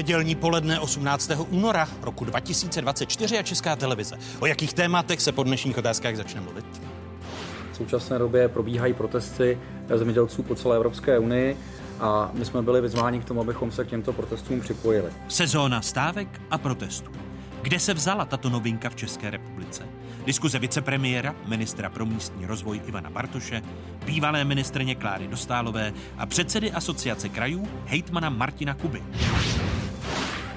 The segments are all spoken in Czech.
Nedělní poledne 18. února roku 2024 a Česká televize. O jakých tématech se po dnešních otázkách začne mluvit? V současné době probíhají protesty zemědělců po celé Evropské unii a my jsme byli vyzváni k tomu, abychom se k těmto protestům připojili. Sezóna stávek a protestů. Kde se vzala tato novinka v České republice? Diskuze vicepremiéra, ministra pro místní rozvoj Ivana Bartoše, bývalé ministrně Kláry Dostálové a předsedy asociace krajů hejtmana Martina Kuby.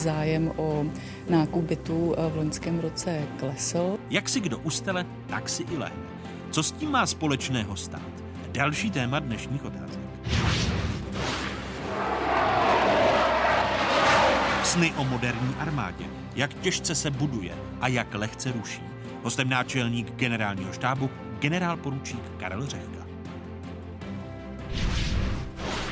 Zájem o nákup bytů v loňském roce klesl. Jak si kdo ustele, tak si i lehne. Co s tím má společného stát? Další téma dnešních otázek. Sny o moderní armádě, jak těžce se buduje a jak lehce ruší. Hostem náčelník generálního štábu, generál poručík Karel Řehka.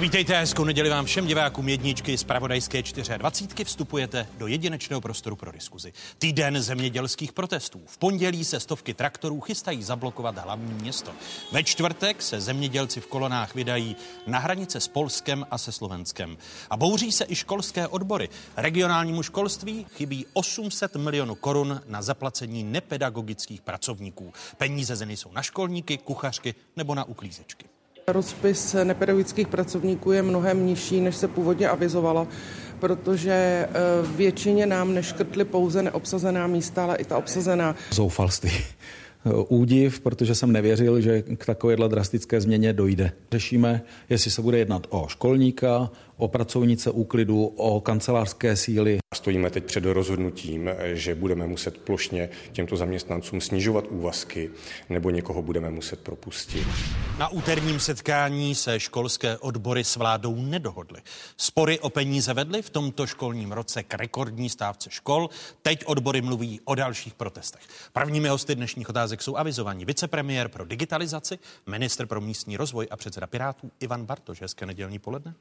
Vítejte, hezkou neděli vám všem divákům jedničky z Pravodajské 24. Vstupujete do jedinečného prostoru pro diskuzi. Týden zemědělských protestů. V pondělí se stovky traktorů chystají zablokovat hlavní město. Ve čtvrtek se zemědělci v kolonách vydají na hranice s Polskem a se Slovenskem. A bouří se i školské odbory. Regionálnímu školství chybí 800 milionů korun na zaplacení nepedagogických pracovníků. Peníze zeny jsou na školníky, kuchařky nebo na uklízečky. Rozpis nepedagogických pracovníků je mnohem nižší, než se původně avizovalo, protože eh, většině nám neškrtly pouze neobsazená místa, ale i ta obsazená. Zoufalství. Údiv, protože jsem nevěřil, že k takovéhle drastické změně dojde. Řešíme, jestli se bude jednat o školníka, o pracovnice úklidu, o kancelářské síly. Stojíme teď před rozhodnutím, že budeme muset plošně těmto zaměstnancům snižovat úvazky nebo někoho budeme muset propustit. Na úterním setkání se školské odbory s vládou nedohodly. Spory o peníze vedly v tomto školním roce k rekordní stávce škol. Teď odbory mluví o dalších protestech. Prvními hosty dnešních otázek jsou avizovaní vicepremiér pro digitalizaci, ministr pro místní rozvoj a předseda Pirátů Ivan Bartoš. Hezké nedělní poledne.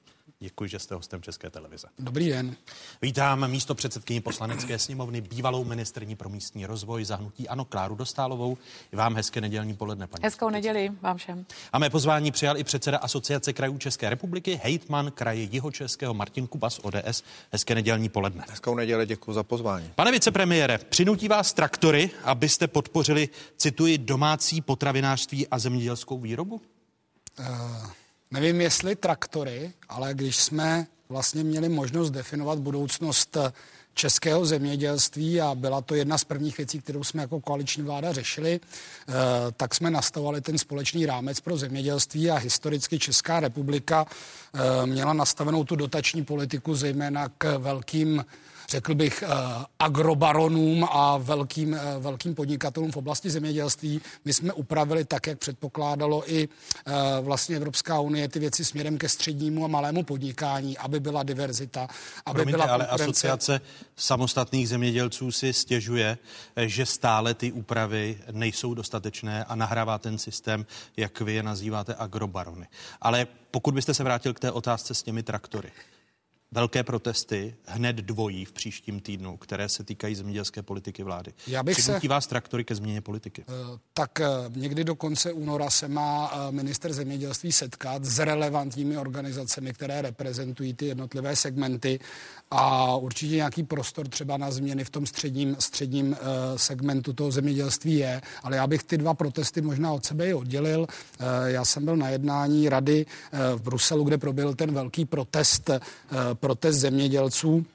Děkuji, že jste hostem České televize. Dobrý den. Vítám místo předsedkyni poslanecké sněmovny, bývalou ministrní pro místní rozvoj zahnutí Ano Kláru Dostálovou. I vám hezké nedělní poledne, paní. Hezkou neděli vám všem. A mé pozvání přijal i předseda Asociace krajů České republiky, hejtman kraje Jihočeského Martin Kubas ODS. Hezké nedělní poledne. Hezkou neděli, děkuji za pozvání. Pane vicepremiére, přinutí vás traktory, abyste podpořili, cituji, domácí potravinářství a zemědělskou výrobu? Uh... Nevím, jestli traktory, ale když jsme vlastně měli možnost definovat budoucnost českého zemědělství a byla to jedna z prvních věcí, kterou jsme jako koaliční vláda řešili, eh, tak jsme nastavovali ten společný rámec pro zemědělství a historicky Česká republika eh, měla nastavenou tu dotační politiku zejména k velkým řekl bych, eh, agrobaronům a velkým, eh, velkým podnikatelům v oblasti zemědělství. My jsme upravili tak, jak předpokládalo i eh, vlastně Evropská unie ty věci směrem ke střednímu a malému podnikání, aby byla diverzita, aby Promiňte, byla ale asociace samostatných zemědělců si stěžuje, že stále ty úpravy nejsou dostatečné a nahrává ten systém, jak vy je nazýváte, agrobarony. Ale pokud byste se vrátil k té otázce s těmi traktory, velké protesty, hned dvojí v příštím týdnu, které se týkají zemědělské politiky vlády. Já bych se... vás traktory ke změně politiky? Uh, tak uh, někdy do konce února se má uh, minister zemědělství setkat s relevantními organizacemi, které reprezentují ty jednotlivé segmenty a určitě nějaký prostor třeba na změny v tom středním, středním segmentu toho zemědělství je, ale já bych ty dva protesty možná od sebe i oddělil. Já jsem byl na jednání rady v Bruselu, kde proběhl ten velký protest protest zemědělců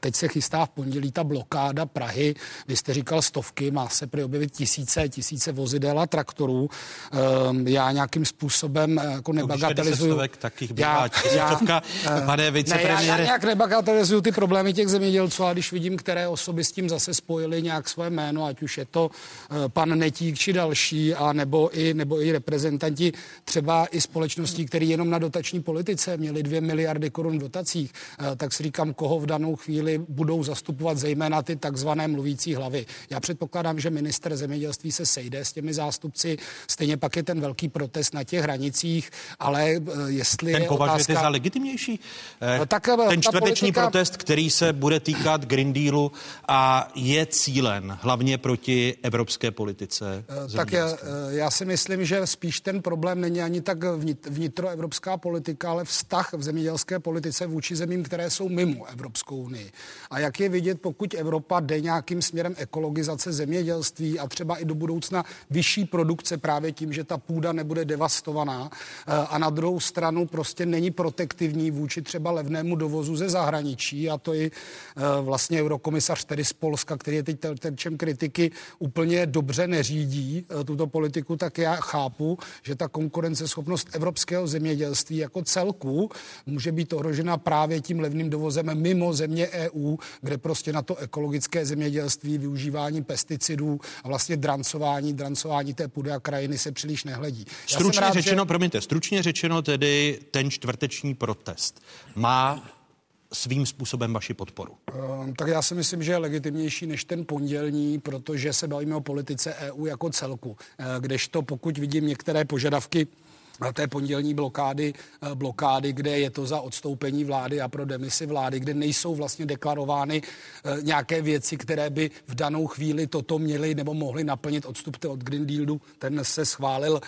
teď se chystá v pondělí ta blokáda Prahy. Vy jste říkal stovky, má se prý objevit tisíce, tisíce vozidel a traktorů. Ehm, já nějakým způsobem eh, jako nebagatelizuju. Stovek, takých já, já, eh, pane vicepremiére. Ne, já, já nějak nebagatelizuju ty problémy těch zemědělců, ale když vidím, které osoby s tím zase spojily nějak svoje jméno, ať už je to pan Netík či další, a nebo i, nebo i reprezentanti třeba i společností, které jenom na dotační politice měli dvě miliardy korun v dotacích, tak si říkám, koho v danou chvíli budou zastupovat zejména ty takzvané mluvící hlavy. Já předpokládám, že minister zemědělství se sejde s těmi zástupci, stejně pak je ten velký protest na těch hranicích, ale eh, jestli ten je považujete otázka... za legitimnější? Eh, no, tak, eh, ten čtvrteční politika... protest, který se bude týkat Green Dealu a je cílen hlavně proti evropské politice. Tak já, já si myslím, že spíš ten problém není ani tak vnitroevropská politika, ale vztah v zemědělské politice vůči zemím, které jsou mimo Evropskou Evropskou unii. A jak je vidět, pokud Evropa jde nějakým směrem ekologizace zemědělství a třeba i do budoucna vyšší produkce právě tím, že ta půda nebude devastovaná eh, a na druhou stranu prostě není protektivní vůči třeba levnému dovozu ze zahraničí a to i eh, vlastně eurokomisař tedy z Polska, který je teď terčem kritiky, úplně dobře neřídí eh, tuto politiku, tak já chápu, že ta konkurenceschopnost evropského zemědělství jako celku může být ohrožena právě tím levným dovozem mimo země EU, kde prostě na to ekologické zemědělství, využívání pesticidů a vlastně drancování, drancování té půdy a krajiny se příliš nehledí. Stručně rád, řečeno, že... promiňte, stručně řečeno tedy ten čtvrteční protest má svým způsobem vaši podporu? Um, tak já si myslím, že je legitimnější než ten pondělní, protože se bavíme o politice EU jako celku. Eh, kdežto pokud vidím některé požadavky té pondělní blokády, eh, blokády, kde je to za odstoupení vlády a pro demisi vlády, kde nejsou vlastně deklarovány eh, nějaké věci, které by v danou chvíli toto měly nebo mohly naplnit odstup od Green Dealu. Ten se schválil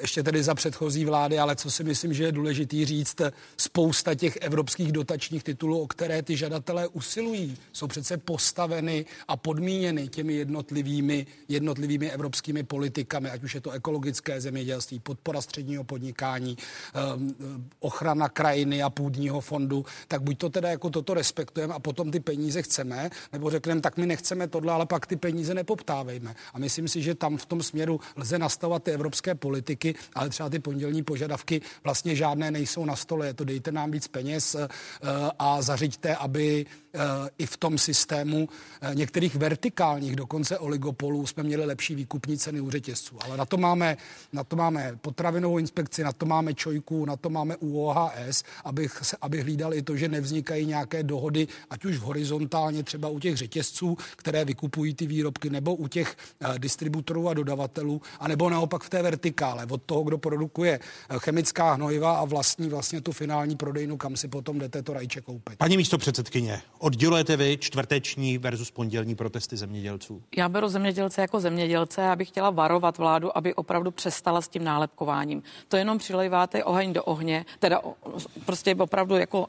ještě tedy za předchozí vlády, ale co si myslím, že je důležitý říct, spousta těch evropských dotačních titulů, o které ty žadatelé usilují, jsou přece postaveny a podmíněny těmi jednotlivými, jednotlivými evropskými politikami, ať už je to ekologické zemědělství, podpora středního podnikání, ehm, ochrana krajiny a půdního fondu, tak buď to teda jako toto respektujeme a potom ty peníze chceme, nebo řekneme, tak my nechceme tohle, ale pak ty peníze nepoptávejme. A myslím si, že tam v tom směru lze nastavovat ty evropské politiky, ale třeba ty pondělní požadavky vlastně žádné nejsou na stole. Je to dejte nám víc peněz eh, a zařiďte, aby eh, i v tom systému eh, některých vertikálních, dokonce oligopolů, jsme měli lepší výkupní ceny u řetězců. Ale na to máme, na to máme potravinovou inspekci, na to máme čojku, na to máme UOHS, abych, abych hlídal i to, že nevznikají nějaké dohody, ať už horizontálně třeba u těch řetězců, které vykupují ty výrobky, nebo u těch distributorů a dodavatelů, anebo naopak v té vertikále vertikále, od toho, kdo produkuje eh, chemická hnojiva a vlastní vlastně tu finální prodejnu, kam si potom jdete to rajče koupit. Paní místo předsedkyně, oddělujete vy čtvrteční versus pondělní protesty zemědělců? Já beru zemědělce jako zemědělce a bych chtěla varovat vládu, aby opravdu přestala s tím nálepkováním. To jenom přilejváte oheň do ohně, teda prostě opravdu jako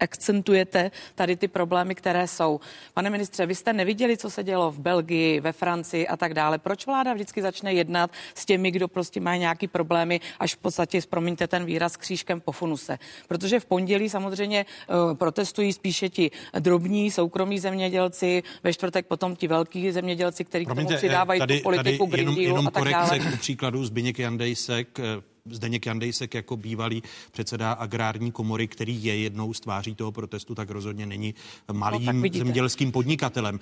akcentujete tady ty problémy, které jsou. Pane ministře, vy jste neviděli, co se dělo v Belgii, ve Francii a tak dále. Proč vláda vždycky začne jednat s těmi, kdo prostě má nějaký problémy, až v podstatě, promiňte ten výraz, křížkem po funuse. Protože v pondělí samozřejmě uh, protestují spíše ti drobní soukromí zemědělci, ve čtvrtek potom ti velký zemědělci, kteří k tomu přidávají tady, tu politiku tady Green Dealu jenom a tak dále. K příkladu Zbigněk Jandejsek eh, Zdeněk Jandejsek jako bývalý předseda agrární komory, který je jednou z tváří toho protestu, tak rozhodně není malým no, zemědělským podnikatelem.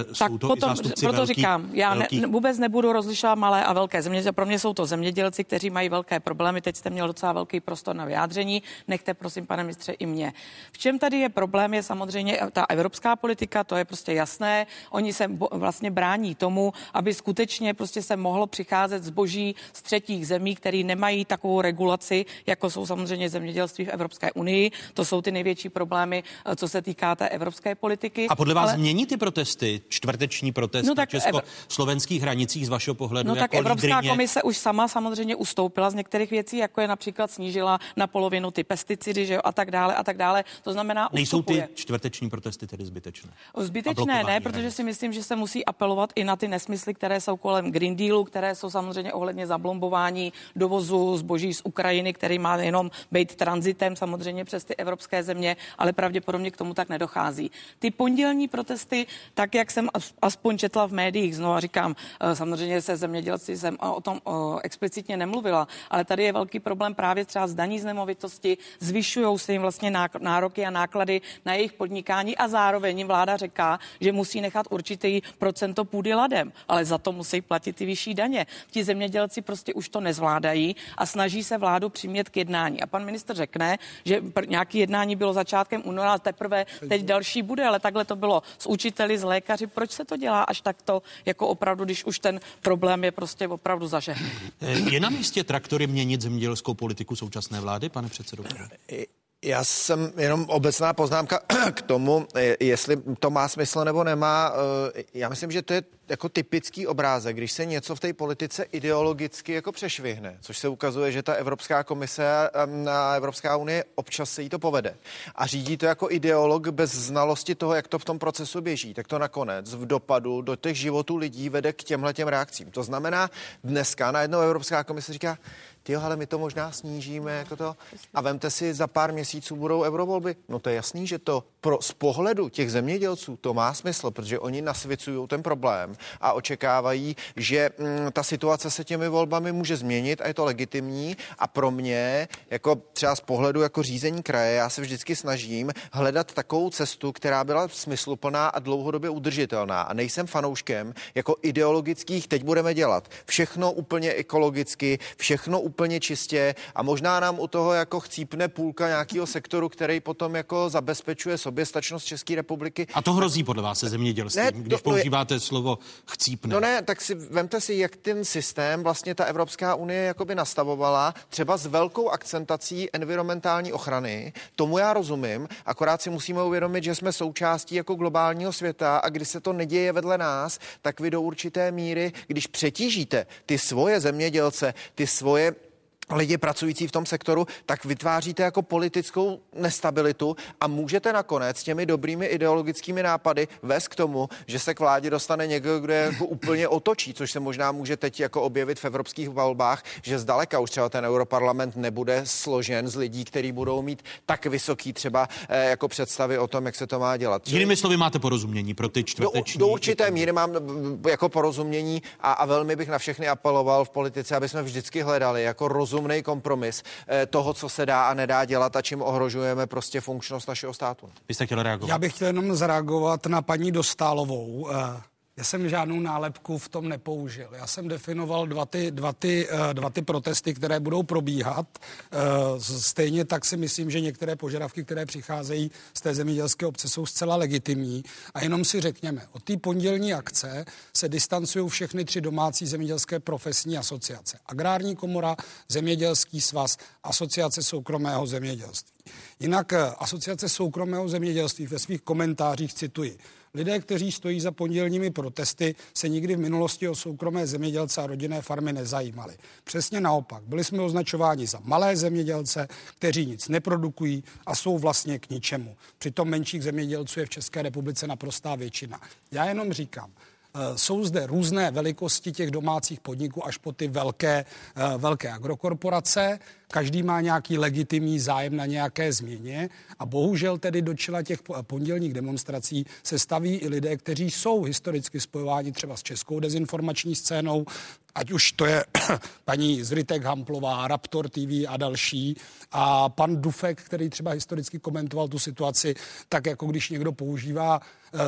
E, tak jsou to potom, i proto velký, říkám, já velký... ne, vůbec nebudu rozlišovat malé a velké zemědělce. Pro mě jsou to zemědělci, kteří mají velké problémy. Teď jste měl docela velký prostor na vyjádření. Nechte, prosím, pane ministře, i mě. V čem tady je problém, je samozřejmě ta evropská politika, to je prostě jasné. Oni se vlastně brání tomu, aby skutečně prostě se mohlo přicházet zboží z třetích zemí, který nemají nemají takovou regulaci, jako jsou samozřejmě zemědělství v Evropské unii. To jsou ty největší problémy, eh, co se týká té evropské politiky. A podle vás Ale... změní ty protesty, čtvrteční protest no, na česko-slovenských hranicích z vašeho pohledu? No jako tak Evropská lídrině? komise už sama samozřejmě ustoupila z některých věcí, jako je například snížila na polovinu ty pesticidy, že jo, a tak dále a tak dále. To znamená, Nejsou ustupuje. ty čtvrteční protesty tedy zbytečné? Zbytečné ne, protože si myslím, že se musí apelovat i na ty nesmysly, které jsou kolem Green Dealu, které jsou samozřejmě ohledně zablombování dovozu zboží z Ukrajiny, který má jenom být transitem samozřejmě přes ty evropské země, ale pravděpodobně k tomu tak nedochází. Ty pondělní protesty, tak jak jsem aspoň četla v médiích, znovu říkám, eh, samozřejmě se zemědělci jsem o tom explicitně nemluvila, ale tady je velký problém právě třeba z daní z nemovitosti, zvyšují se jim vlastně nároky a náklady na jejich podnikání a zároveň jim vláda říká, že musí nechat určitý procento půdy ladem, ale za to musí platit ty vyšší daně. Ti zemědělci prostě už to nezvládají a snaží se vládu přimět k jednání. A pan minister řekne, že nějaký jednání bylo začátkem února, teprve teď další bude, ale takhle to bylo s učiteli, s lékaři. Proč se to dělá až takto, jako opravdu, když už ten problém je prostě opravdu zažehný? Je na místě traktory měnit zemědělskou politiku současné vlády, pane předsedo? Já jsem jenom obecná poznámka k tomu, jestli to má smysl nebo nemá. Já myslím, že to je jako typický obrázek, když se něco v té politice ideologicky jako přešvihne, což se ukazuje, že ta Evropská komise a Evropská unie občas se jí to povede a řídí to jako ideolog bez znalosti toho, jak to v tom procesu běží, tak to nakonec v dopadu do těch životů lidí vede k těmhle těm reakcím. To znamená, dneska najednou Evropská komise říká, ty ale my to možná snížíme jako to a vemte si, za pár měsíců budou eurovolby. No to je jasný, že to pro, z pohledu těch zemědělců to má smysl, protože oni nasvěcují ten problém a očekávají, že mm, ta situace se těmi volbami může změnit a je to legitimní a pro mě, jako třeba z pohledu jako řízení kraje, já se vždycky snažím hledat takovou cestu, která byla smysluplná a dlouhodobě udržitelná a nejsem fanouškem jako ideologických, teď budeme dělat všechno úplně ekologicky, všechno úplně úplně čistě a možná nám u toho jako chcípne půlka nějakého sektoru, který potom jako zabezpečuje soběstačnost České republiky. A to hrozí podle vás se zemědělstvím, ne, když to, používáte no je, slovo chcípne. No ne, tak si vemte si, jak ten systém vlastně ta Evropská unie jakoby nastavovala, třeba s velkou akcentací environmentální ochrany. Tomu já rozumím, akorát si musíme uvědomit, že jsme součástí jako globálního světa a když se to neděje vedle nás, tak vy do určité míry, když přetížíte ty svoje zemědělce, ty svoje lidi pracující v tom sektoru, tak vytváříte jako politickou nestabilitu a můžete nakonec těmi dobrými ideologickými nápady vést k tomu, že se k vládě dostane někdo, kdo je jako úplně otočí, což se možná může teď jako objevit v evropských volbách, že zdaleka už třeba ten europarlament nebude složen z lidí, kteří budou mít tak vysoký třeba eh, jako představy o tom, jak se to má dělat. Jinými slovy máte porozumění pro ty čtvrteční. Do, do určité míry mám jako porozumění a, a velmi bych na všechny apeloval v politice, aby jsme vždycky hledali jako rozum rozumný kompromis eh, toho, co se dá a nedá dělat a čím ohrožujeme prostě funkčnost našeho státu. Vy jste chtěl reagovat? Já bych chtěl jenom zareagovat na paní Dostálovou. Já jsem žádnou nálepku v tom nepoužil. Já jsem definoval dva ty, dva ty, eh, dva ty protesty, které budou probíhat. Eh, stejně tak si myslím, že některé požadavky, které přicházejí z té zemědělské obce, jsou zcela legitimní. A jenom si řekněme, od té pondělní akce se distancují všechny tři domácí zemědělské profesní asociace. Agrární komora, Zemědělský svaz, Asociace soukromého zemědělství. Jinak eh, Asociace soukromého zemědělství ve svých komentářích cituji. Lidé, kteří stojí za pondělními protesty, se nikdy v minulosti o soukromé zemědělce a rodinné farmy nezajímali. Přesně naopak, byli jsme označováni za malé zemědělce, kteří nic neprodukují a jsou vlastně k ničemu. Přitom menších zemědělců je v České republice naprostá většina. Já jenom říkám, Eh, jsou zde různé velikosti těch domácích podniků až po ty velké, eh, velké agrokorporace. Každý má nějaký legitimní zájem na nějaké změně a bohužel tedy do čela těch pondělních demonstrací se staví i lidé, kteří jsou historicky spojováni třeba s českou dezinformační scénou, ať už to je paní Zritek Hamplová, Raptor TV a další. A pan Dufek, který třeba historicky komentoval tu situaci, tak jako když někdo používá uh,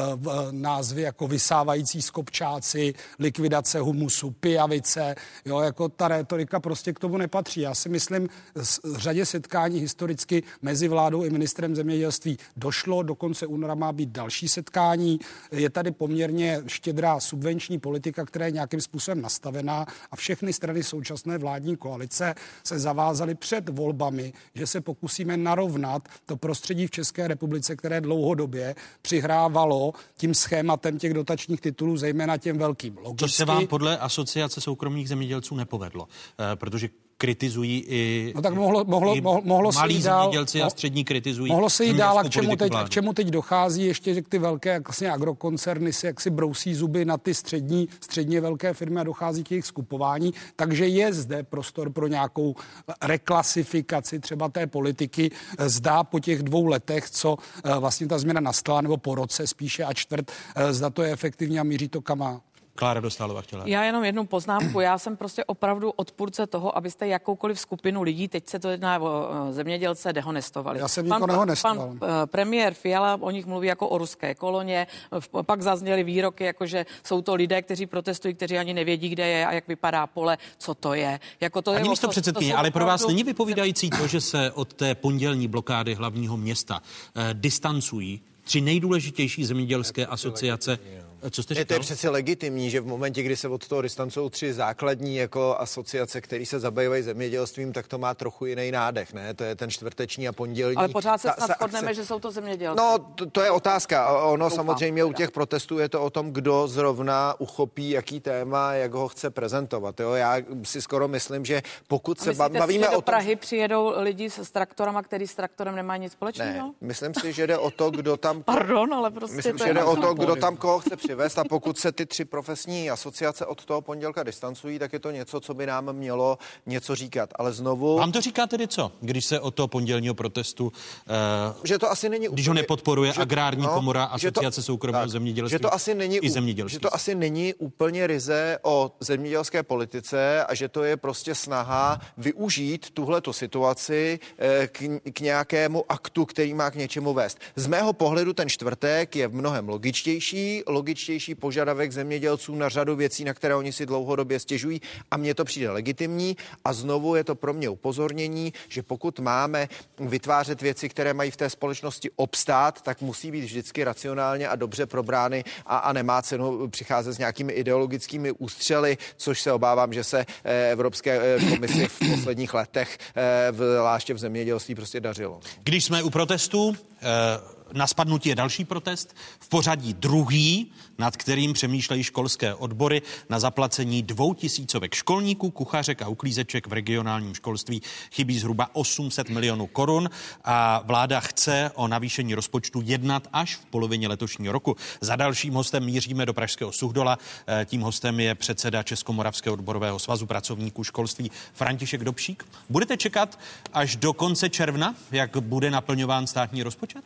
názvy jako vysávající skopčáci, likvidace humusu, pijavice, jo, jako ta retorika prostě k tomu nepatří. Já si myslím, z řadě setkání historicky mezi vládou i ministrem zemědělství došlo, do konce února má být další setkání. Je tady poměrně štědrá subvenční politika, která je nějakým způsobem nastavená a všechny strany současné vládní koalice se zavázaly před volbami, že se pokusíme narovnat to prostředí v České republice, které dlouhodobě přihrávalo tím schématem těch dotačních titulů, zejména těm velkým. Logicky, Což se vám podle asociace soukromých zemědělců nepovedlo, eh, protože kritizují i, no tak mohlo, mohlo, i mohlo, mohlo malí se dál, zemědělci a střední kritizují. Mohlo se jít dál a k čemu, teď, k čemu teď dochází ještě, že ty velké vlastně agrokoncerny si jaksi brousí zuby na ty střední, středně velké firmy a dochází k jejich skupování, takže je zde prostor pro nějakou reklasifikaci třeba té politiky. Zdá po těch dvou letech, co eh, vlastně ta změna nastala, nebo po roce spíše a čtvrt, eh, zda to je efektivní a míří to kam má. Klára Dostálová chtěla. Já jenom jednu poznámku. Já jsem prostě opravdu odpůrce toho, abyste jakoukoliv skupinu lidí, teď se to jedná o zemědělce, dehonestovali. Já jsem pan, dehonestoval. Pan uh, premiér Fiala o nich mluví jako o ruské koloně, pak zazněly výroky, jako že jsou to lidé, kteří protestují, kteří ani nevědí, kde je a jak vypadá pole, co to je. Jako to Ani je místo předsedkyně, ale pro vás není vypovídající to, že se od té pondělní blokády hlavního města eh, distancují tři nejdůležitější zemědělské asociace Co jste Je, to říkal? je přece legitimní, že v momentě, kdy se od toho distancují tři základní jako asociace, které se zabývají zemědělstvím, tak to má trochu jiný nádech, ne? To je ten čtvrteční a pondělní. Ale pořád se Ta- snad shodneme, že jsou to zemědělci. No, to, to je otázka. Ono Doufám, samozřejmě u těch protestů je to o tom, kdo zrovna uchopí jaký téma, jak ho chce prezentovat. Jo? Já si skoro myslím, že pokud se ba- myslíte si, bavíme že do o tom... Prahy přijedou lidi s, s traktorama, který s traktorem nemají nic společného? Ne, myslím si, že jde o to, kdo tam... Pardon, ale prostě Myslím, to že jde o to, kdo tam koho chce přivést a pokud se ty tři profesní asociace od toho pondělka distancují, tak je to něco, co by nám mělo něco říkat. Ale znovu, Vám to říká tedy co, když se o to pondělního protestu, uh, že to asi není když ho nepodporuje že- agrární no, komora, asociace soukromého zemědělství že to asi není, i zemědělství. Že to asi není úplně ryze o zemědělské politice a že to je prostě snaha využít tuhleto situaci eh, k, k nějakému aktu, který má k něčemu vést. Z mého pohledu ten čtvrtek je v mnohem logičtější, logičtější požadavek zemědělců na řadu věcí, na které oni si dlouhodobě stěžují a mně to přijde legitimní a znovu je to pro mě upozornění, že pokud máme vytvářet věci, které mají v té společnosti obstát, tak musí být vždycky racionálně a dobře probrány a, a nemá cenu přicházet s nějakými ideologickými ústřely, což se obávám, že se eh, Evropské eh, komisi v posledních letech, eh, v, zvláště v zemědělství, prostě dařilo. Když jsme u protestu, eh, na spadnutí je další protest, v pořadí druhý, nad kterým přemýšlejí školské odbory na zaplacení dvou tisícovek školníků, kuchařek a uklízeček v regionálním školství chybí zhruba 800 milionů korun a vláda chce o navýšení rozpočtu jednat až v polovině letošního roku. Za dalším hostem míříme do Pražského Suchdola. Eh, Tím hostem je předseda Českomoravského odborového svazu pracovníků školství František Dobšík. Budete čekat až do konce června, jak bude naplňován státní rozpočet?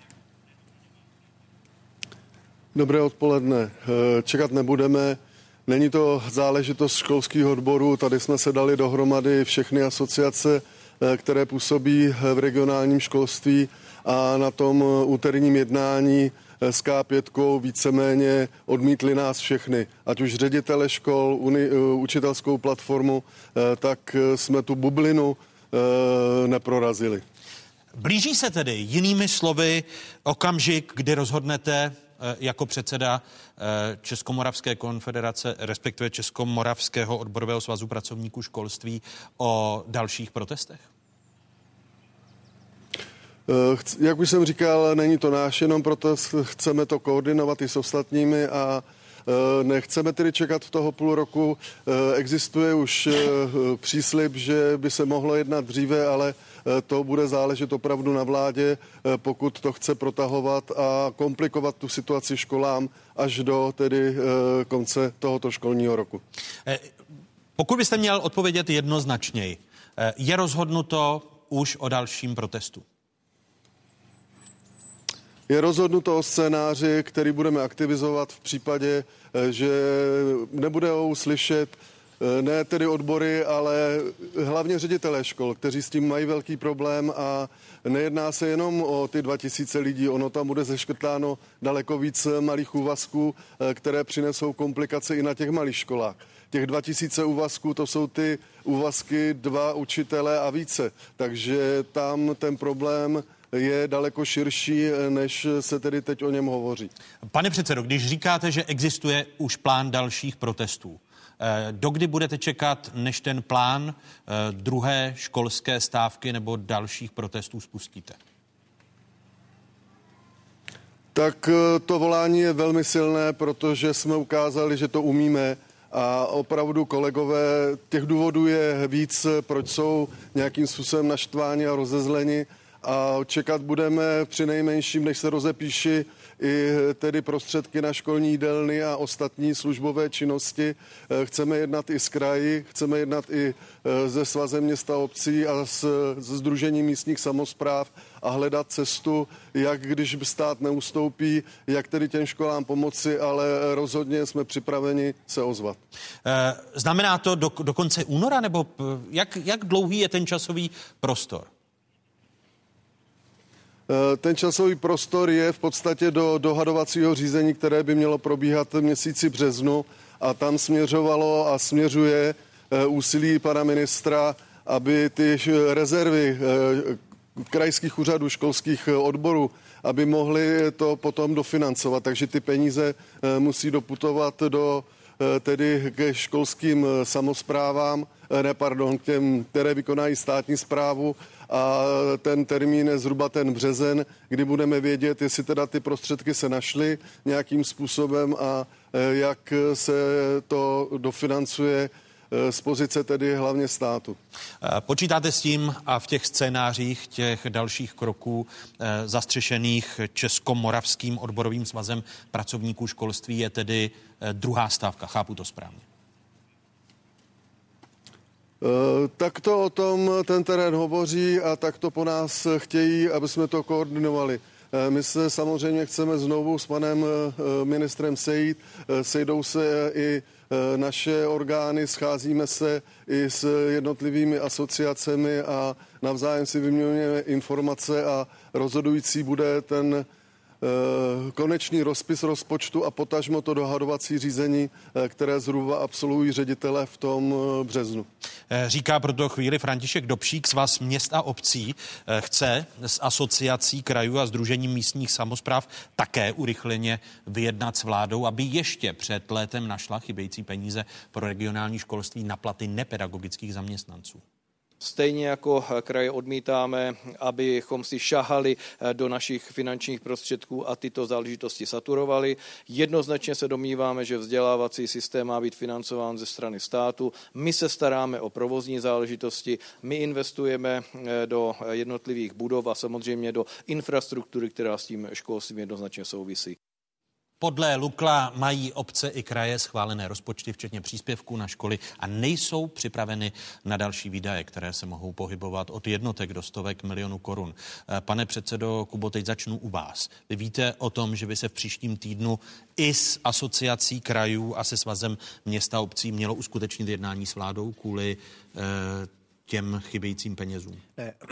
Dobré odpoledne. Eh, Čekat nebudeme. Není to záležitost školských odborů. Tady jsme se dali dohromady všechny asociace, eh, které působí eh, v regionálním školství a na tom úterním jednání s K5 víceméně odmítli nás všechny. Ať už ředitele škol, uni, učitelskou platformu, tak jsme tu bublinu neprorazili. Blíží se tedy jinými slovy okamžik, kdy rozhodnete jako předseda eh, Českomoravské konfederace, respektive Českomoravského odborového svazu pracovníků školství o dalších protestech? Eh, Jak už jsem říkal, není to náš jenom proto, chceme to koordinovat i s ostatními a eh, nechceme tedy čekat v toho půl roku. Eh, Existuje už eh, příslip, že by se mohlo jednat dříve, ale eh, to bude záležet opravdu na vládě, eh, pokud to chce protahovat a komplikovat tu situaci školám až do tedy eh, konce tohoto školního roku. Eh, Pokud byste měl odpovědět jednoznačněji, eh, je rozhodnuto už o dalším protestu? Je rozhodnuto o scénáři, který budeme aktivizovat v případě, eh, že nebudou slyšet eh, ne tedy odbory, ale hlavně ředitelé škol, kteří s tím mají velký problém a nejedná se jenom o ty 2000 lidí, ono tam bude zeškrtáno daleko víc malých úvazků, eh, které přinesou komplikace i na těch malých školách. Těch 2000 úvazků, to jsou ty úvazky dva učitele a více. Takže tam ten problém je daleko širší, než se tedy teď o něm hovoří. Pane předsedo, když říkáte, že existuje už plán dalších protestů, eh, dokdy budete čekat, než ten plán eh, druhé školské stávky nebo dalších protestů spustíte? Tak eh, to volání je velmi silné, protože jsme ukázali, že to umíme a opravdu kolegové, těch důvodů je víc, proč jsou nějakým způsobem naštváni a rozezleni a čekat budeme při nejmenším, než se rozepíši i tedy prostředky na školní jídelny a ostatní službové činnosti. Eh, Chceme jednat i s kraji, chceme jednat i eh, se svazem města obcí a s, Združením místních samozpráv a hledat cestu, jak když stát neustoupí, jak tedy těm školám pomoci, ale rozhodně jsme připraveni se ozvat. Eh, Znamená to do, do konce února, nebo jak, jak dlouhý je ten časový prostor? Eh, Ten časový prostor je v podstatě do dohadovacího řízení, které by mělo probíhat v měsíci březnu a tam směřovalo a směřuje eh, úsilí pana ministra, aby ty š- rezervy, eh, krajských úřadů, školských odborů, aby mohli to potom dofinancovat. Takže ty peníze musí doputovat do tedy ke školským samozprávám, ne, pardon, k těm, které vykonají státní zprávu a ten termín je zhruba ten březen, kdy budeme vědět, jestli teda ty prostředky se našly nějakým způsobem a jak se to dofinancuje z pozice tedy hlavně státu. E, počítáte s tím a v těch scénářích těch dalších kroků zastřešených Českomoravským odborovým svazem pracovníků školství je tedy druhá stávka. Chápu to správně. Eh, tak to o tom ten terén hovoří a tak to po nás chtějí, aby jsme to koordinovali. Eh, my se samozřejmě chceme znovu s panem eh, ministrem sejít. Sejdou se i naše orgány, scházíme se i s jednotlivými asociacemi a navzájem si vyměňujeme informace a rozhodující bude ten Eh, konečný rozpis rozpočtu a potažmo to dohadovací řízení, eh, které zhruba absolvují ředitele v tom eh, březnu. Říká proto chvíli František Dobšík z vás měst a obcí. Chce s asociací krajů a združením místních samozpráv také urychleně vyjednat s vládou, aby ještě před létem našla chybějící peníze pro regionální školství na platy nepedagogických zaměstnanců. Stejně jako kraje odmítáme, abychom si šahali eh, do našich finančních prostředků a tyto záležitosti saturovali. Jednoznačně se domníváme, že vzdělávací systém má být financován ze strany státu. My se staráme o provozní záležitosti, my investujeme eh, do jednotlivých budov a samozřejmě do infrastruktury, která s tím školstvím jednoznačně souvisí. Podle Lukla mají obce i kraje schválené rozpočty, včetně příspěvků na školy a nejsou připraveny na další výdaje, které se mohou pohybovat od jednotek do stovek milionů korun. Eh, pane předsedo Kubo, teď začnu u vás. Vy víte o tom, že by se v příštím týdnu i s asociací krajů a se svazem města obcí mělo uskutečnit jednání s vládou kvůli eh, těm chybějícím penězům?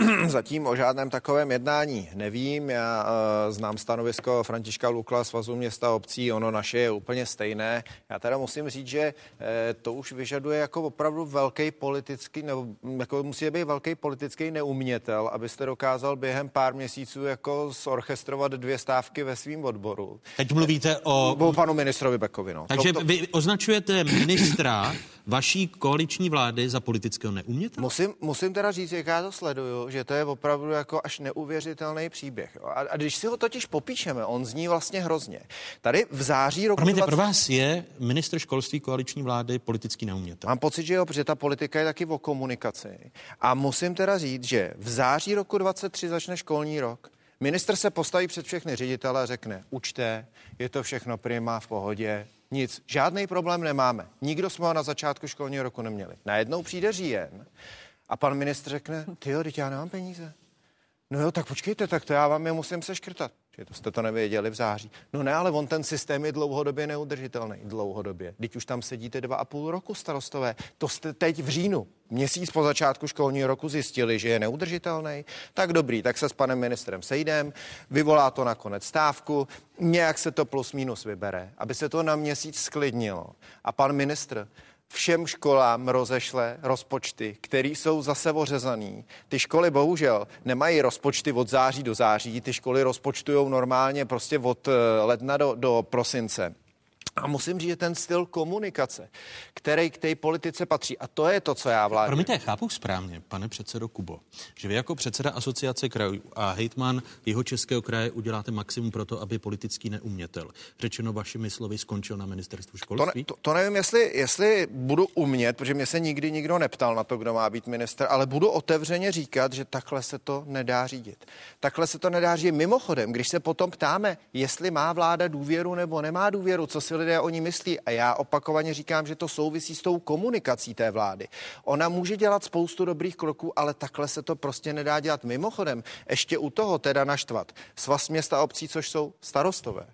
Zatím o žádném takovém jednání nevím. Já uh, znám stanovisko Františka Lukla, Svazu města obcí, ono naše je úplně stejné. Já teda musím říct, že uh, to už vyžaduje jako opravdu velký politický, nebo jako musí být velký politický neumětel, abyste dokázal během pár měsíců jako zorchestrovat dvě stávky ve svém odboru. Teď mluvíte o... O panu ministrovi Bekovi, no. Takže to, to... vy označujete ministra vaší koaliční vlády za politického neumětele? Musím, musím teda říct, jak já to sleduju, že to je opravdu jako až neuvěřitelný příběh. A, a když si ho totiž popíšeme, on zní vlastně hrozně. Tady v září roku... Promiňte, 20... pro vás je ministr školství koaliční vlády politický neumětel? Mám pocit, že jo, protože ta politika je taky o komunikaci. A musím teda říct, že v září roku 23 začne školní rok. Minister se postaví před všechny ředitele a řekne, učte, je to všechno prima v pohodě, nic, žádný problém nemáme. Nikdo jsme ho na začátku školního roku neměli. Najednou přijde říjen a pan ministr řekne, ty jo, teď já nemám peníze. No jo, tak počkejte, tak to já vám je musím seškrtat. Že to jste to nevěděli v září. No ne, ale on ten systém je dlouhodobě neudržitelný. Dlouhodobě. Teď už tam sedíte dva a půl roku starostové. To jste teď v říjnu, měsíc po začátku školního roku zjistili, že je neudržitelný. Tak dobrý, tak se s panem ministrem sejdem, vyvolá to nakonec stávku, nějak se to plus minus vybere, aby se to na měsíc sklidnilo. A pan ministr všem školám rozešle rozpočty, které jsou zase ořezaný. Ty školy bohužel nemají rozpočty od září do září, ty školy rozpočtují normálně prostě od eh, ledna do, do prosince. A musím říct, že ten styl komunikace, který k té politice patří, a to je to, co já vládnu. Promiňte, chápu správně, pane předsedo Kubo, že vy jako předseda asociace krajů a hejtman jeho českého kraje uděláte maximum pro to, aby politický neumětel, řečeno vašimi slovy, skončil na ministerstvu školství? To, ne, to, to nevím, jestli, jestli budu umět, protože mě se nikdy nikdo neptal na to, kdo má být minister, ale budu otevřeně říkat, že takhle se to nedá řídit. Takhle se to nedá řídit. Mimochodem, když se potom ptáme, jestli má vláda důvěru nebo nemá důvěru, co si lidé o ní myslí. A já opakovaně říkám, že to souvisí s tou komunikací té vlády. Ona může dělat spoustu dobrých kroků, ale takhle se to prostě nedá dělat. Mimochodem, ještě u toho teda naštvat svaz města obcí, což jsou starostové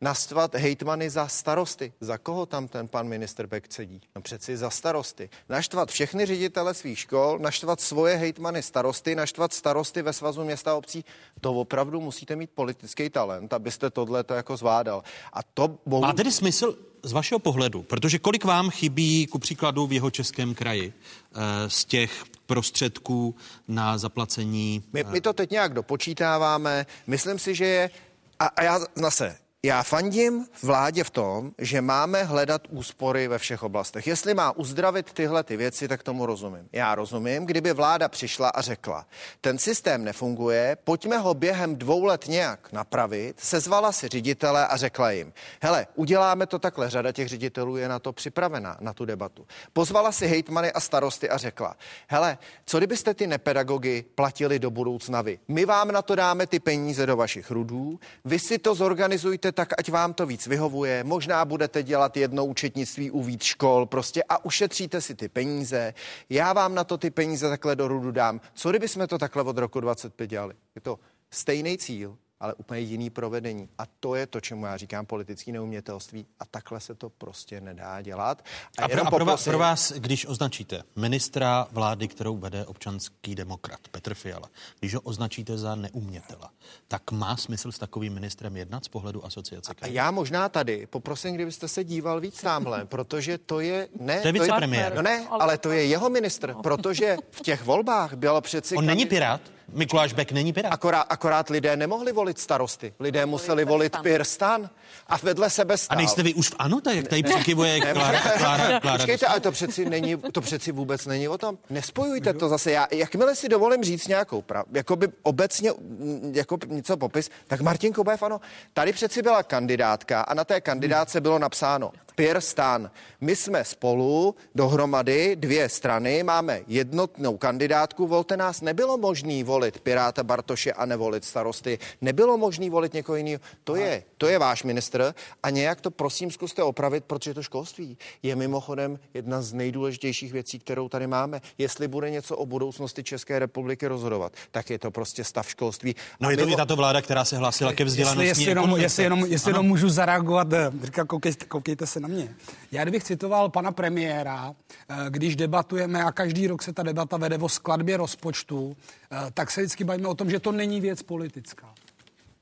nastvat hejtmany za starosty. Za koho tam ten pan minister Beck sedí? No přeci za starosty. Naštvat všechny ředitele svých škol, naštvat svoje hejtmany starosty, naštvat starosty ve svazu města a obcí. To opravdu musíte mít politický talent, abyste tohle to jako zvládal. A to bohu... Má tedy smysl z vašeho pohledu, protože kolik vám chybí ku příkladu v jeho českém kraji eh, z těch prostředků na zaplacení. My, my to teď nějak dopočítáváme. Myslím si, že je. A, a já zase, já fandím vládě v tom, že máme hledat úspory ve všech oblastech. Jestli má uzdravit tyhle ty věci, tak tomu rozumím. Já rozumím, kdyby vláda přišla a řekla, ten systém nefunguje, pojďme ho během dvou let nějak napravit, sezvala si ředitele a řekla jim, hele, uděláme to takhle, řada těch ředitelů je na to připravena, na tu debatu. Pozvala si hejtmany a starosty a řekla, hele, co kdybyste ty nepedagogy platili do budoucna vy? My vám na to dáme ty peníze do vašich rudů, vy si to zorganizujte tak, ať vám to víc vyhovuje. Možná budete dělat jedno účetnictví u víc škol prostě a ušetříte si ty peníze. Já vám na to ty peníze takhle do rudu dám. Co kdyby jsme to takhle od roku 25 dělali? Je to stejný cíl, ale úplně jiný provedení. A to je to, čemu já říkám politické neumětelství. A takhle se to prostě nedá dělat. A, a, pro, a pro, vás, pro vás, když označíte ministra vlády, kterou vede občanský demokrat Petr Fiala, když ho označíte za neumětela, tak má smysl s takovým ministrem jednat z pohledu asociace? A já možná tady poprosím, kdybyste se díval víc tamhle, protože to je... Ne, to je vicepremiér. No ne, ale to je jeho ministr, protože v těch volbách bylo přeci... On není pirát? Mikuláš Bek není pirát. Akorát, akorát lidé nemohli volit starosty. Lidé museli volit Pirstan. A vedle sebe stál. A nejste vy už v ANO, tak jak tady přikivuje Klára, Klára, Klára. Počkejte, ale to přeci, není, to přeci vůbec není o tom. Nespojujte to zase. Já, jakmile si dovolím říct nějakou pravdu, jako by obecně mm, jako něco popis, tak Martin Kobev, ano, tady přeci byla kandidátka a na té kandidátce bylo napsáno Pierre Stan. My jsme spolu dohromady dvě strany, máme jednotnou kandidátku, volte nás. Nebylo možný volit Piráta Bartoše a nevolit starosty. Nebylo možný volit někoho jiného. To je, to je váš ministr a nějak to prosím zkuste opravit, protože to školství je mimochodem jedna z nejdůležitějších věcí, kterou tady máme. Jestli bude něco o budoucnosti České republiky rozhodovat, tak je to prostě stav školství. No a je to mimo... i tato vláda, která se hlásila ke vzdělanosti. Jestli, jestli, jenom, jestli, jenom, jestli jenom můžu zareagovat, eh, říká, koukejte, koukejte se na mě. Já kdybych citoval pana premiéra, eh, když debatujeme a každý rok se ta debata vede o skladbě rozpočtu, eh, tak se vždycky bavíme o tom, že to není věc politická.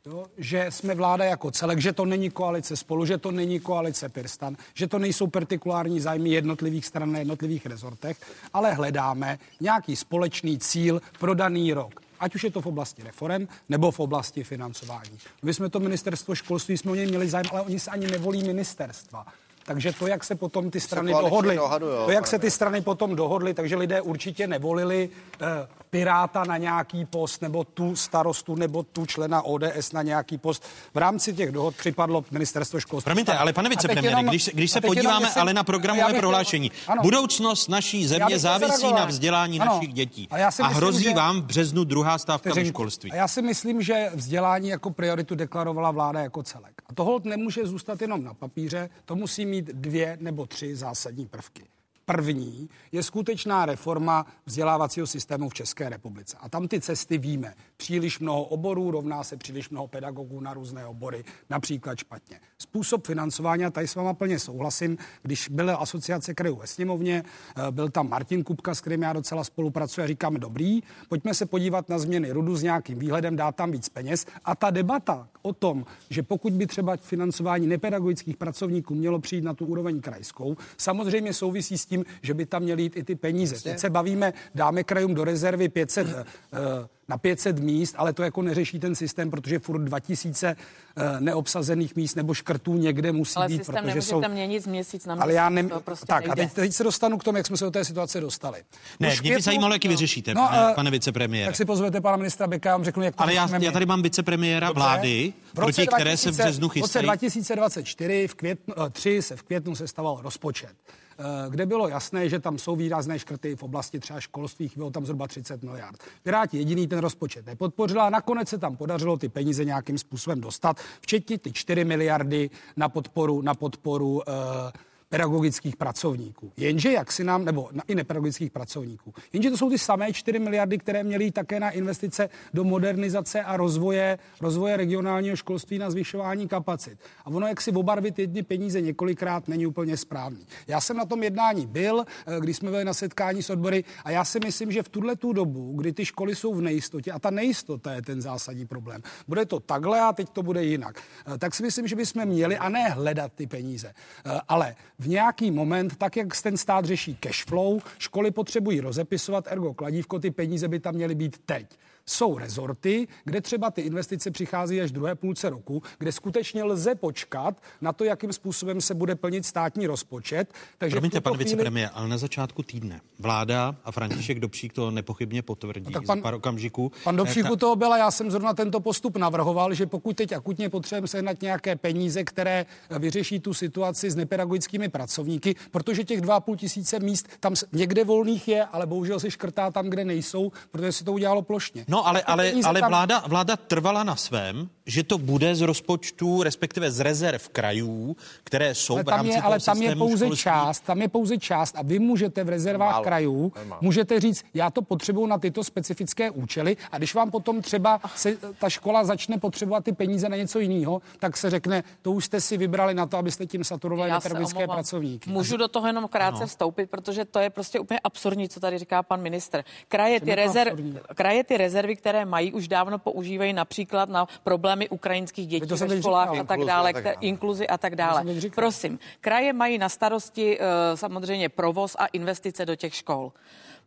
Jo? Že jsme vláda jako celek, že to není koalice spolu, že to není koalice Pirstan, že to nejsou partikulární zájmy jednotlivých stran na jednotlivých rezortech, ale hledáme nějaký společný cíl pro daný rok ať už je to v oblasti reform nebo v oblasti financování. My jsme to ministerstvo školství, jsme o něj měli zájem, ale oni se ani nevolí ministerstva. Takže to, jak se potom ty strany dohodly, to, jak se ty strany potom dohodly, takže lidé určitě nevolili uh, Piráta na nějaký post, nebo tu starostu, nebo tu člena ODS na nějaký post. V rámci těch dohod připadlo ministerstvo školství. Promiňte, ale pane vicepremiére, když, když se podíváme jenom, ale na programové prohlášení, ano, budoucnost naší země závisí na vzdělání ano, našich dětí. A, já si a myslím, hrozí že, vám v březnu druhá stávka ve školství. A já si myslím, že vzdělání jako prioritu deklarovala vláda jako celek. A tohle nemůže zůstat jenom na papíře, to musí mít dvě nebo tři zásadní prvky. První je skutečná reforma vzdělávacího systému v České republice. A tam ty cesty víme. Příliš mnoho oborů rovná se příliš mnoho pedagogů na různé obory, například špatně. Způsob financování, a tady s váma plně souhlasím, když byla asociace krajů ve sněmovně, eh, byl tam Martin Kupka, s kterým já docela spolupracuji a říkáme, dobrý, pojďme se podívat na změny rudu s nějakým výhledem, dát tam víc peněz. A ta debata o tom, že pokud by třeba financování nepedagogických pracovníků mělo přijít na tu úroveň krajskou, samozřejmě souvisí s tím, tím, že by tam měly jít i ty peníze. Teď se bavíme, dáme krajům do rezervy 500 na 500 míst, ale to jako neřeší ten systém, protože furt 2000 uh, neobsazených míst nebo škrtů někde musí ale být. Ale systém protože jsou... tam měnit z měsíc na měsíc. Ale já nem... to prostě tak nejde. a teď, teď se dostanu k tomu, jak jsme se do té situace dostali. Ne, Už mě by zajímalo, jak ji vyřešíte, no, pane, uh, pane vicepremiére. Tak si pozvete pana ministra Beka, já vám řeknu, jak to Ale já, já tady mám vicepremiéra Dobře. vlády, proti 2000, které se v březnu chystají. V roce 2024 v květnu, 3 se v květnu se staval rozpočet. Eh, kde bylo jasné, že tam jsou výrazné škrty v oblasti třeba školství, bylo tam zhruba 30 miliard. Piráti jediný ten rozpočet nepodpořila a nakonec se tam podařilo ty peníze nějakým způsobem dostat, včetně ty 4 miliardy na podporu, na podporu uh, pedagogických pracovníků. Jenže jak si nám, nebo na, i nepedagogických pracovníků. Jenže to jsou ty samé 4 miliardy, které měly také na investice do modernizace a rozvoje, rozvoje regionálního školství na zvyšování kapacit. A ono, jak si obarvit jedny peníze několikrát, není úplně správný. Já jsem na tom jednání byl, eh, když jsme byli na setkání s odbory a já si myslím, že v tuhle tu dobu, kdy ty školy jsou v nejistotě, a ta nejistota je ten zásadní problém. Bude to takhle a teď to bude jinak. Eh, tak si myslím, že bychom měli a ne hledat ty peníze, eh, ale v nějaký moment, tak jak ten stát řeší cash flow, školy potřebují rozepisovat, ergo kladívko, ty peníze by tam měly být teď jsou rezorty, kde třeba ty investice přichází až druhé půlce roku, kde skutečně lze počkat na to, jakým způsobem se bude plnit státní rozpočet. Takže Promiňte, pan chvíli... vicepremiér, ale na začátku týdne vláda a František Dobšík to nepochybně potvrdí no, tak pan, za pár okamžiků. Pan Dobšík u toho byla, já jsem zrovna tento postup navrhoval, že pokud teď akutně potřebujeme sehnat nějaké peníze, které vyřeší tu situaci s nepedagogickými pracovníky, protože těch 2,5 tisíce míst tam někde volných je, ale bohužel se škrtá tam, kde nejsou, protože se to udělalo plošně. No ale, ale, ale vláda, vláda trvala na svém, že to bude z rozpočtu, respektive z rezerv krajů, které jsou ale v rámci je, Ale tam je pouze školství. část, tam je pouze část a vy můžete v rezervách málo, krajů, málo. můžete říct, já to potřebuju na tyto specifické účely a když vám potom třeba se, ta škola začne potřebovat ty peníze na něco jiného, tak se řekne, to už jste si vybrali na to, abyste tím saturovali na pedagogické pracovníky. Můžu do toho jenom krátce no. vstoupit, protože to je prostě úplně absurdní, co tady říká pan minister. Kraje ty, rezerv, kraje ty rezervy rezervy, které mají, už dávno používají například na problémy ukrajinských dětí ve školách a tak dále, inkluzi a tak dále. Prosím, kraje mají na starosti uh, samozřejmě provoz a investice do těch škol.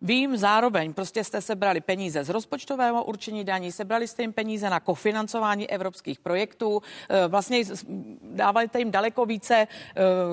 Vím zároveň, prostě jste sebrali peníze z rozpočtového určení daní, sebrali jste jim peníze na kofinancování evropských projektů, eh, vlastně dávali jste jim daleko více eh,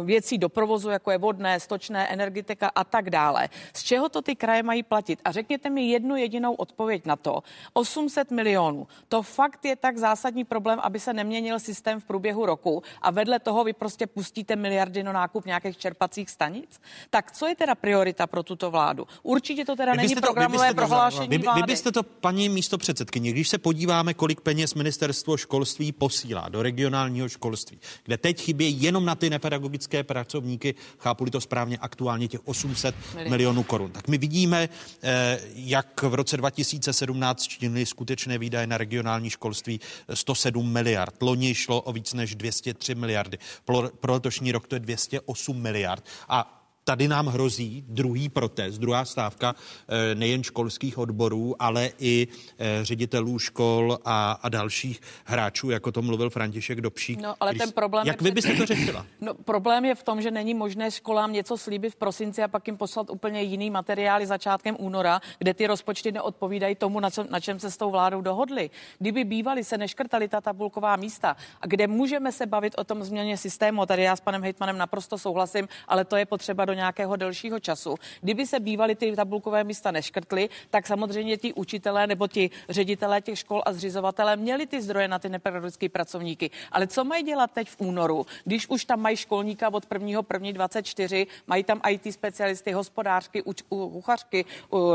věcí do provozu, jako je vodné, stočné, energetika a tak dále. Z čeho to ty kraje mají platit? A řekněte mi jednu jedinou odpověď na to. 800 milionů. To fakt je tak zásadní problém, aby se neměnil systém v průběhu roku a vedle toho vy prostě pustíte miliardy na nákup nějakých čerpacích stanic? Tak co je teda priorita pro tuto vládu? Určitě určitě to teda vy není to, programové vy prohlášení vy, vlády. Vy byste to, paní místo předsedkyně, když se podíváme, kolik peněz ministerstvo školství posílá do regionálního školství, kde teď chybí jenom na ty nepedagogické pracovníky, chápu to správně, aktuálně těch 800 Milion. milionů korun. Tak my vidíme, eh, jak v roce 2017 činili skutečné výdaje na regionální školství 107 miliard. Loni šlo o víc než 203 miliardy. Pro, pro letošní rok to je 208 miliard. A tady nám hrozí druhý protest, druhá stávka eh, nejen školských odborů, ale i eh, ředitelů škol a, a dalších hráčů, jako to mluvil František Dobšík. No, ale Když, ten problém jak vy byste to řešila? No, problém je v tom, že není možné školám něco slíbit v prosinci a pak jim poslat úplně jiný materiály začátkem února, kde ty rozpočty neodpovídají tomu, na, co, na čem se s tou vládou dohodli. Kdyby bývali se neškrtali ta tabulková místa, a kde můžeme se bavit o tom změně systému, tady já s panem hejtmanem naprosto souhlasím, ale to je potřeba do nějakého delšího času. Kdyby se bývaly ty tabulkové místa neškrtly, tak samozřejmě ti učitelé nebo ti ředitelé těch škol a zřizovatelé měli ty zdroje na ty nepedagogické pracovníky. Ale co mají dělat teď v únoru, když už tam mají školníka od 1. 1. 24, mají tam IT specialisty, hospodářky, uč, kuchařky,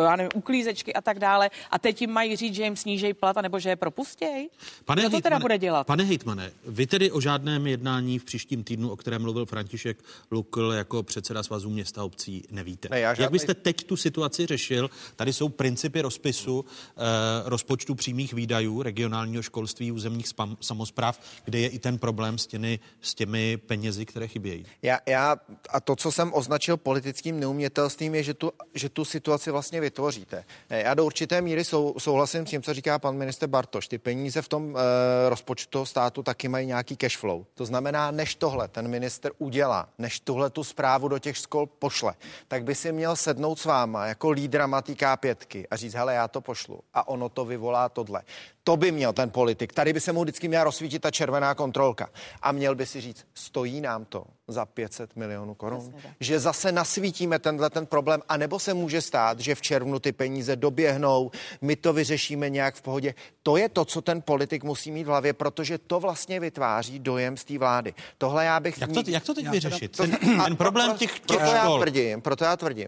já nevím, uklízečky a tak dále. A teď jim mají říct, že jim snížejí plat, nebo že je propustějí? Pane Kdo to teda bude dělat? Pane hejtmane, vy tedy o žádném jednání v příštím týdnu, o kterém mluvil František Lukl jako předseda svazu města obcí nevíte. Ne, žádný... Jak byste teď tu situaci řešil? Tady jsou principy rozpisu eh, rozpočtu přímých výdajů regionálního školství územních spam, samozpráv, kde je i ten problém s těmi, s těmi penězi, které chybějí. Já, já, a to, co jsem označil politickým neumětelstvím, je, že tu, že tu situaci vlastně vytvoříte. Já do určité míry sou, souhlasím s tím, co říká pan minister Bartoš. Ty peníze v tom eh, rozpočtu státu taky mají nějaký cash flow. To znamená, než tohle ten minister udělá, než tuhle tu zprávu do těch škol pošle, tak by si měl sednout s váma jako lídrama té K5 a říct, hele, já to pošlu. A ono to vyvolá tohle. To by měl ten politik. Tady by se mu vždycky měla rozsvítit ta červená kontrolka. A měl by si říct, stojí nám to za 500 milionů korun. Že zase nasvítíme tenhle ten problém, anebo se může stát, že v červnu ty peníze doběhnou, my to vyřešíme nějak v pohodě. To je to, co ten politik musí mít v hlavě, protože to vlastně vytváří dojem z té vlády. Tohle já bych... Jak to, jak to teď já vyřešit? To, ten, ten problém těch, těch proto já tvrdím, proto já tvrdím.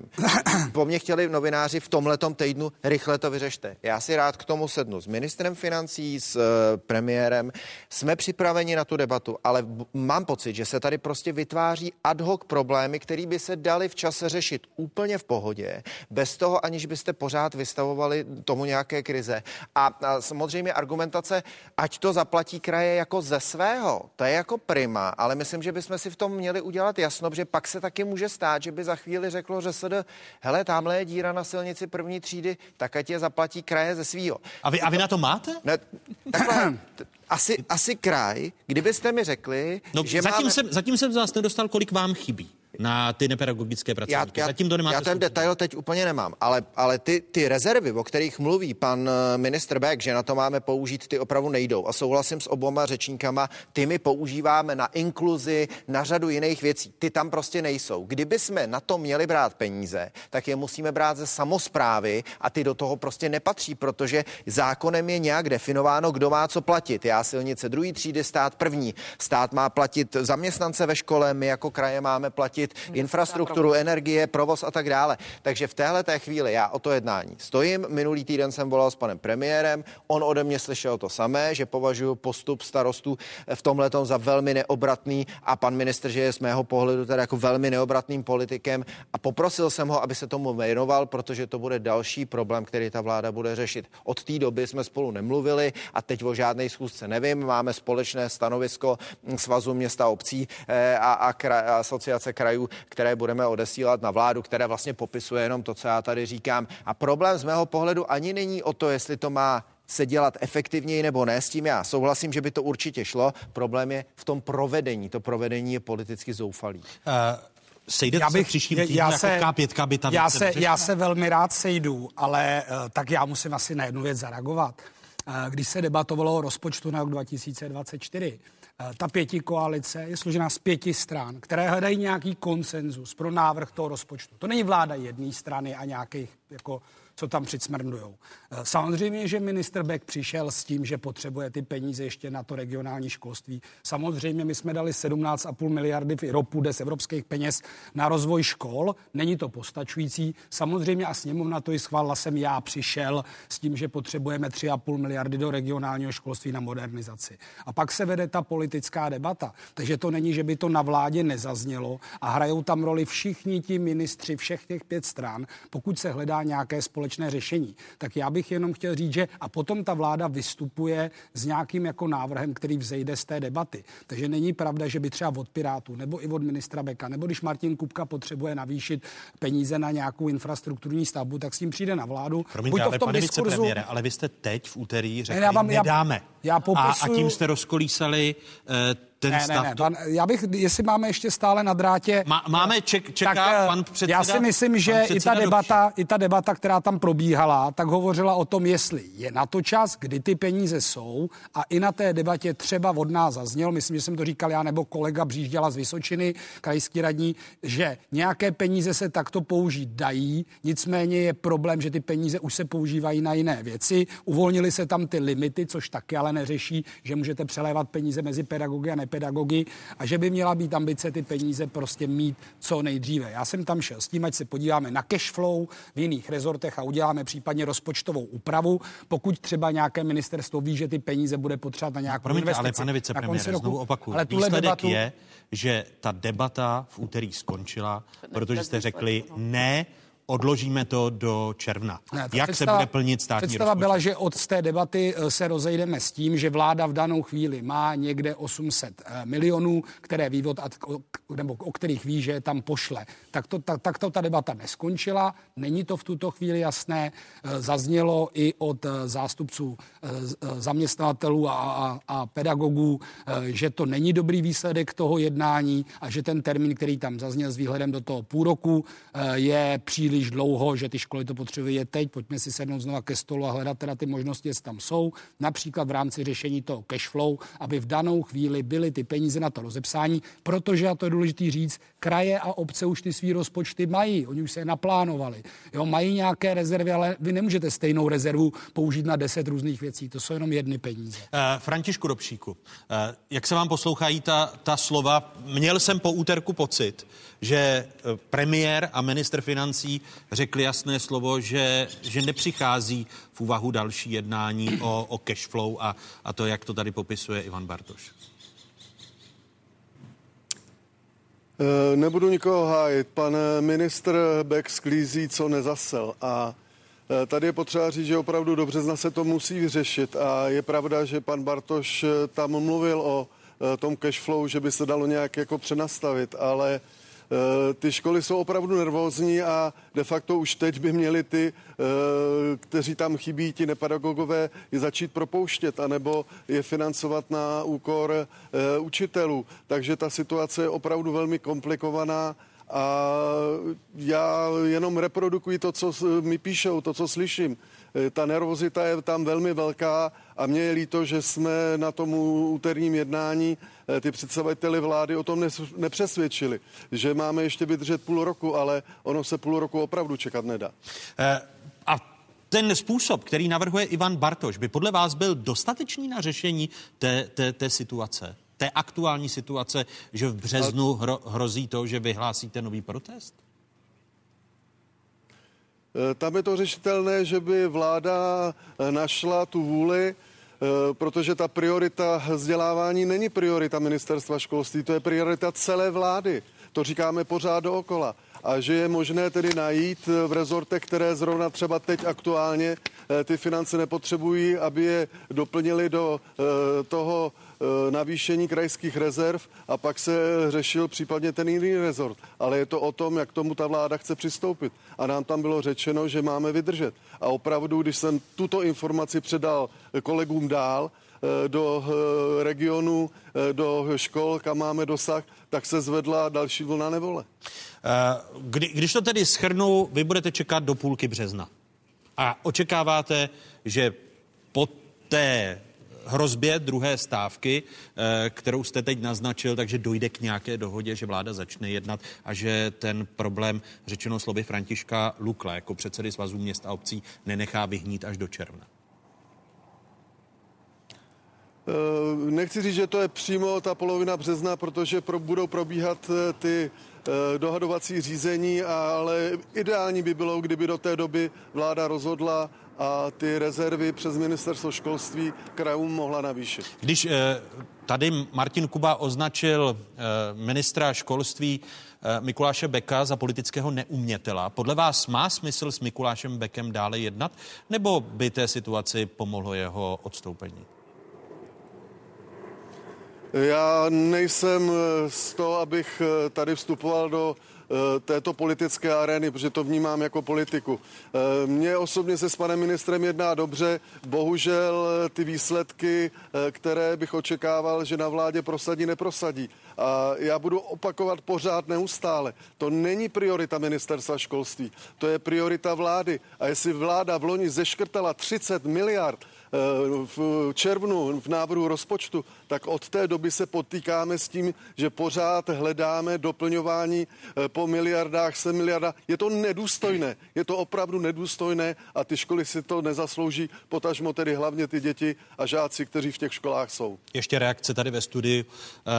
po mně chtěli novináři v tomhletom týdnu rychle to vyřešte. Já si rád k tomu sednu s ministrem financí, s uh, premiérem. Jsme připraveni na tu debatu, ale mám pocit, že se tady prostě vytváří ad hoc problémy, které by se daly v čase řešit úplně v pohodě, bez toho, aniž byste pořád vystavovali tomu nějaké krize. A, a samozřejmě argumentace, ať to zaplatí kraje jako ze svého, to je jako prima, ale myslím, že bychom si v tom měli udělat jasno, že pak se taky může stát, že by za chvíli řeklo, že se hele, tamhle je díra na silnici první třídy, tak ať je zaplatí kraje ze svýho. A vy, a vy na to máte? Ne, takhle, asi, asi kraj, kdybyste mi řekli, no, že zatím, máme... jsem, zatím jsem z vás nedostal, kolik vám chybí. Na ty nepedagogické pracovníky. Já, já, Zatím to nemáte já ten schopný. detail teď úplně nemám, ale, ale ty, ty rezervy, o kterých mluví pan eh, ministr Beck, že na to máme použít, ty opravdu nejdou. A souhlasím s oboma řečníkama, ty my používáme na inkluzi, na řadu jiných věcí. Ty tam prostě nejsou. Kdyby jsme na to měli brát peníze, tak je musíme brát ze samozprávy a ty do toho prostě nepatří, protože zákonem je nějak definováno, kdo má co platit. Já silnice druhý třídy, stát první. Stát má platit zaměstnance ve škole, my jako kraje máme platit infrastrukturu, energie, provoz a tak dále. Takže v téhle té chvíli já o to jednání stojím. Minulý týden jsem volal s panem premiérem, on ode mě slyšel to samé, že považuji postup starostů v tomhle za velmi neobratný a pan ministr, že je z mého pohledu teda jako velmi neobratným politikem a poprosil jsem ho, aby se tomu věnoval, protože to bude další problém, který ta vláda bude řešit. Od té doby jsme spolu nemluvili a teď o žádné schůzce nevím. Máme společné stanovisko Svazu města obcí eh, a, a, kraj, a asociace krajů, které budeme odesílat na vládu, které vlastně popisuje jenom to, co já tady říkám. A problém z mého pohledu ani není o to, jestli to má se dělat efektivněji nebo ne, s tím já souhlasím, že by to určitě šlo. Problém je v tom provedení. To provedení je politicky zoufalý. Uh, sejdete Já se v bych, příštím já- týdnu já jako se- K5 by ta já se, já se velmi rád sejdu, ale eh, tak já musím asi na jednu věc zareagovat. Eh, Když se debatovalo o rozpočtu na rok 2024, eh, ta pěti koalice je složená z pěti stran, které hledají nějaký konsenzus pro návrh toho rozpočtu. To není vláda jedné strany a nějakých jako co tam přicmrndujou. Eh, Samozřejmě, že minister Beck přišel s tím, že potřebuje ty peníze ještě na to regionální školství. Samozřejmě my jsme dali 17,5 miliardy v ropu z evropských peněz na rozvoj škol. Není to postačující. Samozřejmě a sněmovna to i schválila jsem já přišel s tím, že potřebujeme 3,5 miliardy do regionálního školství na modernizaci. A pak se vede ta politická debata. Takže to není, že by to na vládě nezaznělo a hrajou tam roli všichni ti ministři všech těch pět stran, pokud se hledá nějaké společné řešení. Tak já bych jenom chtěl říct, že a potom ta vláda vystupuje s nějakým jako návrhem, který vzejde z té debaty. Takže není pravda, že by třeba od Pirátů nebo i od ministra Beka, nebo když Martin Kupka potřebuje navýšit peníze na nějakou infrastrukturní stavbu, tak s tím přijde na vládu. Promiňte, Buď to ale v tom pane diskurzu, ale vy jste teď v úterý řekli, já vám- já- nedáme. já a, popisuju- a tím jste rozkolísali uh, ten ne, stav. ne, ne, To- pan, já bych, jestli máme ještě stále na drátě... Má, máme, ček, čeká tak, eh, pan předseda? Já si myslím, že i ta, debata, i ta debata, která tam probíhala, tak hovořila o tom, jestli je na to čas, kdy ty peníze jsou a i na té debatě třeba od nás zazněl, myslím, že jsem to říkal já nebo kolega Břížděla z Vysočiny, krajský radní, že nějaké peníze se takto použít dají, nicméně je problém, že ty peníze už se používají na jiné věci. Uvolnili se tam ty limity, což taky ale neřeší, že můžete přelévat peníze mezi pedagogy a nepedagogy a že by měla být ambice ty peníze prostě mít co nejdříve. Já jsem tam šel s tím, ať se podíváme na cash flow v jiných rezortech a uděláme případně rozpočtovou úpravu, pokud třeba nějaké ministerstvo ví, že ty peníze bude potřebovat na nějakou Promiňte, investici. ale pane na vicepremiére, konci roku. znovu opakuju. Ale tuhle Výsledek debatu, je, že ta debata v úterý skončila, protože jste řekli ne, odložíme to do června. Ne, ta Jak představa- se bude plnit státní Představa rozpočet? byla, že od té debaty eh, se rozejdeme s tím, že vláda v danou chvíli má někde 800 eh, milionů, které ví, od, nebo o kterých ví, že tam pošle. Tak to, tak, tak to ta debata neskončila, není to v tuto chvíli jasné. Eh, Zaznělo i od zástupců zaměstnavatelů a, a, a pedagogů, že to není dobrý výsledek toho jednání a že ten termín, který tam zazněl s výhledem do toho půl roku, je příliš dlouho, že ty školy to potřebují je teď. Pojďme si sednout znova ke stolu a hledat teda ty možnosti, jestli tam jsou. Například v rámci řešení toho cash flow, aby v danou chvíli byly ty peníze na to rozepsání, protože, a to je důležité říct, kraje a obce už ty svý rozpočty mají, oni už se je naplánovali. Jo, mají nějaké rezervy, ale vy nemůžete stejnou rezervu použít na deset různých věcí, to jsou jenom jedny peníze. Eh, Františku Dobšíku, eh, jak se vám poslouchají ta, ta slova? Měl jsem po úterku pocit, že eh, premiér a ministr financí řekli jasné slovo, že, že nepřichází v úvahu další jednání o, o cash flow a, a to, jak to tady popisuje Ivan Bartoš. Eh, Nebudu nikoho hájit. Pan ministr Beck sklízí, co nezasel. A eh, tady je potřeba říct, že opravdu do března se to musí vyřešit. A je pravda, že pan Bartoš tam mluvil o tom cash flow, že by se dalo nějak jako přenastavit, ale ty školy jsou opravdu nervózní a de facto už teď by měli ty, eh, kteří tam chybí, ti nepedagogové, je začít propouštět, anebo je financovat na úkor eh, učitelů. Takže ta situace je opravdu velmi komplikovaná A já jenom reprodukuji to, co mi píšou, to, co slyším. Eh, ta nervozita je tam velmi velká a mně je líto, že jsme na tom úterním jednání eh, ty představiteli vlády o tom nepřesvědčili, že máme ještě vydržet půl roku, ale ono se půl roku opravdu čekat nedá. Eh, a ten způsob, který navrhuje Ivan Bartoš, by podle vás byl dostatečný na řešení té, té, té situace? Té aktuální situace, že v březnu hro, hrozí to, že vyhlásíte nový protest? Eh, tam je to řešitelné, že by vláda eh, našla tu vůli, eh, protože ta priorita vzdělávání není priorita ministerstva školství, to je priorita celé vlády. To říkáme pořád dookola. A že je možné tedy najít v rezortech, které zrovna třeba teď aktuálně ty finance nepotřebují, aby je doplnili do toho navýšení krajských rezerv a pak se řešil případně ten jiný rezort. Ale je to o tom, jak tomu ta vláda chce přistoupit. A nám tam bylo řečeno, že máme vydržet. A opravdu, když jsem tuto informaci předal kolegům dál, eh, do eh, regionu, do škol, kam máme dosah, tak se zvedla další vlna nevole. Kdy, když to tedy schrnu, vy budete čekat do půlky března. A očekáváte, že po té hrozbě druhé stávky, eh, kterou jste teď naznačil, takže dojde k nějaké dohodě, že vláda začne jednat a že ten problém, řečeno slovy Františka Lukle, jako předsedy Svazu měst a obcí, nenechá vyhnít až do června. Eh, nechci říct, že to je přímo ta polovina března, protože pro, budou probíhat eh, ty dohadovací řízení, ale ideální by bylo, kdyby do té doby vláda rozhodla a ty rezervy přes ministerstvo školství krajům mohla navýšit. Když eh, tady Martin Kuba označil eh, ministra školství eh, Mikuláše Beka za politického neumětela, podle vás má smysl s Mikulášem Bekem dále jednat, nebo by té situaci pomohlo jeho odstoupení? Já nejsem z toho, abych tady vstupoval do této politické arény, protože to vnímám jako politiku. Eh, mně osobně se s panem ministrem jedná dobře, bohužel eh, ty výsledky, které bych očekával, že na vládě prosadí, neprosadí. A já budu opakovat pořád neustále. To není priorita ministerstva školství, to je priorita vlády. A jestli vláda v loni zeškrtala 30 miliard, Eh, v červnu v návrhu rozpočtu, tak od té doby se potýkáme s tím, že pořád hledáme doplňování eh, po miliardách, se miliarda. Je to nedůstojné, je to opravdu nedůstojné a ty školy si to nezaslouží, potažmo tedy hlavně ty děti a žáci, kteří v těch školách jsou. Ještě reakce tady ve studiu. Eh,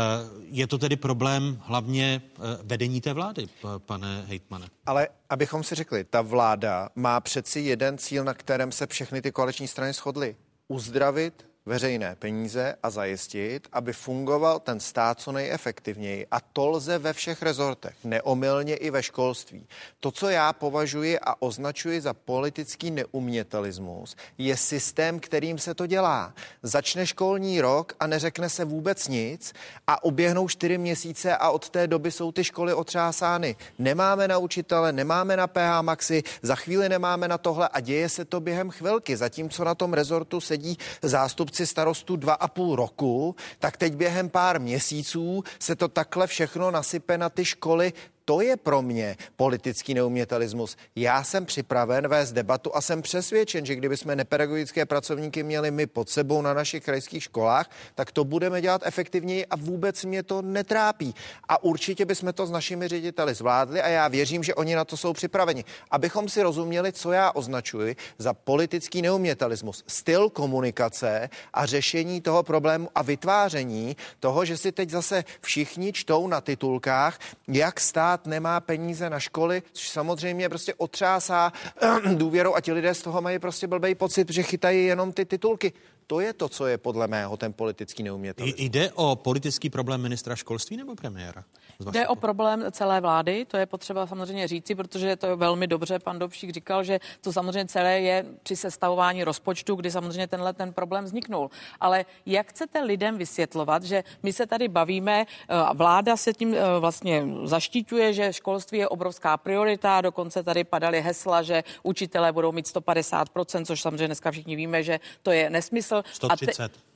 je to tedy problém hlavně vedení té vlády, pane Hejtmane? Ale abychom si řekli, ta vláda má přeci jeden cíl, na kterém se všechny ty koaliční strany shodly. Uzdravit veřejné peníze a zajistit, aby fungoval ten stát co nejefektivněji. A to lze ve všech rezortech, neomylně i ve školství. To, co já považuji a označuji za politický neumětelismus, je systém, kterým se to dělá. Začne školní rok a neřekne se vůbec nic a uběhnou čtyři měsíce a od té doby jsou ty školy otřásány. Nemáme na učitele, nemáme na PH Maxi, za chvíli nemáme na tohle a děje se to během chvilky. Zatímco na tom rezortu sedí zástup zástupci starostu dva a půl roku, tak teď během pár měsíců se to takhle všechno nasype na ty školy to je pro mě politický neumětelismus. Já jsem připraven vést debatu a jsem přesvědčen, že kdyby jsme nepedagogické pracovníky měli my pod sebou na našich krajských školách, tak to budeme dělat efektivněji a vůbec mě to netrápí. A určitě bychom to s našimi řediteli zvládli a já věřím, že oni na to jsou připraveni. Abychom si rozuměli, co já označuji za politický neumětelismus. Styl komunikace a řešení toho problému a vytváření toho, že si teď zase všichni čtou na titulkách, jak stát stát nemá peníze na školy, což samozřejmě prostě otřásá důvěrou a ti lidé z toho mají prostě blbý pocit, že chytají jenom ty titulky. To je to, co je podle mého ten politický neumětel. Jde o politický problém ministra školství nebo premiéra? Jde o problém celé vlády, to je potřeba samozřejmě říci, protože to je velmi dobře, pan Dobšík říkal, že to samozřejmě celé je při sestavování rozpočtu, kdy samozřejmě tenhle ten problém vzniknul. Ale jak chcete lidem vysvětlovat, že my se tady bavíme, eh, vláda se tím eh, vlastně zaštiťuje, že školství je obrovská priorita, dokonce tady padaly hesla, že učitelé budou mít 150%, což samozřejmě dneska všichni víme, že to je nesmysl. 130. A te,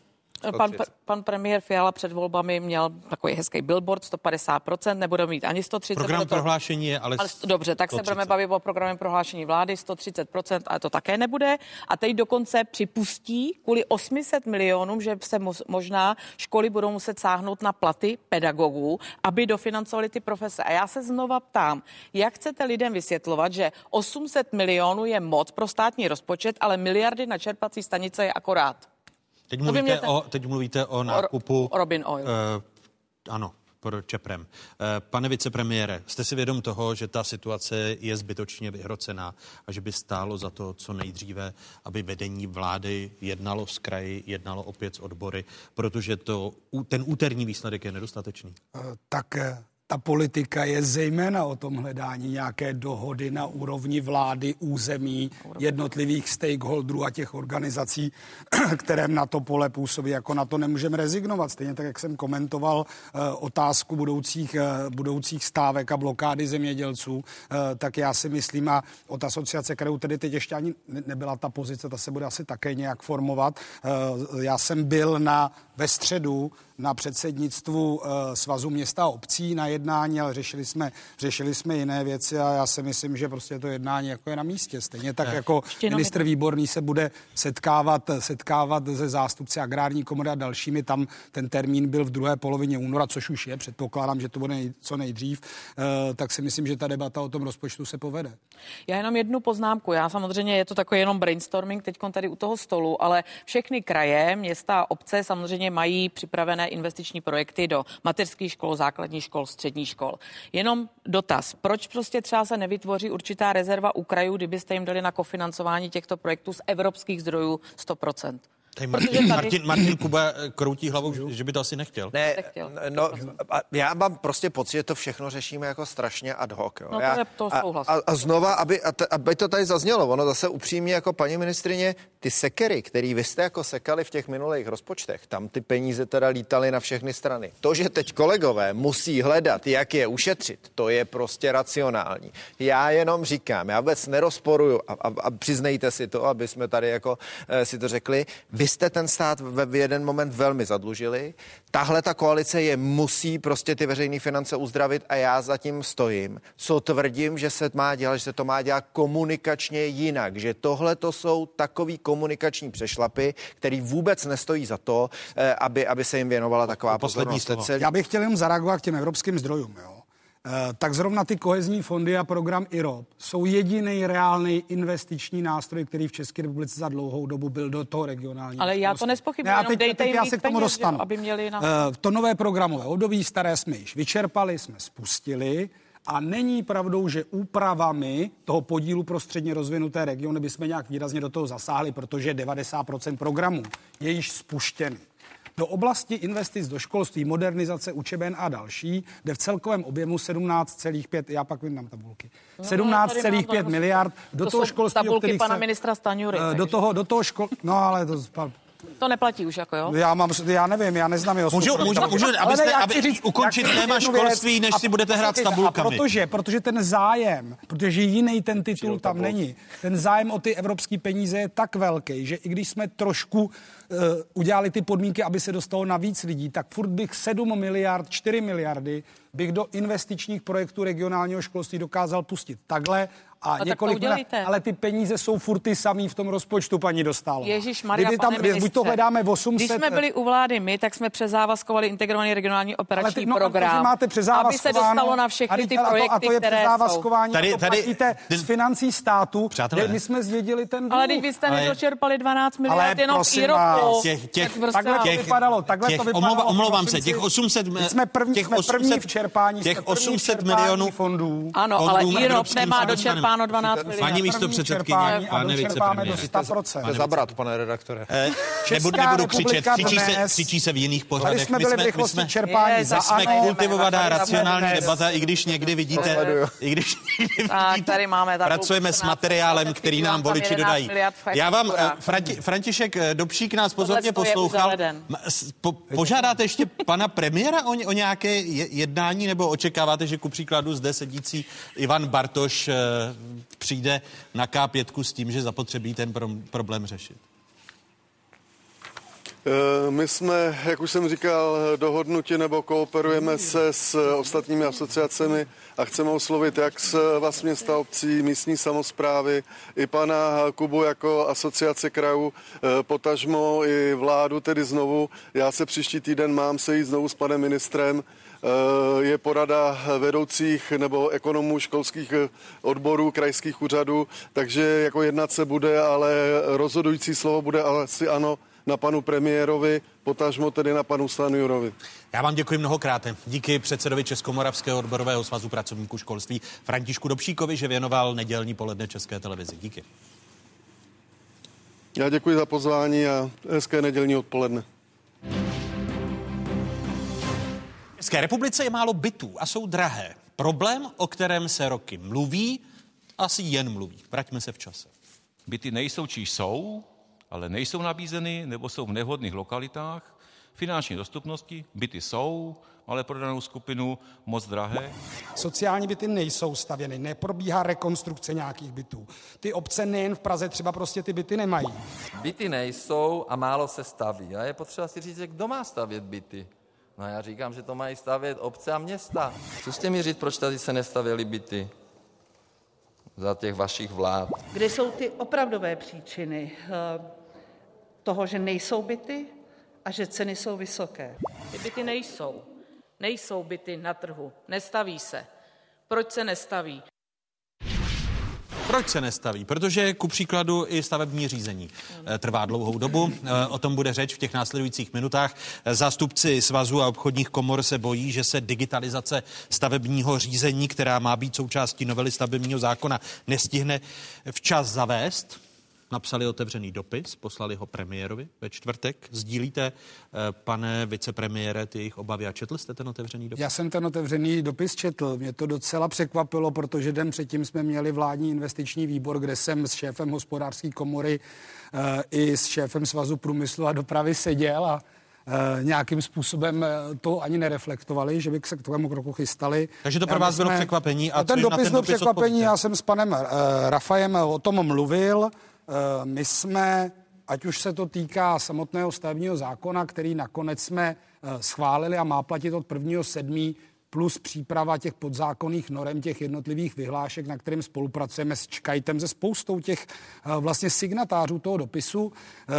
Pan, pan premiér Fiala před volbami měl takový hezký billboard, 150%, nebude mít ani 130%. Program to... prohlášení je ale... ale dobře, tak 130. se budeme bavit o programu prohlášení vlády, 130%, ale to také nebude. A teď dokonce připustí kvůli 800 milionům, že se možná školy budou muset sáhnout na platy pedagogů, aby dofinancovali ty profese. A já se znova ptám, jak chcete lidem vysvětlovat, že 800 milionů je moc pro státní rozpočet, ale miliardy na čerpací stanice je akorát? Teď mluvíte, o, teď mluvíte o nákupu... O Robin Oil. Uh, ano, pro Čeprem. Uh, pane vicepremiére, jste si vědom toho, že ta situace je zbytočně vyhrocená a že by stálo za to, co nejdříve, aby vedení vlády jednalo s kraji, jednalo opět s odbory, protože to, ten úterní výsledek je nedostatečný? Uh, tak ta politika je zejména o tom hledání nějaké dohody na úrovni vlády, území, jednotlivých stakeholderů a těch organizací, které na to pole působí. Jako na to nemůžeme rezignovat. Stejně tak, jak jsem komentoval uh, otázku budoucích, uh, budoucích stávek a blokády zemědělců, uh, tak já si myslím, a od asociace, kterou tedy teď ještě ani nebyla ta pozice, ta se bude asi také nějak formovat. Já jsem byl na ve středu na předsednictvu uh, Svazu města a obcí na jednání, ale řešili jsme, řešili jsme jiné věci a já si myslím, že prostě to jednání jako je na místě. Stejně tak jako ministr Výborný se bude setkávat, setkávat se zástupci agrární komory a dalšími. Tam ten termín byl v druhé polovině února, což už je. Předpokládám, že to bude nej, co nejdřív. Uh, tak si myslím, že ta debata o tom rozpočtu se povede. Já jenom jednu poznámku. Já samozřejmě je to takový jenom brainstorming teď tady u toho stolu, ale všechny kraje, města a obce samozřejmě mají připravené investiční projekty do mateřských škol, základních škol, středních škol. Jenom dotaz, proč prostě třeba se nevytvoří určitá rezerva u krajů, kdybyste jim dali na kofinancování těchto projektů z evropských zdrojů 100%? Tady Martin, Martin, Martin Kuba eh, kroutí hlavou, že by to asi nechtěl. Ne, nechtěl. no, já mám prostě pocit, že to všechno řešíme jako strašně ad hoc. Jo. No, já, to je to a, a, a znova, aby, a t, aby to tady zaznělo, ono zase upřímně jako paní ministrině, ty sekery, který vy jste jako sekali v těch minulých rozpočtech, tam ty peníze teda lítaly na všechny strany. To, že teď kolegové musí hledat, jak je ušetřit, to je prostě racionální. Já jenom říkám, já vůbec nerozporuju a, a, a přiznejte si to, aby jsme tady jako e, si to řekli, vy jste ten stát ve jeden moment velmi zadlužili. Tahle ta koalice je musí prostě ty veřejné finance uzdravit a já zatím stojím. Co tvrdím, že se má dělat, že se to má dělat komunikačně jinak, že tohle to jsou takový komunikační přešlapy, který vůbec nestojí za to, eh, aby, aby se jim věnovala taková pozornost. Já bych chtěl jenom zareagovat k těm evropským zdrojům. Jo. Eh, tak zrovna ty kohezní fondy a program IROP jsou jediný reálný investiční nástroj, který v České republice za dlouhou dobu byl do toho regionálního. Ale já to nespochybnuju, ne, teď, teď já se k tomu peněz, dostanu. Aby měli na... Uh, to nové programové období staré jsme již vyčerpali, jsme spustili. A není pravdou, že úpravami toho podílu pro středně rozvinuté regiony bychom nějak výrazně do toho zasáhli, protože 90% programů je již spuštěný do oblasti investic do školství, modernizace učeben a další, jde v celkovém objemu 17,5, já pak vyndám tabulky, 17,5 no, miliard do to toho školství, tabulky pana se, ministra Staňury. Eh, do toho, do toho škol, no ale to to neplatí už, jako jo? Já mám, já nevím, já neznám jeho Můžu, můžu, můžu abyste, ne, aby říct, ukončit téma školství, než si budete hrát s tabulkami. A protože, protože ten zájem, protože jiný ten titul tam není, ten zájem o ty evropské peníze je tak velký, že i když jsme trošku uh, udělali ty podmínky, aby se dostalo na víc lidí, tak furt bych 7 miliard, 4 miliardy bych do investičních projektů regionálního školství dokázal pustit. Takhle a no, několik miliard, ale ty peníze jsou furt ty samý v tom rozpočtu, paní dostalo. Ježíš Maria, tam, ministře, buď to hledáme 800... Když jsme byli u vlády my, tak jsme přezávazkovali integrovaný regionální operační ale ty, no, program, máte aby se dostalo na všechny ty projekty, a to, a to je které jsou. Tady, to tady, platíte z financí státu, kde my jsme zdědili ten dluh. Ale teď vy jste nedočerpali 12 miliard jenom v IROPu. Těch, těch, takhle to vypadalo, takhle to vypadalo. Omlouvám se, těch 800... Jsme první v čerpání. Těch 800 milionů fondů. Ano, ale IROP nemá dočerpáno čerpáno 12 miliard. Paní místo předsedkyně, pane vicepremiére. zabrat, pane redaktore. Eh, nebudu, nebudu křičet, křičí se, křičí se v jiných pořadech. jsme byli v rychlosti čerpání. My jsme kultivovaná racionální debata, i když někdy vidíte, i když tady máme pracujeme s materiálem, který nám voliči dodají. Já vám, eh, František eh, Dobšík nás pozorně poslouchal. Požádáte ještě pana premiéra o nějaké jednání, nebo očekáváte, že ku příkladu zde sedící Ivan Bartoš přijde na K5 s tím, že zapotřebí ten problém řešit? Eh, my jsme, jak už jsem říkal, dohodnuti nebo kooperujeme se s ostatními asociacemi a chceme oslovit jak s vás města obcí, místní samozprávy, i pana Kubu jako asociace krajů, eh, potažmo i vládu tedy znovu. Já se příští týden mám sejít znovu s panem ministrem Eh, je porada vedoucích nebo ekonomů školských odborů, krajských úřadů, takže jako jednat se bude, ale rozhodující slovo bude asi ano na panu premiérovi, potažmo tedy na panu Stanjurovi. Já vám děkuji mnohokrát. Díky předsedovi Českomoravského odborového svazu pracovníků školství Františku Dobšíkovi, že věnoval nedělní poledne České televizi. Díky. Já děkuji za pozvání a hezké nedělní odpoledne. České republice je málo bytů a jsou drahé. Problém, o kterém se roky mluví, asi jen mluví. Vraťme se v čase. Byty nejsou, či jsou, ale nejsou nabízeny nebo jsou v nevhodných lokalitách. Finanční dostupnosti, byty jsou, ale pro danou skupinu moc drahé. Sociální byty nejsou stavěny, neprobíhá rekonstrukce nějakých bytů. Ty obce nejen v Praze třeba prostě ty byty nemají. Byty nejsou a málo se staví. A je potřeba si říct, kdo má stavět byty. No já říkám, že to mají stavět obce a města. Zkuste mi říct, proč tady se nestavěly byty za těch vašich vlád. Kde jsou ty opravdové příčiny toho, že nejsou byty a že ceny jsou vysoké? Ty byty nejsou. Nejsou byty na trhu. Nestaví se. Proč se nestaví? Proč se nestaví? Protože ku příkladu i stavební řízení eh, trvá dlouhou dobu. Eh, o tom bude řeč v těch následujících minutách. Zástupci svazu a obchodních komor se bojí, že se digitalizace stavebního řízení, která má být součástí novely stavebního zákona, nestihne včas zavést napsali otevřený dopis, poslali ho premiérovi ve čtvrtek. Sdílíte, eh, pane vicepremiére, ty jejich obavy a četl jste ten otevřený dopis? Já jsem ten otevřený dopis četl. Mě to docela překvapilo, protože den předtím jsme měli vládní investiční výbor, kde jsem s šéfem hospodářské komory e, i s šéfem Svazu průmyslu a dopravy seděl a e, nějakým způsobem to ani nereflektovali, že by se k tomu kroku chystali. Takže to pro vás bylo překvapení. A, a ten dopis byl překvapení, odpovíte? já jsem s panem Rafajem o tom mluvil. Eh, my jsme, ať už se to týká samotného stavebního zákona, který nakonec jsme eh, schválili a má platit od 1. 7 plus příprava těch podzákonných norem, těch jednotlivých vyhlášek, na kterým spolupracujeme s Čkajtem, se spoustou těch eh, vlastně signatářů toho dopisu, eh,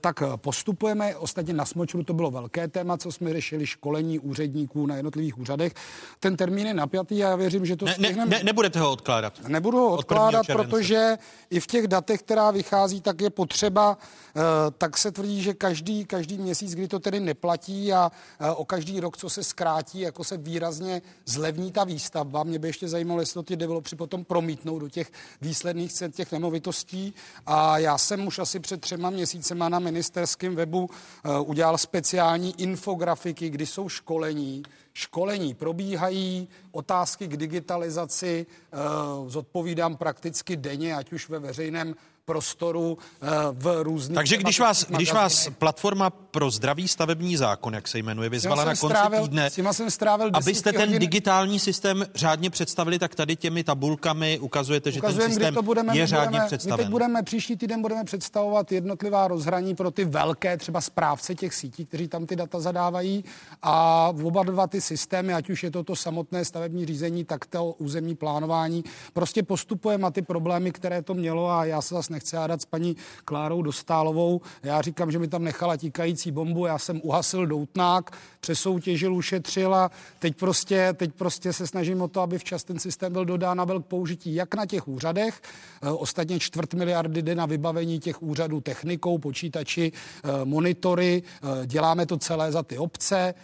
tak postupujeme. Ostatně na Smočru to bylo velké téma, co jsme řešili, školení úředníků na jednotlivých úřadech. Ten termín je napjatý a já věřím, že to ne, ne, ne, nebudete ho odkládat? Nebudu ho odkládat, od protože i v těch datech, která vychází, tak je potřeba, eh, tak se tvrdí, že každý, každý měsíc, kdy to tedy neplatí a o každý rok, co se zkrátí, jako se výrazně výrazně zlevní ta výstavba. Mě by ještě zajímalo, jestli to ty developři potom promítnou do těch výsledných cen těch nemovitostí. A já jsem už asi před třema měsícema na ministerském webu uh, udělal speciální infografiky, kdy jsou školení, školení probíhají, otázky k digitalizaci uh, zodpovídám prakticky denně, ať už ve veřejném prostoru eh, v různých... Takže když vás, když vás platforma pro zdravý stavební zákon, jak se jmenuje, vyzvala na konci strávil, týdne, jsem strávil abyste ten hodin... digitální systém řádně představili, tak tady těmi tabulkami ukazujete, že Ukazujem, ten systém to budeme, je řádně budeme, představen. My teď budeme, příští týden budeme představovat jednotlivá rozhraní pro ty velké třeba správce těch sítí, kteří tam ty data zadávají. A oba dva ty systémy, ať už je to to samotné stavební řízení, tak to územní plánování, prostě postupujeme a ty problémy, které to mělo a já se zase nechci hádat s paní Klárou Dostálovou. Já říkám, že mi tam nechala tíkající bombu, já jsem uhasil doutnák, přesoutěžil, ušetřil a teď prostě, teď prostě se snažím o to, aby včas ten systém byl dodán a byl k použití jak na těch úřadech, eh, ostatně čtvrt miliardy jde na vybavení těch úřadů technikou, počítači, eh, monitory, eh, děláme to celé za ty obce,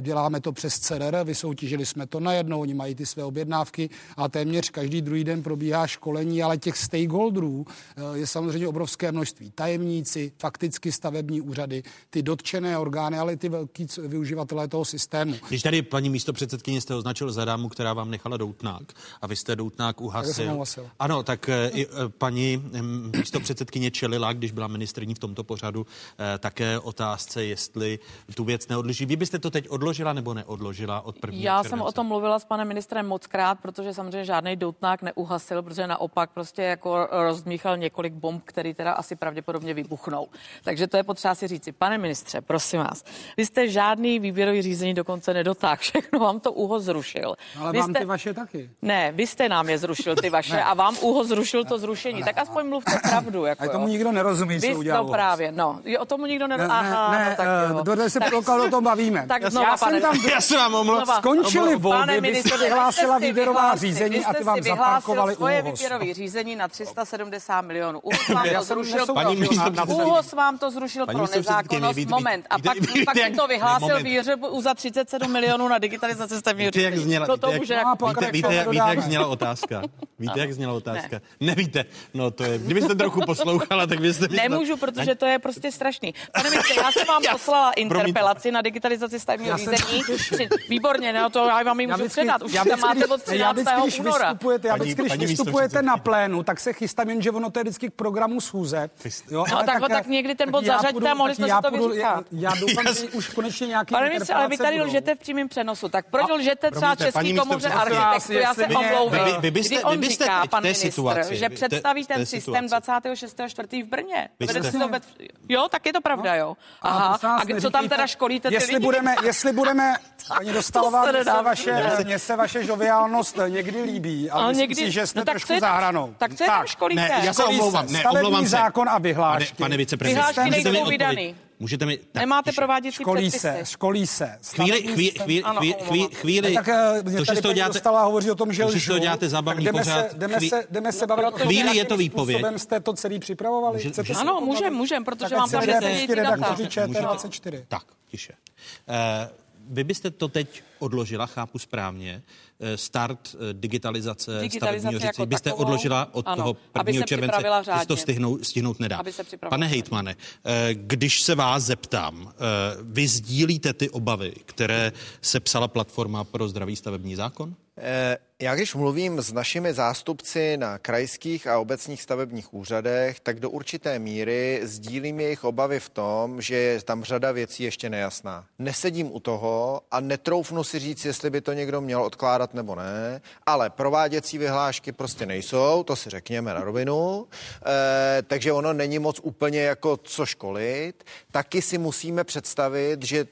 děláme to přes CRR, vysoutěžili jsme to najednou, oni mají ty své objednávky a téměř každý druhý den probíhá školení, ale těch stakeholderů je samozřejmě obrovské množství. Tajemníci, fakticky stavební úřady, ty dotčené orgány, ale ty velký využivatelé toho systému. Když tady paní místo předsedkyně jste označil za dámu, která vám nechala doutnák a vy jste doutnák uhasil. Ano, tak eh, i eh, paní místo předsedkyně čelila, když byla ministrní v tomto pořadu, eh, také otázce, jestli tu věc neodloží. Vy byste to teď odložila nebo neodložila? odložila od 1. Já července. jsem o tom mluvila s panem ministrem moc krát, protože samozřejmě žádný doutnák neuhasil, protože naopak prostě jako rozdmíchal několik bomb, které teda asi pravděpodobně vybuchnou. Takže to je potřeba si říci. Pane ministře, prosím vás, vy jste žádný výběrový řízení dokonce nedotáhl, všechno vám to úho zrušil. Ale vy vám jste... ty vaše taky. Ne, vy jste nám je zrušil, ty vaše, a vám úho zrušil to zrušení. Tak aspoň mluvte pravdu. Jako, Ale tomu jo. nikdo nerozumí, co Vy, udělal No právě, no. Jo, o tomu nikdo Ne, nerozumí. ne, Aha, ne, no, tak eh, jo. dokud se Tak- o tom bavíme. Tak Já znova, jsem pane, tam- Já se vám. Skončily Omlouvám. volby, vy jste vyhlásila výběrová vyhlásil- řízení a ty vám zaparkovali svoje ÚOHS. výběrové řízení na 370 milionů. ÚHOS vám Já to jsem zrušil, pro, nezákonnost. Moment. A pak, to vyhlásil výřebu za 37 milionů na digitalizaci stavního Víte, jak řízení. zněla, No to víte, může jak, jako... víte, víte, víte, víte, jak zněla otázka? Víte, jak zněla otázka? Nevíte. No to je, kdybyste trochu poslouchala, tak byste... Nemůžu, protože to je prostě strašný. Pane ministře, já jsem vám poslala interpelaci na digitalizaci stavního řízení. Výborně, no to já vám ji můžu předat. Už tam máte od já vždycky, 13. když února. vystupujete, já vždycky, když vystupujete na plénu, tak se chystám, jenže ono to je vždycky k programu schůze. Jo, No, tak ho tak někdy ten bod já zařaďte a mohli tak jsme si já to vyříkat. Já, já doufám, že už konečně nějaký Pane ministře, ale vy tady budou. lžete v přímém přenosu. Tak proč lžete třeba promiňte, Český komoře architektů? Já se omlouvám. Vy- vy byste- on vy byste říká, pan té ministr, situaci, že představí ten té systém situaci. 26.4. v Brně. Jo, tak je to pravda, jo. Aha, a co tam teda školíte ty jestli lidi? Budeme, jestli budeme, paní Dostalová, mně se, vaše, mně se vaše žoviálnost někdy líbí, ale Ale myslím někdy- si, že jste no trošku je- za hranou. tak co je tam školíte? Ne, já se omlouvám, ne, omlouvám se. zákon a Pane, vyhlášky. pane viceprezident, Vyhlášky nejsou vydaný. Můžete mi... Tak, Nemáte tiše. prováděcí Školí předpisy. se, školí se. Chvíli, chvíli, chvíli, Ano, chvíli, chvíli, chvíli, tak eh, mě to, že tady děláte, Dostálová hovoří o tom, že to, že lžu. děláte zábavný Tak jdeme pořád. Se, jdeme, Chví- se, jdeme se bavit o tom, Chvíli je to výpověď. způsobem jste to celý připravovali. Může- Chcete může- Ano, o můžem, můžem, protože Tak vám ať tam se nesedí vede ty data. redaktoři Můžete. ČT24. Tak, tiše. Vy byste to teď odložila, chápu správně, eh, start eh, digitalizace, Digitalizace stavebního jako byste takovou? odložila od Ano, toho aby 1. se července, se to řádně. stihnout, stihnout nedá. Aby se Pane řádně. hejtmane, eh, když se vás zeptám, vy sdílíte ty obavy, které sepsala platforma pro zdravý stavební zákon? Eh, Já když mluvím s našimi zástupci na krajských a obecních stavebních úřadech, tak do určité míry sdílím jejich obavy v tom, že je tam řada věcí ještě nejasná. Nesedím u toho a netroufnu si říct, jestli by to někdo měl odkládat nebo ne, ale prováděcí vyhlášky prostě nejsou, to si řekněme na rovinu, eh, takže ono není moc úplně jako co školit. Taky si musíme představit, že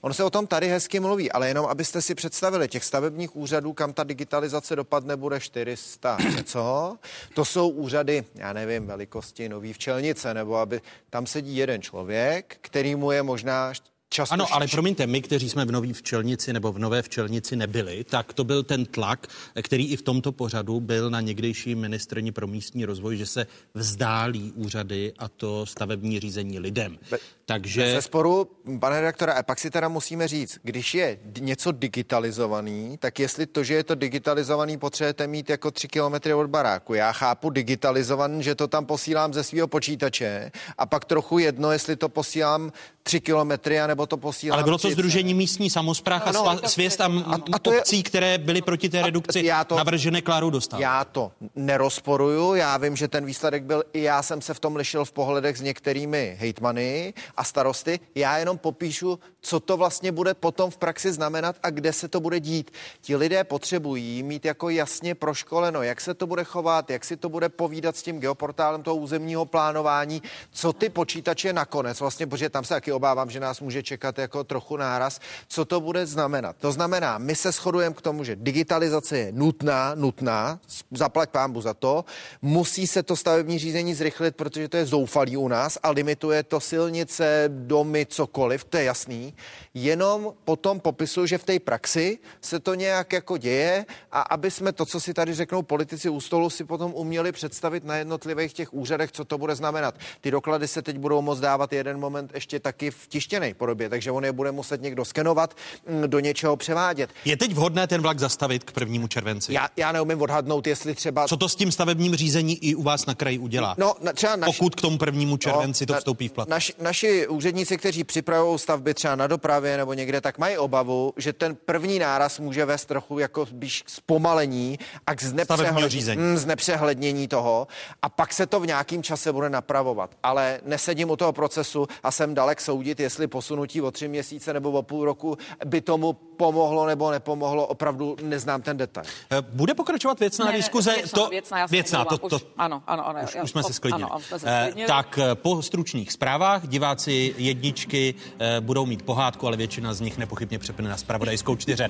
On se o tom tady hezky mluví, ale jenom abyste si představili, těch stavebních úřadů, kam ta digitalizace dopadne, bude 400 něco. To jsou úřady, já nevím, velikosti nový včelnice, nebo aby tam sedí jeden člověk, který mu je možná často... Ano, ale promiňte, my, kteří jsme v nový včelnici nebo v nové včelnici nebyli, tak to byl ten tlak, který i v tomto pořadu byl na někdejší ministrní pro místní rozvoj, že se vzdálí úřady a to stavební řízení lidem. Be- Takže... Ze sporu, pane redaktore, a pak si teda musíme říct, když je něco digitalizovaný, tak jestli to, že je to digitalizovaný, potřebujete mít jako tři kilometry od baráku. Já chápu digitalizovaný, že to tam posílám ze svého počítače a pak trochu jedno, jestli to posílám tři kilometry, anebo to posílám... Ale bylo to 30. Združení místní samozpráv a sva- svěst a, A- a, to je- obcí, které byly proti té redukci já to- navržené Klárou dostat. Já to nerozporuju, já vím, že ten výsledek byl, i já jsem se v tom lišil v pohledech s některými hejtmany a starosty. Já jenom popíšu, co to vlastně bude potom v praxi znamenat a kde se to bude dít. Ti lidé potřebují mít jako jasně proškoleno, jak se to bude chovat, jak si to bude povídat s tím geoportálem toho územního plánování, co ty počítače nakonec, vlastně, protože tam se taky obávám, že nás může čekat jako trochu náraz, co to bude znamenat. To znamená, my se shodujeme k tomu, že digitalizace je nutná, nutná, zaplať pámbu za to, musí se to stavební řízení zrychlit, protože to je zoufalý u nás a limituje to silnice, domy, cokoliv, to je jasný. Jenom potom popisuju, že v té praxi se to nějak jako děje a aby jsme to, co si tady řeknou politici u stolu, si potom uměli představit na jednotlivých těch úřadech, co to bude znamenat. Ty doklady se teď budou moct dávat jeden moment ještě taky v tištěné podobě, takže on je bude muset někdo skenovat, mm, do něčeho převádět. Je teď vhodné ten vlak zastavit k prvnímu červenci? Já, já neumím odhadnout, jestli třeba... Co to s tím stavebním řízení i u vás na kraji udělá? No, na, třeba naši, Pokud k tomu prvnímu červenci to na- vstoupí v platnost. Naši, naši úředníci, kteří připravují stavby třeba na dopravě nebo někde, tak mají obavu, že ten první náraz může vést trochu jako spíš k zpomalení a k znepřehlednění, řízení. mm, znepřehlednění toho a pak se to v nějakým čase bude napravovat. Ale nesedím u toho procesu a jsem dalek soudit, jestli posunu posunutí o tři měsíce nebo o půl roku by tomu pomohlo nebo nepomohlo, opravdu neznám ten detail. Eh, bude pokračovat věcná Ne, diskuze? věcná, to, věcná, věcná to, to, už- ano, ano, ano, už, já- už jsme se sklidnili. ano, jsme se Eh, sklidnili. tak eh, po stručných zprávách diváci jedničky eh, budou mít pohádku, ale většina z nich nepochybně přepne na spravodajskou 24,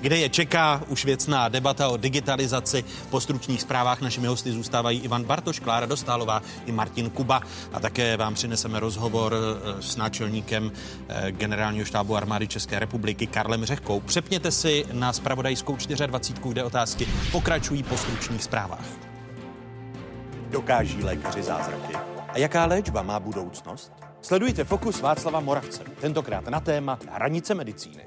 kde je čeká už věcná debata o digitalizaci. Po stručných zprávách našimi hosty zůstávají Ivan Bartoš, Klára Dostálová i Martin Kuba. A také vám přineseme rozhovor eh, s náčelníkem eh, generálního štábu armády České republiky Karlem Řehkou. Přepněte si na spravodajskou 24, kde otázky pokračují po stručných zprávách. Dokáží lékaři zázraky? A jaká léčba má budoucnost? Sledujte Fokus Václava Moravce, tentokrát na téma hranice medicíny.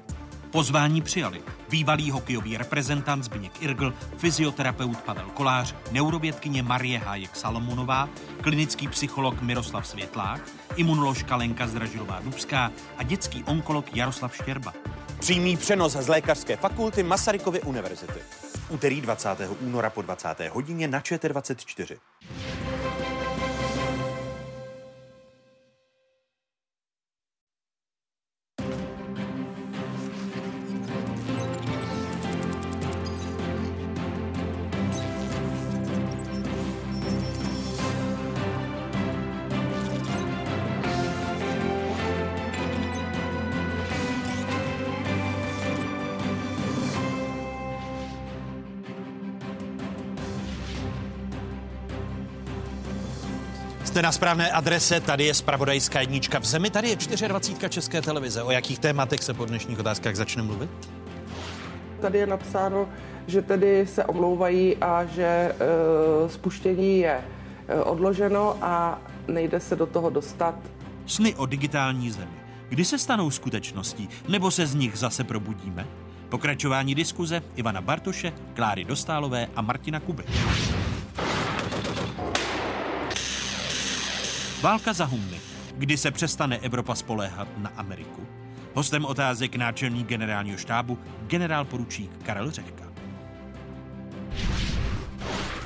Pozvání přijali bývalý hokejový reprezentant Zbigněk Irgl, fyzioterapeut Pavel Kolář, neurovědkyně Marie Hájek Salomonová, klinický psycholog Miroslav Světlák, imunoložka Lenka Zdražilová Dubská a dětský onkolog Jaroslav Štěrba. Přímý přenos z lékařské fakulty Masarykovy univerzity. Úterý 20. února po 20. hodině na ČT24. Jste na správné adrese, tady je spravodajská jednička v zemi, tady je 24 České televize. O jakých tématech se po dnešních otázkách začne mluvit? Tady je napsáno, že tedy se omlouvají a že e, spuštění je e, odloženo a nejde se do toho dostat. Sny o digitální zemi. Kdy se stanou skutečností, nebo se z nich zase probudíme? Pokračování diskuze Ivana Bartoše, Kláry Dostálové a Martina Kuby. Válka za humny. Kdy se přestane Evropa spoléhat na Ameriku? Hostem otázek náčelník generálního štábu generál poručík Karel Řehka.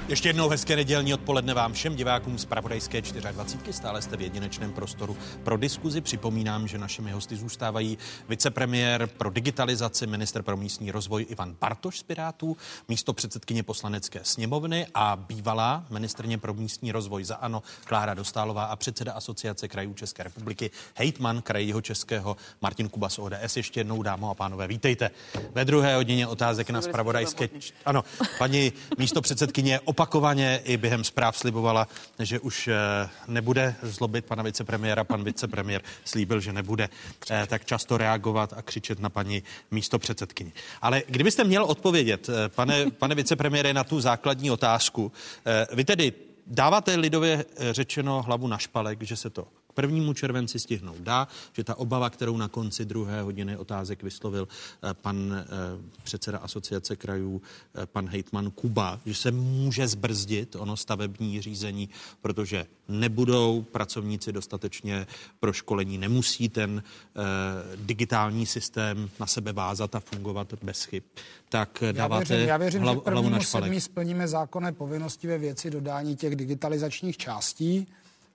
Ještě jednou hezké nedělní odpoledne vám všem divákům z Pravodajské 24. Stále jste v jedinečném prostoru pro diskuzi. Připomínám, že našimi hosty zůstávají vicepremiér pro digitalizaci, minister pro místní rozvoj Ivan Bartoš z Pirátů, místo předsedkyně poslanecké sněmovny a bývalá ministrně pro místní rozvoj za ANO Klára Dostálová a předseda asociace krajů České republiky, hejtman krajího českého Martin Kuba z ODS. Ještě jednou, dámo a pánové, vítejte. Ve druhé hodině otázek na Spravodajské... Ano, paní místo předsedkyně opakovaně i během zpráv slibovala, že už eh, nebude zlobit pana vicepremiéra. Pan vicepremiér slíbil, že nebude eh, tak často reagovat a křičet na paní místo předsedkyni. Ale kdybyste měl odpovědět, eh, pane, pane vicepremiére, na tu základní otázku, vy tedy dáváte lidově řečeno hlavu na špalek, že se to prvnímu červenci stihnout dá, že ta obava, kterou na konci druhé hodiny otázek vyslovil pan předseda asociace krajů, pan hejtman Kuba, že se může zbrzdit ono stavební řízení, protože nebudou pracovníci dostatečně pro školení, nemusí ten eh, digitální systém na sebe vázat a fungovat bez chyb. Tak dáváte já věřím, já věřím hlav, že hlavu na špalek. splníme zákonné povinnosti ve věci dodání těch digitalizačních částí.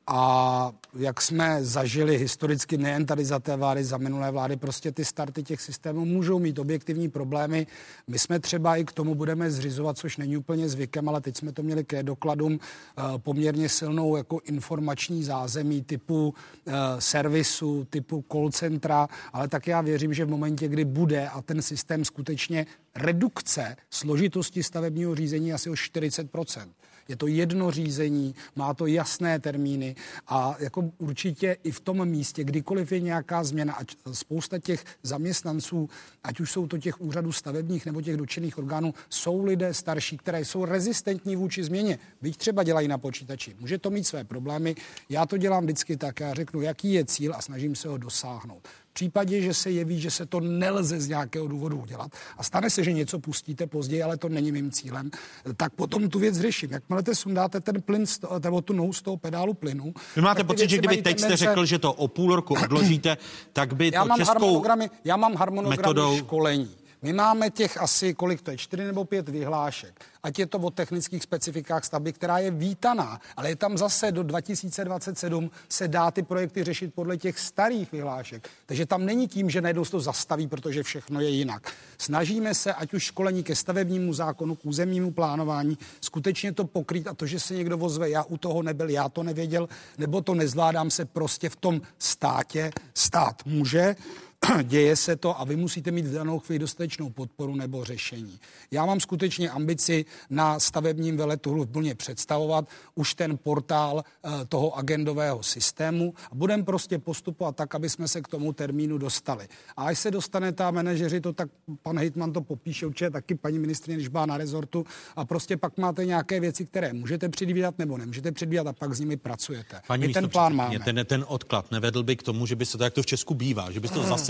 A jak jsme zažili historicky nejen tady za té vlády, za minulé vlády, prostě ty starty těch systémů můžou mít objektivní problémy. My jsme třeba i k tomu budeme zřizovat, což není úplně zvykem, ale teď jsme to měli ke dokladům eh, poměrně silnou jako informační zázemí typu eh, servisu, typu call centra, ale tak já věřím, že v momentě, kdy bude a ten systém skutečně redukce složitosti stavebního řízení asi o 40 je to jedno řízení, má to jasné termíny a jako určitě i v tom místě, kdykoliv je nějaká změna, ať spousta těch zaměstnanců, ať už jsou to těch úřadů stavebních nebo těch dotčených orgánů, jsou lidé starší, které jsou rezistentní vůči změně. Byť třeba dělají na počítači. Může to mít své problémy. Já to dělám vždycky tak. Já řeknu, jaký je cíl a snažím se ho dosáhnout. V případě, že se jeví, že se to nelze z nějakého důvodu udělat a stane se, že něco pustíte později, ale to není mým cílem, tak potom tu věc řeším. Jakmile te sundáte ten plyn, z toho- nebo tu nou z toho pedálu plynu. Vy máte pocit, že kdyby teď jste tendence- řekl, že to o půl roku odložíte, tak by já to mám českou harmonogramy, já mám harmonogramy metodou- školení. My máme těch asi, kolik to je, čtyři nebo pět vyhlášek. Ať je to o technických specifikách stavby, která je vítaná, ale je tam zase do 2027 se dá ty projekty řešit podle těch starých vyhlášek. Takže tam není tím, že najednou to zastaví, protože všechno je jinak. Snažíme se, ať už školení ke stavebnímu zákonu, k územnímu plánování, skutečně to pokrýt a to, že se někdo vozve, já u toho nebyl, já to nevěděl, nebo to nezvládám se prostě v tom státě. Stát může, děje se to a vy musíte mít v danou chvíli dostatečnou podporu nebo řešení. Já mám skutečně ambici na stavebním veletu plně představovat už ten portál uh, toho agendového systému a budeme prostě postupovat tak, aby jsme se k tomu termínu dostali. A až se dostane ta manažeři, to tak pan Hejtman to popíše určitě taky paní ministrině, když byla na rezortu a prostě pak máte nějaké věci, které můžete předvídat nebo nemůžete předvídat a pak s nimi pracujete. Paní My ten plán máme. Ten, ten odklad nevedl by k tomu, že by se to, jak to v Česku bývá, že by to zase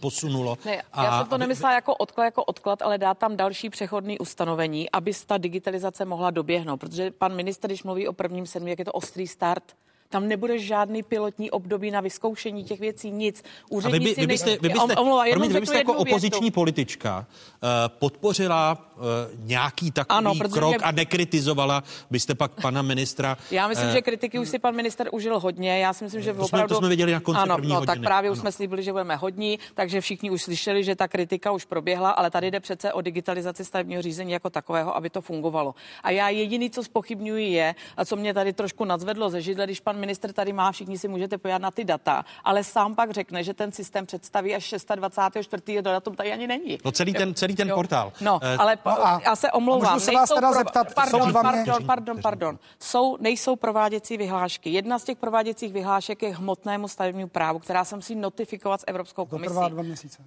posunulo. Ne, a já jsem to nemyslela jako odklad, jako odklad, ale dá tam další přechodný ustanovení, aby ta digitalizace mohla doběhnout, protože pan minister, když mluví o prvním sedmi, jak je to ostrý start, tam nebude žádný pilotní období na vyzkoušení těch věcí, nic. Úředníci a vy, by, vy byste, vy byste, omlouvá, promiň, vy byste jako opoziční větu. politička uh, podpořila uh, nějaký takový ano, krok mě... a nekritizovala byste pak pana ministra. Já myslím, uh, že kritiky už si pan minister užil hodně. Já si myslím, že to opravdu... Jsme, to jsme viděli na konci ano, první no, hodiny. tak právě ano. už jsme slíbili, že budeme hodní, takže všichni už slyšeli, že ta kritika už proběhla, ale tady jde přece o digitalizaci stavebního řízení jako takového, aby to fungovalo. A já jediný, co spochybňuji, je, a co mě tady trošku nadzvedlo ze židle, když pan minister tady má všichni si můžete pojat na ty data, ale sám pak řekne, že ten systém představí až 26. do datum tady ani není. No celý ten, celý ten jo. portál. No, uh, ale no a, já se omlouvám. Můžu se vás teda pro... zeptat, pardon, jsou pardon, pardon, pardon, pardon. Jsou, nejsou prováděcí vyhlášky. Jedna z těch prováděcích vyhlášek je hmotnému stavebnímu právu, která se musí notifikovat s Evropskou komisí. To trvá dva měsíce.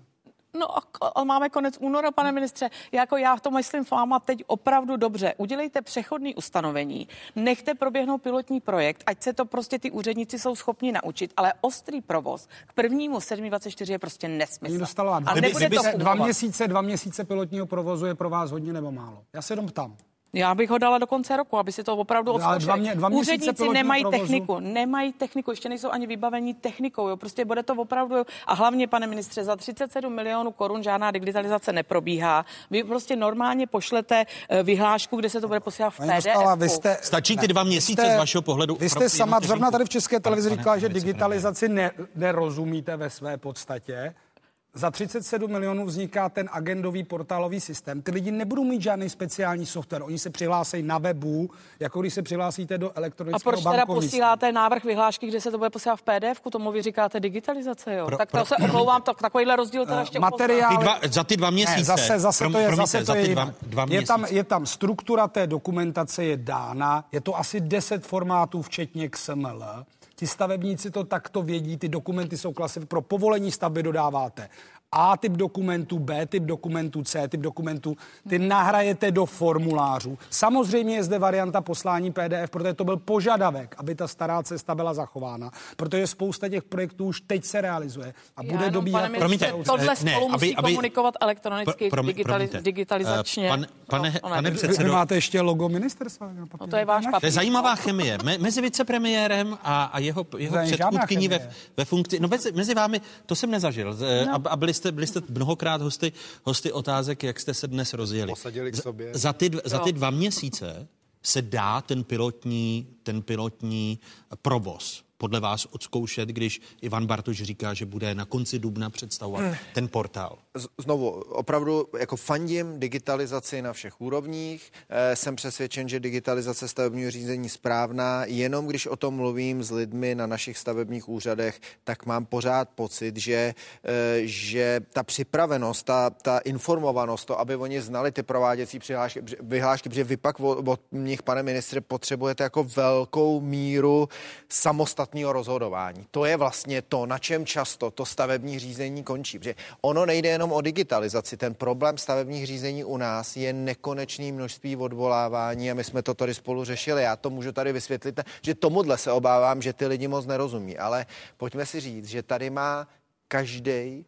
No a, a máme konec února, pane ministře. Jako já to myslím s váma teď opravdu dobře. Udělejte přechodný ustanovení, nechte proběhnout pilotní projekt, ať se to prostě ty úředníci jsou schopni naučit, ale ostrý provoz k prvnímu 7.24 je prostě nesmysl. Dostala, a nebude to dva měsíce, dva měsíce pilotního provozu je pro vás hodně nebo málo? Já se jenom ptám. Já bych ho dala do konce roku, aby si to opravdu odzkoušeli. Dva Úředníci nemají provozu. techniku, nemají techniku, ještě nejsou ani vybavení technikou. Jo. Prostě bude to opravdu, a hlavně, pane ministře, za 37 milionů korun žádná digitalizace neprobíhá. Vy prostě normálně pošlete eh, vyhlášku, kde se to bude posílat v PDF. Vy jste, Stačí ty dva měsíce jste, z vašeho pohledu? Vy jste sama zrovna tady v České televizi říkala, že digitalizaci ne, nerozumíte ve své podstatě za 37 milionů vzniká ten agendový portálový systém. Ty lidi nebudou mít žádný speciální software. Oni se přihlásí na webu, jako když se přihlásíte do elektronického A proč teda posíláte návrh vyhlášky, kde se to bude posílat v PDF? Tomu vy říkáte digitalizace, jo? Pro, tak to pro, se omlouvám, tak takovýhle rozdíl teda ještě materiál, ty dva, Za ty dva měsíce. Ne, zase, zase pro, to je, promiňte, zase to je, dva, dva je, tam, je tam struktura té dokumentace je dána, je to asi 10 formátů, včetně XML. Ti stavebníci to takto vědí, ty dokumenty jsou klasifikovány. Pro povolení stavby dodáváte a typ dokumentů, B typ dokumentů, C typ dokumentů, ty nahrajete do formulářů. Samozřejmě je zde varianta poslání PDF, protože to byl požadavek, aby ta stará cesta byla zachována, protože spousta těch projektů už teď se realizuje a bude dobíhat. Promiňte, tohle spolu ne, musí aby, komunikovat elektronicky, pro, digitali, digitalizačně. Pan, pane, no, pane předsedo, vy máte ještě logo ministerstva. No to je váš papír. To je zajímavá chemie. Me, mezi vicepremiérem a, a jeho, jeho předchůdkyní ve, ve funkci. No mezi, mezi vámi, to jsem nezažil. No. A, a byli jste, byli jste mnohokrát hosty, hosty otázek, jak jste se dnes rozjeli. Posadili k sobě. Za ty, za ty dva měsíce se dá ten pilotní, ten pilotní provoz podle vás odzkoušet, když Ivan Bartoš říká, že bude na konci dubna představovat hmm. ten portál? Znovu, opravdu jako fandím digitalizaci na všech úrovních. E, jsem přesvědčen, že digitalizace stavebního řízení správná. Jenom když o tom mluvím s lidmi na našich stavebních úřadech, tak mám pořád pocit, že, e, že ta připravenost, ta, ta informovanost, to, aby oni znali ty prováděcí přihlášky, vyhlášky, protože vy pak od, od nich, pane ministře, potřebujete jako velkou míru samostatného rozhodování. To je vlastně to, na čem často to stavební řízení končí. Protože ono nejde jenom o digitalizaci. Ten problém stavebních řízení u nás je nekonečný množství odvolávání a my jsme to tady spolu řešili. Já to můžu tady vysvětlit, že tomuhle se obávám, že ty lidi moc nerozumí. Ale pojďme si říct, že tady má každý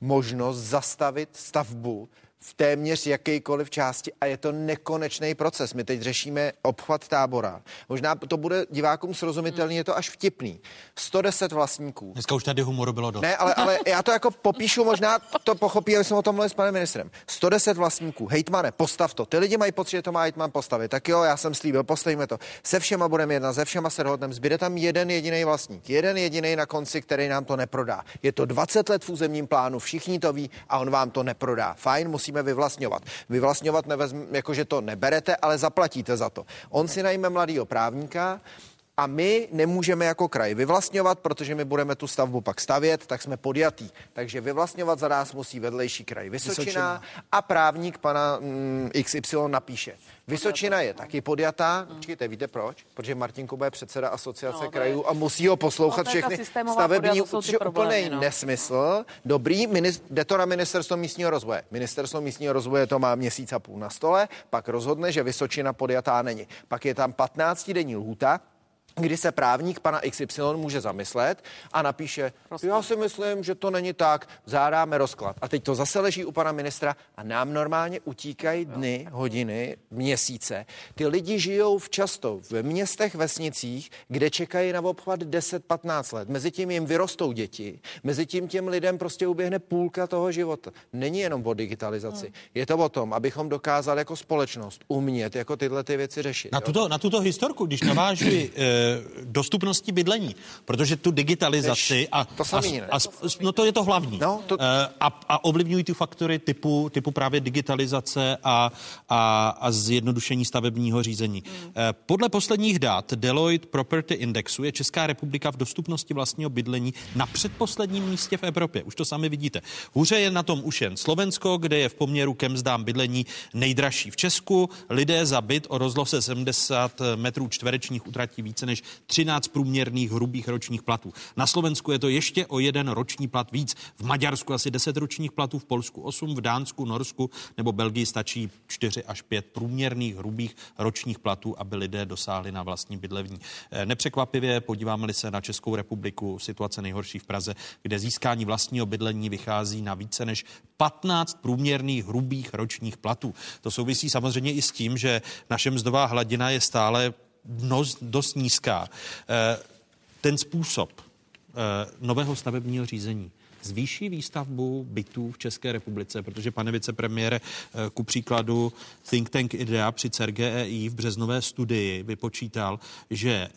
možnost zastavit stavbu v téměř jakýkoliv části a je to nekonečný proces. My teď řešíme obchvat tábora. Možná to bude divákům srozumitelný, je to až vtipný. 110 vlastníků. Dneska už tady humoru bylo dost. Ne, ale, ale já to jako popíšu, možná to pochopí, ale jsem o tom mluvil s panem ministrem. 110 vlastníků, hejtmane, postav to. Ty lidi mají pocit, že to má hejtman postavit. Tak jo, já jsem slíbil, postavíme to. Se všema budeme jedna, se všema se dohodneme. Zbyde tam jeden jediný vlastník, jeden jediný na konci, který nám to neprodá. Je to 20 let v územním plánu, všichni to ví a on vám to neprodá. Fajn, musíme vyvlastňovat. Vyvlastňovat nevezm, jako že to neberete, ale zaplatíte za to. On si najme mladýho právníka, a my nemůžeme jako kraj vyvlastňovat, protože my budeme tu stavbu pak stavět, tak jsme podjatý. Takže vyvlastňovat za nás musí vedlejší kraj Vysočina, Vysočina. a právník pana mm, XY napíše. Vysočina je taky podjatá. Počkejte, víte proč? Protože Martin Kuba je předseda asociace no, krajů a musí ho poslouchat no, všechny stavební, což úplný no. nesmysl. Dobrý, jde to na ministerstvo místního rozvoje. Ministerstvo místního rozvoje to má měsíc a půl na stole, pak rozhodne, že Vysočina podjatá není. Pak je tam 15 denní lhůta, kdy se právník pana XY může zamyslet a napíše, rozklad. já si myslím, že to není tak, zádáme rozklad. A teď to zase leží u pana ministra a nám normálně utíkají dny, hodiny, měsíce. Ty lidi žijou v často v městech, vesnicích, kde čekají na obchvat 10-15 let. Mezi jim vyrostou děti, mezi tím těm lidem prostě uběhne půlka toho života. Není jenom o digitalizaci. Hmm. Je to o tom, abychom dokázali jako společnost umět jako tyhle ty věci řešit. Na tuto, na tuto historku, když navážuji eh, dostupnosti bydlení, protože tu digitalizaci a, to samý, a, a, no to je to hlavní. No, to... Eh, a, a ovlivňují ty faktory typu, typu právě digitalizace a, a, a zjednodušení stavebního řízení. Hmm. Podle posledních dat Deloitte Property Indexu je Česká republika v dostupnosti vlastního bydlení na předposledním místě v Evropě. Už to sami vidíte. Hůře je na tom už jen Slovensko, kde je v poměru ke mzdám bydlení nejdražší v Česku. Lidé za byt o rozloze 70 metrů čtverečních utratí více než 13 průměrných hrubých ročních platů. Na Slovensku je to ještě o jeden roční plat víc. V Maďarsku asi 10 ročních platů, v Polsku 8, v Dánsku, Norsku nebo Belgii stačí 4 až 5 průměrných hrubých ročních platů, aby lidé dosáhli na vlastní bydlení. Eh, nepřekvapivě podíváme-li se na Českou republiku, situace nejhorší v Praze, kde získání vlastního bydlení vychází na více než 15 průměrných hrubých ročních platů. To souvisí samozřejmě i s tím, že naše mzdová hladina je stále dost, nízká. Eh, ten způsob eh, nového stavebního řízení zvýší výstavbu bytů v České republice, protože pane vicepremiére, eh, ku příkladu think tank IDEA při CERGEI v březnové studii vypočítal, že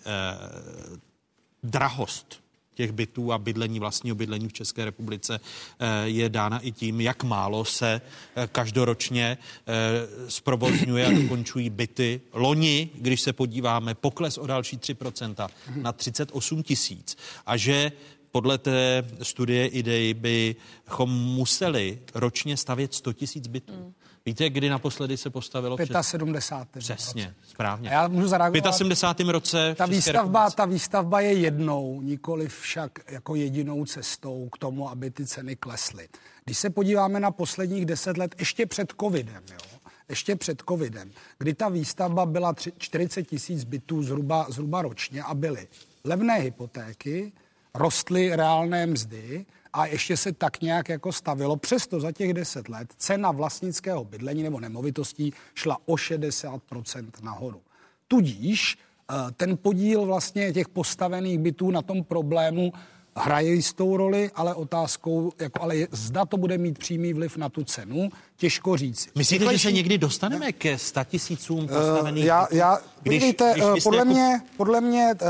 drahost těch bytů a bydlení, vlastního bydlení v České republice eh, je dána i tím, jak málo se eh, každoročně eh, zprovozňuje a dokončují byty. Loni, když se podíváme, pokles o další 3% na 38 tisíc. A že podle té studie idei bychom museli ročně stavět 100 tisíc bytů. Mm. Víte, kdy naposledy se postavilo? 75. Přesně, správně. A já můžu zareagovat. V 75. roce ta výstavba, ta výstavba je jednou, nikoli však jako jedinou cestou k tomu, aby ty ceny klesly. Když se podíváme na posledních deset let, ještě před covidem, jo, ještě před covidem, kdy ta výstavba byla 40 tisíc bytů zhruba, zhruba ročně a byly levné hypotéky, rostly reálné mzdy, a ještě se tak nějak jako stavilo. Přesto za těch deset let cena vlastnického bydlení nebo nemovitostí šla o 60% nahoru. Tudíž eh, ten podíl vlastně těch postavených bytů na tom problému hraje jistou roli, ale otázkou, jako, ale zda to bude mít přímý vliv na tu cenu, těžko říct. Myslíte, Rychlejší... že se někdy dostaneme ke statisícům postavených uh, já, já, když, vidíte, když podle, jako... mě, podle mě uh,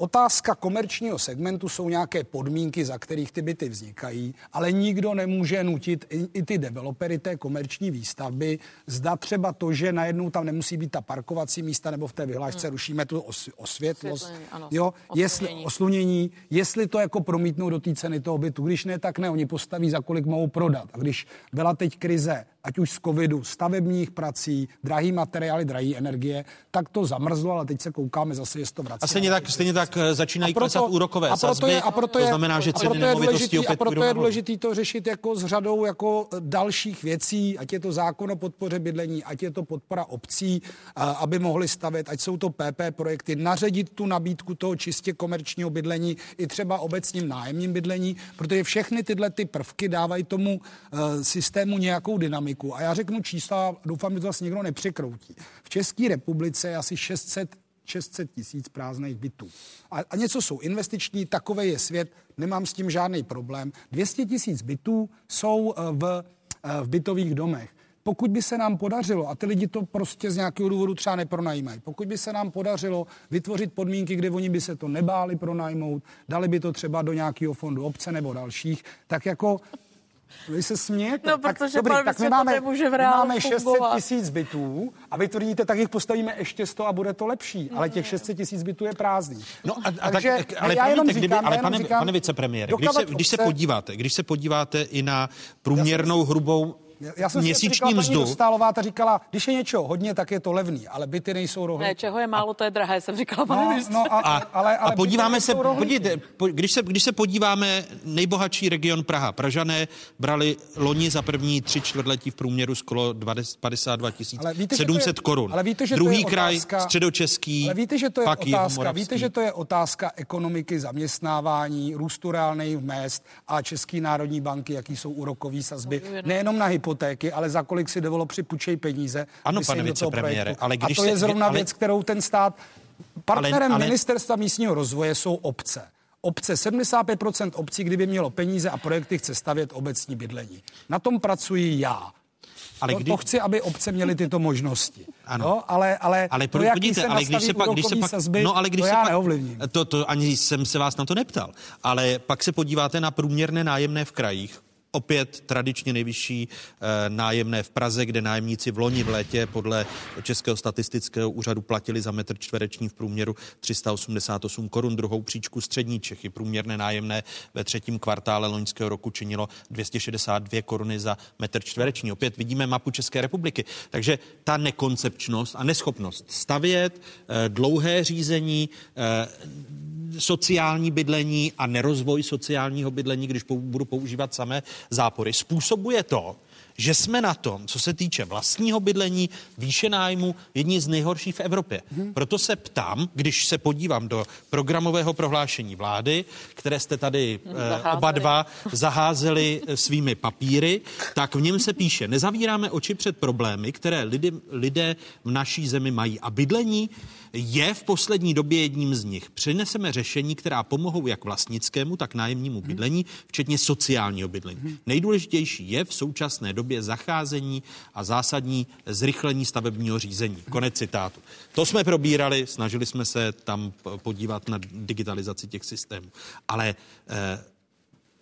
Otázka komerčního segmentu jsou nějaké podmínky, za kterých ty byty vznikají, ale nikdo nemůže nutit i, i ty developery té komerční výstavby. Zda třeba to, že najednou tam nemusí být ta parkovací místa, nebo v té vyhlášce hmm. rušíme tu os, osvětlost, ano, jo, oslunění. jestli, oslunění, jestli to jako promítnou do té ceny toho bytu. Když ne, tak ne, oni postaví, za kolik mohou prodat. A když byla teď krize ať už z covidu, stavebních prací, drahý materiály, drahý energie, tak to zamrzlo, ale teď se koukáme zase, jestli to vrací. A stejně tak, stejně tak eh, začínají proto, klesat úrokové a proto sazby, je, a proto je, to znamená, že ceny nemovitostí opět A proto je důležité to řešit jako s řadou jako eh, dalších věcí, ať je to zákon o podpoře bydlení, ať je to podpora obcí, aby mohli stavět, ať jsou to PP projekty, naředit tu nabídku toho čistě komerčního bydlení i třeba obecním nájemním bydlení, protože všechny tyhle ty prvky dávají tomu uh, systému nějakou dynamiku dynamiku. A já řeknu čísla, doufám, že to zase někdo nepřekroutí. V České republice je asi 600 600 tisíc prázdných bytů. A, a něco jsou investiční, takový je svět, nemám s tím žádný problém. 200 tisíc bytů jsou eh, v, eh, v bytových domech. Pokud by se nám podařilo, a ty lidi to prostě z nějakého důvodu třeba nepronajímají, pokud by se nám podařilo vytvořit podmínky, kde oni by se to nebáli pronajmout, dali by to třeba do nějakého fondu obce nebo dalších, tak jako vy se smějete. No, tak, protože dobrý, pan tak my to máme, nemůže v my máme 600 fungovat. tisíc bytů a vy tvrdíte, tak jich postavíme ještě 100 a bude to lepší. Ale těch 600 tisíc bytů je prázdný. No a, a Takže tak, ale, já jenom kdyby, říkám, ale já jenom pane, říkám, pane vicepremiére, když se, když se podíváte, když se podíváte i na průměrnou hrubou Já jsem si měsíční říkal, paní mzdu, Dostálová, ta říkala, když je něčeho hodně, tak je to levný, ale byty nejsou rohlíky. Ne, čeho je málo, to je drahé, jsem říkala, pane No, ministře. no a, a, ale, ale a podíváme se, podívejte, po, když, se, když se podíváme, nejbohatší region Praha. Pražané brali loni za první tři čtvrtletí v průměru skoro 20 52 Ale víte, že to je- 700 korun. ale víte, že to Druhý je kraj, otázka- středočeský, Ale víte, že to je pak otázka, víte, že to je otázka ekonomiky, zaměstnávání, růstu reálných mest a České národní banky, jaký jsou úrokové sazby, nejenom na hypotéky, ale za kolik si developři půjčejí peníze. Ano, pane vicepremiére, ale A když to se- je zrovna ale- věc, kterou ten stát... Partnerem Ale- ale- ministerstva místního rozvoje jsou obce. Obce, 75% obcí, kdyby mělo peníze a projekty, chce stavět obecní bydlení. Na tom pracuji já. Ale to, kdy- to chci, aby obce měly tyto možnosti. Ano. No, ale, ale, Ale to, jaký se ale když se pak, když se pak, sazby, no, ale když to se já pak, neovlivním. To, to ani jsem se vás na to neptal, ale pak se podíváte na průměrné nájemné v krajích, Opět tradičně nejvyšší e, nájemné v Praze, kde nájemníci v loni v létě podle Českého statistického úřadu platili za metr čtvereční v průměru 388 korun. Druhou příčku střední Čechy průměrné nájemné ve třetím kvartále loňského roku činilo 262 koruny za metr čtvereční. Opět vidíme mapu České republiky. Takže ta nekoncepčnost a neschopnost stavět, e, dlouhé řízení, e, sociální bydlení a nerozvoj sociálního bydlení, když pou, budu používat samé zápory, způsobuje to, že jsme na tom, co se týče vlastního bydlení, výše nájmu, jedni z nejhorších v Evropě. Hmm. Proto se ptám, když se podívám do programového prohlášení vlády, které jste tady eh, Zaházeli. oba dva zaházeli eh, svými papíry, tak v něm se píše, nezavíráme oči před problémy, které lidé, lidé v naší zemi mají. A bydlení je v poslední době jedním z nich. Přineseme řešení, která pomohou jak vlastnickému, tak nájemnímu bydlení, včetně sociálního bydlení. Nejdůležitější je v současné době zacházení a zásadní zrychlení stavebního řízení. Konec citátu. To jsme probírali, snažili jsme se tam podívat na digitalizaci těch systémů. Ale eh,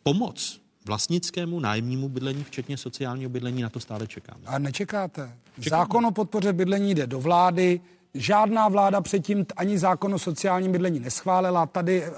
pomoc vlastnickému nájemnímu bydlení, včetně sociálního bydlení, na to stále čekáme. A nečekáte. Zákon o podpoře bydlení jde do vlády. Žádná vláda předtím ani zákon o sociálním bydlení neschválila. Tady eh,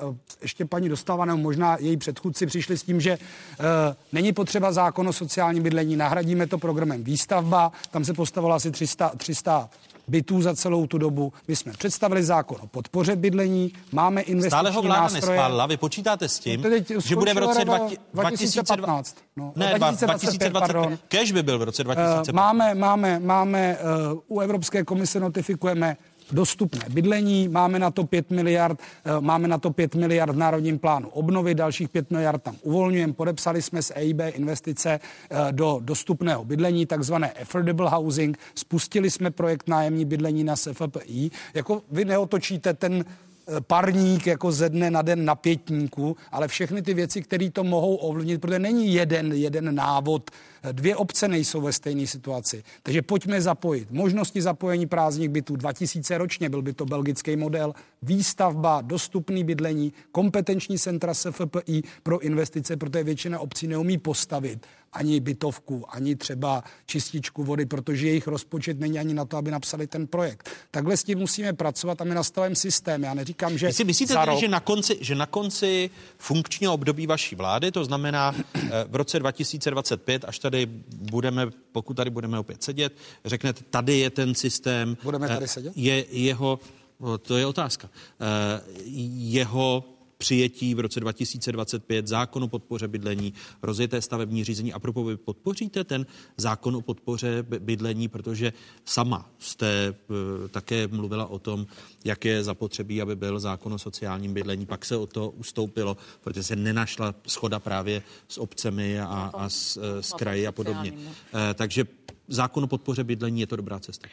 ještě paní Dostáva, nebo možná její předchůdci přišli s tím, že uh, není potřeba zákon o sociálním bydlení, nahradíme to programem výstavba. Tam se postavilo asi 300, 300 bytů za celou tu dobu. My jsme představili zákon o podpoře bydlení, máme investiční Stále ho vláda nástroje. neschválila. Vy počítáte s tím, No že bude v roce skončilo 20, 2015. No, Ne, 2025, 2025. pardon. Kež by byl v roce Eh, 2025. Máme, máme, máme uh, u Evropské komise notifikujeme dostupné bydlení, máme na to 5 miliard, uh, máme na to 5 miliard v Národním plánu obnovy, dalších 5 miliard tam uvolňujeme, podepsali jsme s EIB investice uh, do dostupného bydlení, takzvané affordable housing, spustili jsme projekt nájemní bydlení na SFPI, jako vy neotočíte ten eh, parník jako ze dne na den na pětníku, ale všechny ty věci, které to mohou ovlivnit, protože není jeden, jeden návod, dvě obce nejsou ve stejné situaci. Takže pojďme zapojit. Možnosti zapojení prázdných bytů 2000 ročně, byl by to belgický model, výstavba, dostupný bydlení, kompetenční centra SFPI pro investice, protože většina obcí neumí postavit ani bytovku, ani třeba čističku vody, protože jejich rozpočet není ani na to, aby napsali ten projekt. Takhle s tím musíme pracovat a my nastavujeme systém. Já neříkám, že Vy si myslíte za tedy, rok, že na, konci, že na konci funkčního období vaší vlády, to znamená eh, v roce 2025, až tady budeme, pokud tady budeme opět sedět, řeknete, tady je ten systém. Budeme tady eh, sedět? Je jeho, to je otázka, eh, jeho přijetí v roce 2025 zákon o podpoře bydlení, rozjeté stavební řízení. A propo, vy podpoříte ten zákon o podpoře by- bydlení, protože sama jste eh, také mluvila o tom, jak je zapotřebí, aby byl zákon o sociálním bydlení. Pak se o to ustoupilo, protože se nenašla schoda právě s obcemi a, a s, eh, s kraji a podobně. sociálním, Eh, Takže zákon o podpoře bydlení je to dobrá cesta?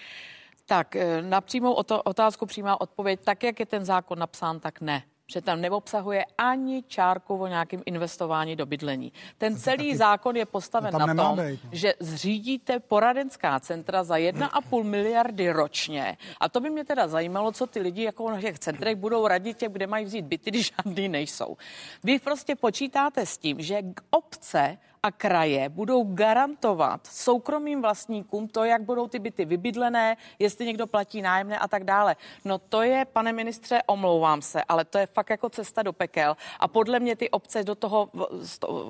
Tak na přímou otázku přímá odpověď, tak jak je ten zákon napsán, tak ne že tam neobsahuje ani čárku o nějakém investování do bydlení. Ten celý taky, zákon je postaven na tom, být, no. že zřídíte poradenská centra za 1,5 miliardy ročně. A to by mě teda zajímalo, co ty lidi jako na těch centrech budou radit kde mají vzít byty, když žádný nejsou. Vy prostě počítáte s tím, že obce a kraje budou garantovat soukromým vlastníkům to, jak budou ty byty vybydlené, jestli někdo platí nájemné a tak dále. No to je, pane ministře, omlouvám se, ale to je fakt jako cesta do pekel a podle mě ty obce do toho,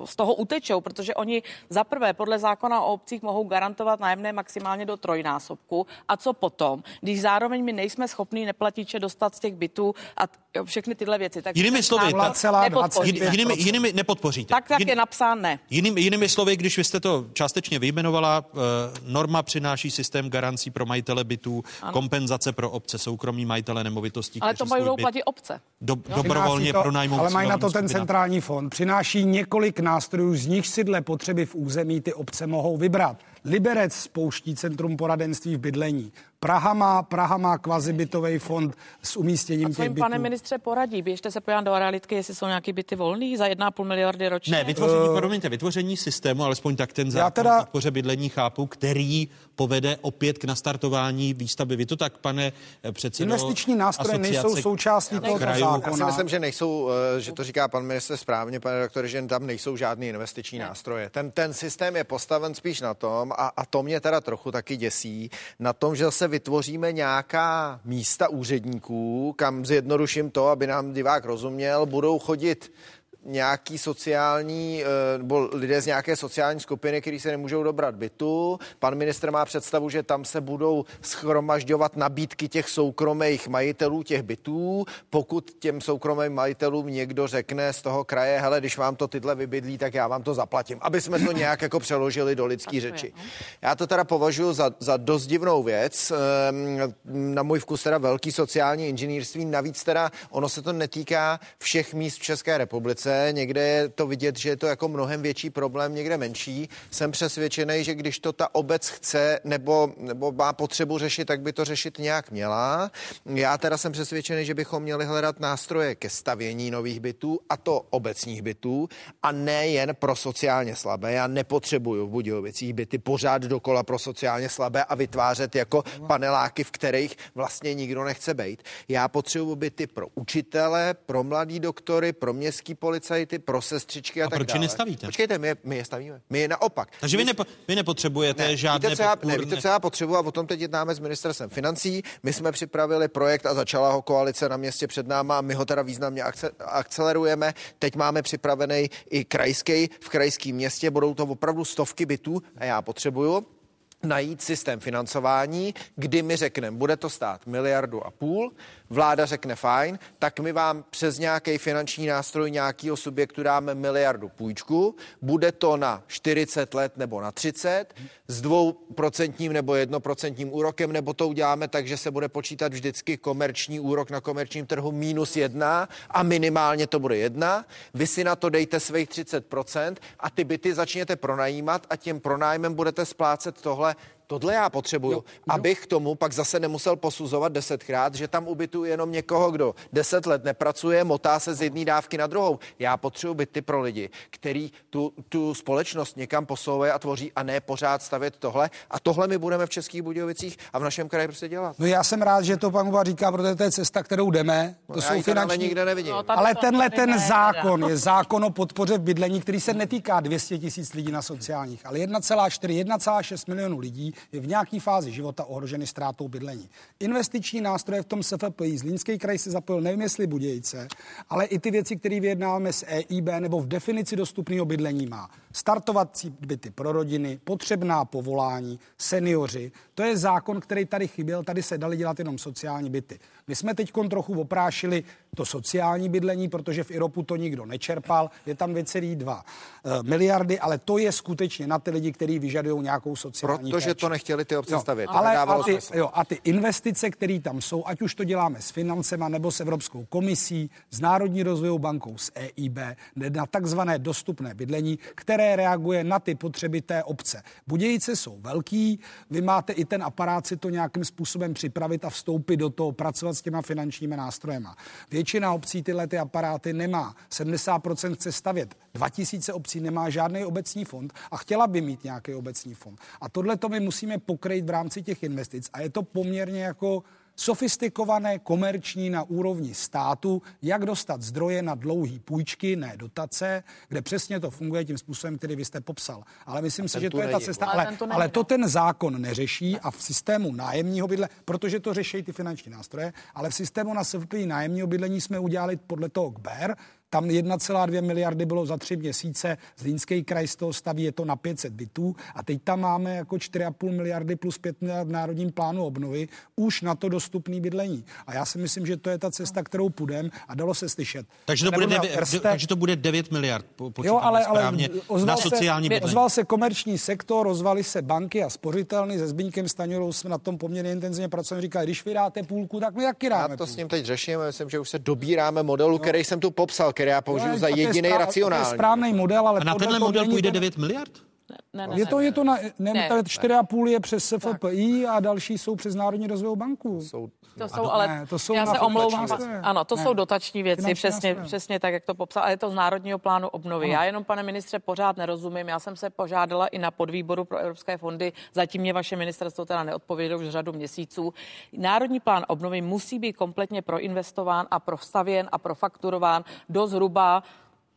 z toho utečou, protože oni za prvé podle zákona o obcích mohou garantovat nájemné maximálně do trojnásobku a co potom, když zároveň my nejsme schopní neplatiče dostat z těch bytů a všechny tyhle věci. Tak jinými slovy, tak, jinými, jinými nepodpoříte. Tak, tak je napsán ne. Jinými, jinými slovy, když vy jste to částečně vyjmenovala, uh, norma přináší systém garancí pro majitele bytů, ano. kompenzace pro obce, soukromí majitele nemovitostí. Ale to mají platit obce. Do, dobrovolně to, pro nájmu. Ale mají na to ten centrální fond. Přináší několik nástrojů, z nich si dle potřeby v území ty obce mohou vybrat. Liberec spouští Centrum poradenství v bydlení. Praha má, Praha má kvazibytový fond s umístěním A co jim, bytů. pane ministře, poradí? Běžte se podívat do realitky, jestli jsou nějaký byty volný za 1,5 miliardy ročně? Ne, vytvoření, uh, promiňte, vytvoření systému, alespoň tak ten zákon teda... podpoře bydlení chápu, který povede opět k nastartování výstavby. Vy to tak, pane předsedo, Investiční nástroje nejsou součástí toho zákona. Já si myslím, že nejsou, eh, že to říká pan minister správně, pane doktor, že tam nejsou žádné investiční ne. nástroje. Ten, ten systém je postaven spíš na tom, a, a to mě teda trochu taky děsí, na tom, že se vytvoříme nějaká místa úředníků, kam zjednoduším to, aby nám divák rozuměl, budou chodit nějaký sociální, eh, nebo lidé z nějaké sociální skupiny, kteří se nemůžou dobrat bytu. Pan ministr má představu, že tam se budou schromažďovat nabídky těch soukromých majitelů těch bytů. Pokud těm soukromým majitelům někdo řekne z toho kraje, hele, když vám to tyhle vybydlí, tak já vám to zaplatím. Aby jsme to nějak jako přeložili do lidský řeči. Já to teda považuji za, za dost divnou věc. Ehm, na můj vkus teda velký sociální inženýrství. Navíc teda ono se to netýká všech míst v České republice někde je to vidět, že je to jako mnohem větší problém, někde menší. Jsem přesvědčený, že když to ta obec chce nebo, nebo má potřebu řešit, tak by to řešit nějak měla. Já teda jsem přesvědčený, že bychom měli hledat nástroje ke stavění nových bytů, a to obecních bytů, a ne jen pro sociálně slabé. Já nepotřebuju v Budějovicích byty pořád dokola pro sociálně slabé a vytvářet jako paneláky, v kterých vlastně nikdo nechce být. Já potřebuji byty pro učitele, pro mladý doktory, pro městský policie, policajty, pro sestřičky a, a tak proč dále. nestavíte? Počkejte, my, my je stavíme. My je naopak. Takže vy, nepo, vy nepotřebujete ne, žádné víte, co já, ne, víte, co já potřebuji a o tom teď jednáme s ministerstvem financí. My jsme připravili projekt a začala ho koalice na městě před náma a my ho teda významně akcelerujeme. Teď máme připravený i krajský, v krajském městě budou to opravdu stovky bytů a já potřebuju najít systém financování, kdy my řekneme, bude to stát miliardu a půl, vláda řekne fajn, tak my vám přes nějaký finanční nástroj nějakého subjektu dáme miliardu půjčku, bude to na 40 let nebo na 30, s dvouprocentním nebo jednoprocentním úrokem, nebo to uděláme tak, že se bude počítat vždycky komerční úrok na komerčním trhu minus jedna a minimálně to bude jedna. Vy si na to dejte svých 30% a ty byty začněte pronajímat a tím pronájmem budete splácet tohle Tohle já potřebuju, jo, jo. abych k tomu pak zase nemusel posuzovat desetkrát, že tam ubytu jenom někoho, kdo deset let nepracuje, motá se z jedné dávky na druhou. Já potřebuji byty pro lidi, který tu, tu společnost někam posouvají a tvoří a ne pořád stavět tohle. A tohle my budeme v Českých Budějovicích a v našem kraji prostě dělat. No já jsem rád, že to pan Uba říká, protože to je cesta, kterou jdeme. To no, jsou finanční. Ale nikde nevidím. No, ale tenhle ten zákon je zákon o podpoře v bydlení, který se netýká 200 tisíc lidí na sociálních, ale 1,4, 1,6 milionů lidí je v nějaké fázi života ohroženy ztrátou bydlení. Investiční nástroje v tom SFPI, Zlínský kraj se zapojil, nevím jestli Budějce, ale i ty věci, které vyjednáváme s EIB nebo v definici dostupného bydlení má. Startovací byty pro rodiny, potřebná povolání, seniori. To je zákon, který tady chyběl, tady se dali dělat jenom sociální byty. My jsme teď trochu oprášili to sociální bydlení, protože v Iropu to nikdo nečerpal, je tam 2,2 eh, miliardy, ale to je skutečně na ty lidi, kteří vyžadují nějakou sociální Protože péči. to nechtěli ty obce jo, stavět. Ale a ty, jo, a ty investice, které tam jsou, ať už to děláme s financema nebo s Evropskou komisí, s Národní rozvojovou bankou, s EIB, na takzvané dostupné bydlení, které reaguje na ty potřeby té obce. Budějice jsou velký, vy máte i ten aparát si to nějakým způsobem připravit a vstoupit do toho, pracovat s těma finančními nástrojema. Většina obcí tyhle ty aparáty nemá. 70% chce stavět. 2000 obcí nemá žádný obecní fond a chtěla by mít nějaký obecní fond. A tohle to my musíme pokrýt v rámci těch investic. A je to poměrně jako sofistikované komerční na úrovni státu, jak dostat zdroje na dlouhý půjčky, ne dotace, kde přesně to funguje tím způsobem, který vy jste popsal. Ale myslím si, že to je ta cesta. Ale, ale to ten zákon neřeší a v systému nájemního bydle, protože to řeší ty finanční nástroje, ale v systému na SFPI nájemního bydlení jsme udělali podle toho KBER, tam 1,2 miliardy bylo za tři měsíce, Zlínský kraj z toho staví, je to na 500 bytů a teď tam máme jako 4,5 miliardy plus 5 miliard v Národním plánu obnovy už na to dostupný bydlení. A já si myslím, že to je ta cesta, kterou půjdeme a dalo se slyšet. Takže to, bude Nebudu na 9, prste. takže to bude 9 miliard. Jo, ale, ale správně, na sociální se, bydlení. ozval se komerční sektor, ozvali se banky a spořitelny. Se Zbyňkem Staňurou jsme na tom poměrně intenzivně pracovali. Říkali, když vy dáte půlku, tak my jaký dáme Já to půlku? s ním teď řeším, myslím, že už se dobíráme modelu, který jsem tu popsal, který já považuji No, za jediný sprá- To je racionální. správný model, ale A na tenhle model není půjde ten- 9 miliard? Ne, ne, Je to, je to na, ne, Ne. ne. 4,5 je přes SFPI a další jsou přes Národní rozvojovou banku. Jsou To jsou ale, ne, to jsou já na se omlouvám, nástroje. ano, to Ne. jsou dotační věci, Finanční přesně, nástroje. přesně tak, jak to popsal, ale je to z Národního plánu obnovy. Já jenom, pane ministře, pořád nerozumím. Já jsem se požádala i na podvýboru pro evropské fondy, zatím mě vaše ministerstvo teda neodpovědělo už řadu měsíců. Národní plán obnovy musí být kompletně proinvestován a prostavěn a profakturován do zhruba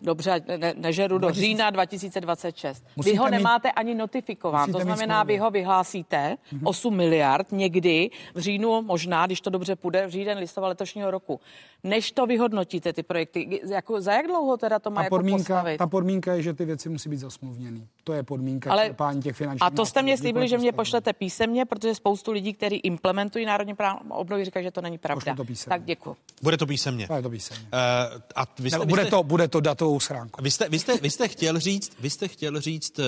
Dobře, ne, nežeru do 2000 října 2026. Vy Musíte ho mít- nemáte ani notifikován, to musíte znamená, vy ho vyhlásíte, 8 miliard někdy v říjnu, možná, když to dobře půjde, v říjen, listopad letošního roku. Než to vyhodnotíte, ty projekty, jako, za jak dlouho teda to má Ta jako podmínka, postavit? ta podmínka je, že ty věci musí být zasmluvněný. To je podmínka Ale- čerpání těch finančních A to jste mě slíbili, že mě pošlete písemně, protože spoustu lidí, kteří implementují národní plán obnovy, říkají, že to není pravda. Pošlu to písemně. Tak děkuji. Bude to písemně. Je to písemně. Uh, a vy jste, Nebo vy bude, jste, to, bude to datovou schránkou. Vy jste, vy jste, vy jste chtěl říct, vy jste chtěl říct eh,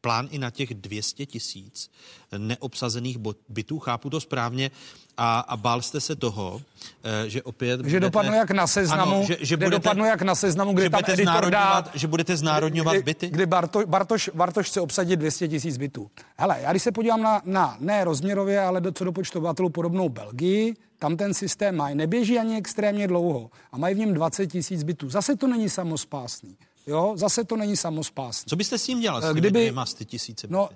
plán i na těch 200 tisíc neobsazených bytů, chápu to správně, a, a bál jste se toho, eh, že opět... Že dopadnu jak na seznamu, ano, že, že budete, dopadnu jak na seznamu, kde že tam budete editor dá, znárodňovat, že budete znárodňovat kdy, byty? Kdy Barto, Bartoš, Bartoš chce obsadit 200 tisíc bytů. Hele, já když se podívám na, na ne rozměrově, ale do, co do počtu obyvatelů podobnou Belgii, tam ten systém mají, neběží ani extrémně dlouho a mají v něm 20 tisíc bytů. Zase to není samospásný. Jo, zase to není samospásný. Co byste s tím dělal, s těmi Kdyby- dvěma tisíce byty? No,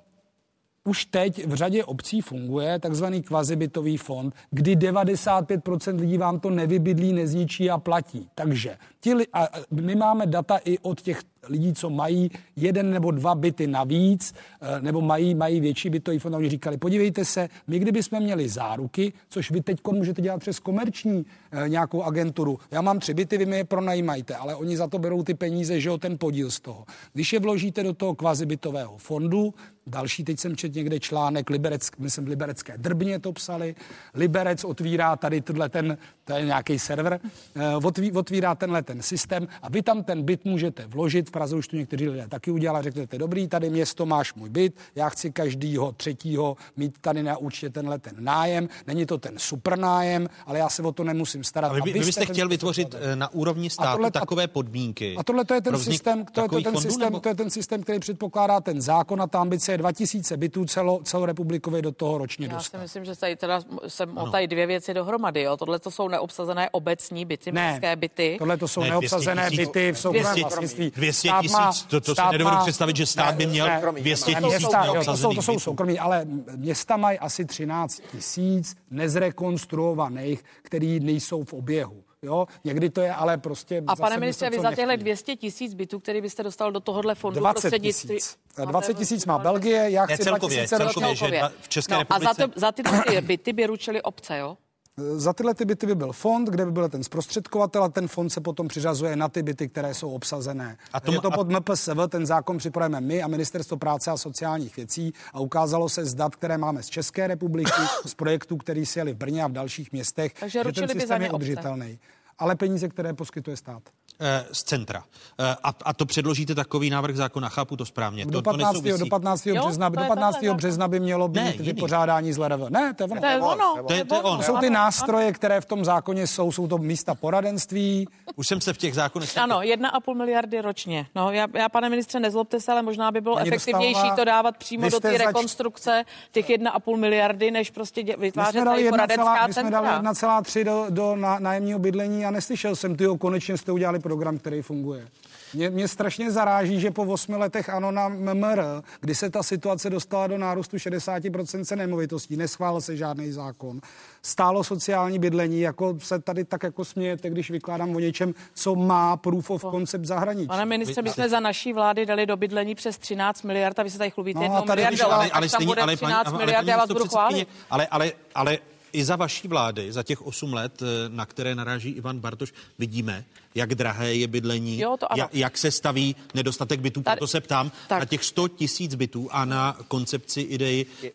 už teď v řadě obcí funguje takzvaný kvazibytový fond, kdy 95% lidí vám to nevybydlí, nezničí a platí. Takže ti, li- a my máme data i od těch lidí, co mají jeden nebo dva byty navíc, eh, nebo mají, mají větší bytový fond. A oni říkali, podívejte se, my kdybychom měli záruky, což vy teď můžete dělat přes komerční eh, nějakou agenturu. Já mám tři byty, vy mi je pronajímajte, ale oni za to berou ty peníze, že jo, ten podíl z toho. Když je vložíte do toho kvazibytového fondu, další, teď jsem četl někde článek, Liberec, myslím, Liberecké drbně to psali, Liberec otvírá tady tenhle ten, to je nějaký server, eh, otví, otvírá tenhle ten systém a vy tam ten byt můžete vložit, v Praze už to někteří lidé taky udělali, řeknete, dobrý, tady město máš můj byt, já chci každýho třetího mít tady na účtě tenhle ten nájem, není to ten super nájem, ale já se o to nemusím starat. A vy, by- vy jste byste chtěl vytvořit zavedli. eh, na úrovni státu tohle- a- takové podmínky. A tohle to je ten systém, to je to ten fondů, systém, nebo- to je ten systém, který předpokládá ten zákon a ta ambice je 2000 bytů celo, celorepublikově do toho ročně Já si dostat. myslím, že tady teda se motají dvě věci dohromady. Jo. Tohle to jsou neobsazené obecní byty, Ne, městské byty. tohle to jsou Ne, 200 neobsazené tisíc- byty v soukromém 200 vlastnictví. 200 Stát má- tisíc, to, to si nedovedu má- představit, že stát by měl 200 Ne, tisíc města, jo, to, jsou, neobsazených to jsou soukromí, ale města mají asi 13 tisíc nezrekonstruovaných, který nejsou v oběhu. Jo? Někdy to je ale prostě... A pane ministře, vy za těchto nechtějí. 200 tisíc bytů, který byste dostal do tohohle fondu 20 prostřednictví... tisíc. 20 tisíc má Belgie, já Ne, chci celkově, 2020. celkově, že dva- v České no, A za, republice... to, za ty byty by ručili obce, jo? Za tyhle ty byty by byl fond, kde by byl ten zprostředkovatel a ten fond se potom přiřazuje na ty byty, které jsou obsazené. A to je to pod MPSV, ten zákon připravujeme my a Ministerstvo práce a sociálních věcí a ukázalo se z dat, které máme z České republiky, z projektů, který si jeli v Brně a v dalších městech, Takže že ten by systém ně je udržitelný. Ale peníze, které poskytuje stát. Eh, z centra. Eh, a, a to předložíte takový návrh zákona, chápu to správně. Do to, 15. to do 15. Jo, března, to do je 15. tenhle března by mělo být Ne, vypořádání z LRV. Ne, to je ono. To je ono. To je- to je on. To jsou ty nástroje, které v tom zákoně jsou. Jsou to místa poradenství. Už jsem se v těch zákonech... Ano, 1,5 miliardy ročně. No, já, já, pane ministře, nezlobte se, ale možná by bylo Paní efektivnější Dostálová, to dávat přímo do té zač- rekonstrukce těch 1,5 miliardy, než prostě dě, My vytvářet jsme dali tady poradenská 1,3 my jsme dali centra. 1,3 do, do ná- nájemního bydlení a neslyšel jsem, ty konečně jste udělali program, který funguje. Mě, mě strašně zaráží, že po osmi letech ano na MMR, kdy se ta situace dostala do nárůstu 60% cen nemovitostí, neschválil se žádný zákon, stálo sociální bydlení, jako se tady tak jako smějete, když vykládám o něčem, co má proof of concept zahraničí. Pane ministře, my jsme za naší vlády dali do bydlení přes 13 miliard a vy se tady chlubíte No jednou tady, miliardou. ale- Ale, ale, tam bude 13 paní- miliard, já vás budu chválit. Ale, ale, ale i za vaší vlády, za těch 8 let, eh, na které naráží Ivan Bartoš, vidíme, jak drahé je bydlení, Jo, to ano. jak, jak se staví nedostatek bytů. Tady- Proto se ptám tak. na těch 100 tisíc bytů a na koncepci idei, eh,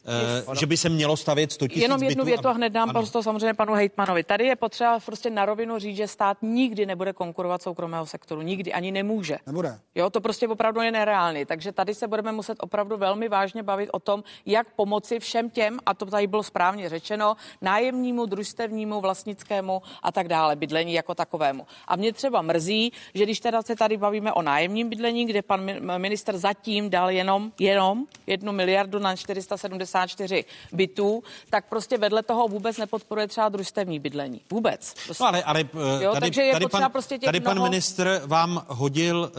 že by se mělo stavět 100 tisíc Jenom bytů. jednu větu a hned dám ano. prostor samozřejmě panu Hejtmanovi. Tady je potřeba prostě na rovinu říct, že stát nikdy nebude konkurovat soukromého sektoru. Nikdy, ani nemůže. Nebude. Jo, to prostě opravdu je nereálný. Takže tady se budeme muset opravdu velmi vážně bavit o tom, jak pomoci všem těm, a to tady bylo správně řečeno, nájemnímu, družstevnímu, vlastnickému a tak dále, bydlení jako takovému. A mě třeba mrzí, že když teda se tady bavíme o nájemním bydlení, kde pan mi- minister zatím dal jenom, jenom jednu miliardu na 474 bytů, tak prostě vedle toho vůbec nepodporuje třeba družstevní bydlení. Vůbec. Prostě. No ale, ale eh, Jo, tady, takže je tady, pan, prostě těch tady pan mnoho- ministr vám hodil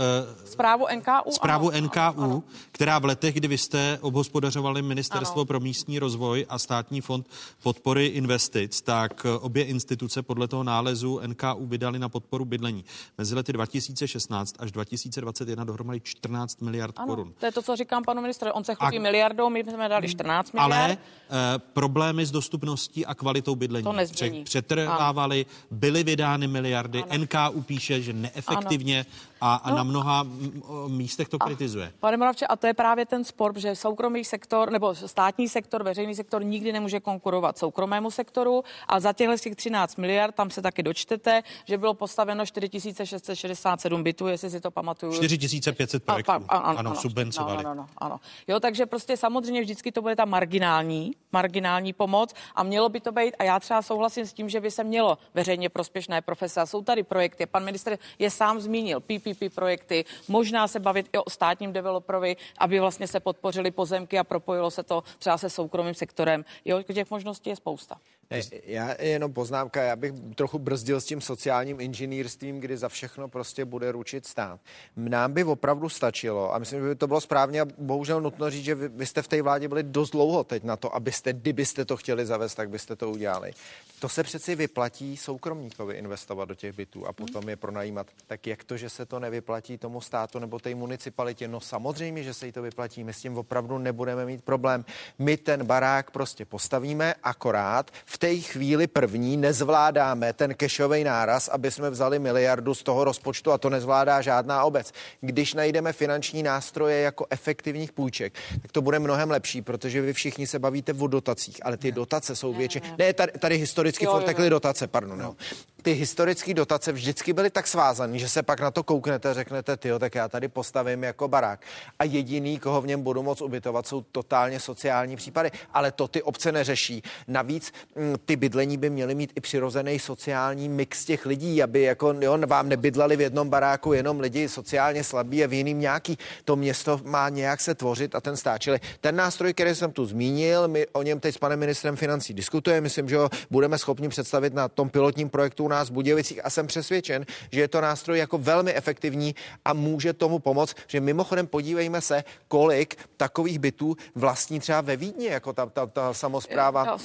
uh, Zprávu NKU? zprávu ano, NKU, ano, ano. která v letech, kdy vy jste obhospodařovali Ministerstvo Ano. pro místní rozvoj a státní fond podpory investic, tak eh, obě instituce podle toho nálezu NKU vydali na podporu bydlení. Mezi lety 2016 až 2021 dohromady 14 miliard Ano, korun. to je to, co říkám panu ministrovi. On se chlubí A- miliardou, my jsme dali 14 miliard. Ale eh, problémy s dostupností a kvalitou bydlení To nezmění. přetrvávaly, byly vydány miliardy, NKU píše, že neefektivně a, a No. na mnoha mm, místech to kritizuje. Pane Moravče, a to je právě ten spor, že soukromý sektor nebo státní sektor, veřejný sektor nikdy nemůže konkurovat soukromému sektoru a za těchto těch 13 miliard tam se taky dočtete, že bylo postaveno 4667 bytů, jestli si to pamatuju. 4500 A, projektů, pa- a- ano, ano, ano, subvencovali. Ano, ano, ano. Jo, takže prostě samozřejmě vždycky to bude ta marginální, marginální pomoc a mělo by to být, a já třeba souhlasím s tím, že by se mělo veřejně prospěšné profese. A jsou tady projekty, pan ministr je sám zmínil, PPP projekty, možná se bavit i o státním developerovi, aby vlastně se podpořili pozemky a propojilo se to třeba se soukromým sektorem. Jo, těch možností je spousta. Ne, já jenom poznámka, já bych trochu brzdil s tím sociálním inženýrstvím, kdy za všechno prostě bude ručit stát. Nám by opravdu stačilo, a myslím, že by to bylo správně a bohužel nutno říct, že vy, vy jste v té vládě byli dost dlouho teď na to, abyste, kdybyste to chtěli zavést, tak byste to udělali. To se přeci vyplatí soukromníkovi investovat do těch bytů a potom je pronajímat. Tak jak to, že se to nevyplatí tomu státu nebo té municipalitě? No samozřejmě, že se jí to vyplatí. My s tím opravdu nebudeme mít problém. My ten barák prostě postavíme, akorát v té chvíli první nezvládáme ten kešový náraz, aby jsme vzali miliardu z toho rozpočtu a to nezvládá žádná obec. Když najdeme finanční nástroje jako efektivních půjček, tak to bude mnohem lepší, protože vy všichni se bavíte o dotacích, ale ty dotace jsou větší. Ne, tady, tady historicky Jo, furt jo, tekly jo. dotace, pardon. No. Ty historické dotace vždycky byly tak svázané, že se pak na to kouknete řeknete, ty tak já tady postavím jako barák. A jediný, koho v něm budu moc ubytovat, jsou totálně sociální případy. Ale to ty obce neřeší. Navíc mm, ty bydlení by měly mít i přirozený sociální mix těch lidí, aby jako jo, vám nebydleli v jednom baráku jenom lidi sociálně slabí a v jiným nějaký. To město má nějak se tvořit a ten stát. Čili ten nástroj, který jsem tu zmínil, my o něm teď s panem ministrem financí diskutujeme. Myslím, že ho budeme schopni představit na tom pilotním projektu u nás v Budějovicích a jsem přesvědčen, že je to nástroj jako velmi efektivní a může tomu pomoct, že mimochodem podívejme se, kolik takových bytů vlastní třeba ve Vídni, jako ta, ta, ta samozpráva.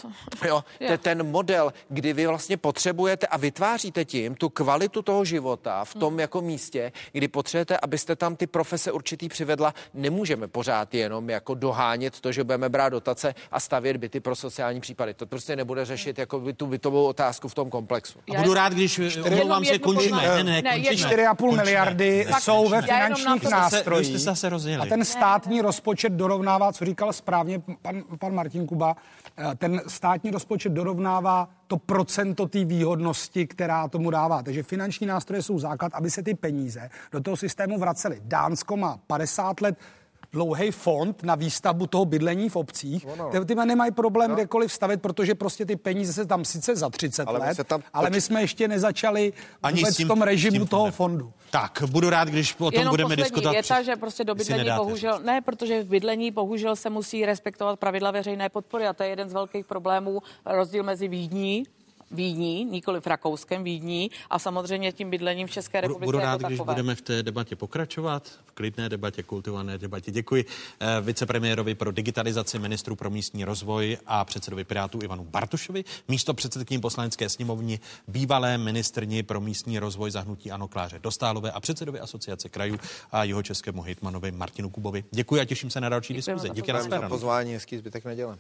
Jo, te- ten model, kdy vy vlastně potřebujete a vytváříte tím tu kvalitu toho života v tom jako místě, kdy potřebujete, abyste tam ty profese určitý přivedla, nemůžeme pořád jenom jako dohánět to, že budeme brát dotace a stavět byty pro sociální případy. To prostě nebude řešit jako by tu bytovou otázku v tom komplexu. A budu budu rád, když omlouvám se, končíme. Ne, ne, Ne, končíme. 4,5 miliardy Ne, jsou ve finančních nástrojích. Vy jste se zase rozjeli. A ten státní rozpočet dorovnává, co říkal správně pan, pan Martin Kuba, eh, ten státní rozpočet dorovnává to procento té výhodnosti, která tomu dává. Takže finanční nástroje jsou základ, aby se ty peníze do toho systému vracely. Dánsko má 50 let dlouhý fond na výstavbu toho bydlení v obcích. Ty, ty nemají problém no. kdekoliv stavit, protože prostě ty peníze se tam sice za 30 Ale my let, tam ale my jsme ještě nezačali Ani vůbec s tím- v tom s režimu tím toho fondu. Tak, budu rád, když o tom Jenom budeme poslední diskutovat. věta, při- že prostě do bydlení bohužel, ne, protože v bydlení bohužel se musí respektovat pravidla veřejné podpory a to je jeden z velkých problémů, rozdíl mezi Vídní, Vídní, nikoli v Rakouskem, Vídní a samozřejmě tím bydlením v České Budu, republice budu rád, jako když takové. budeme v té debatě pokračovat, v klidné debatě, kultivované debatě. Děkuji eh, vicepremiérovi pro digitalizaci, ministru pro místní rozvoj a předsedovi Pirátů Ivanu Bartošovi, místo předsedkyní poslanecké sněmovny, bývalé ministrni pro místní rozvoj zahnutí Ano Kláře Dostálové a předsedovi asociace krajů a jeho českému hejtmanovi Martinu Kubovi. Děkuji a těším se na další Děkujeme diskuzi. Děkujeme za pozvání, hezký zbytek neděle.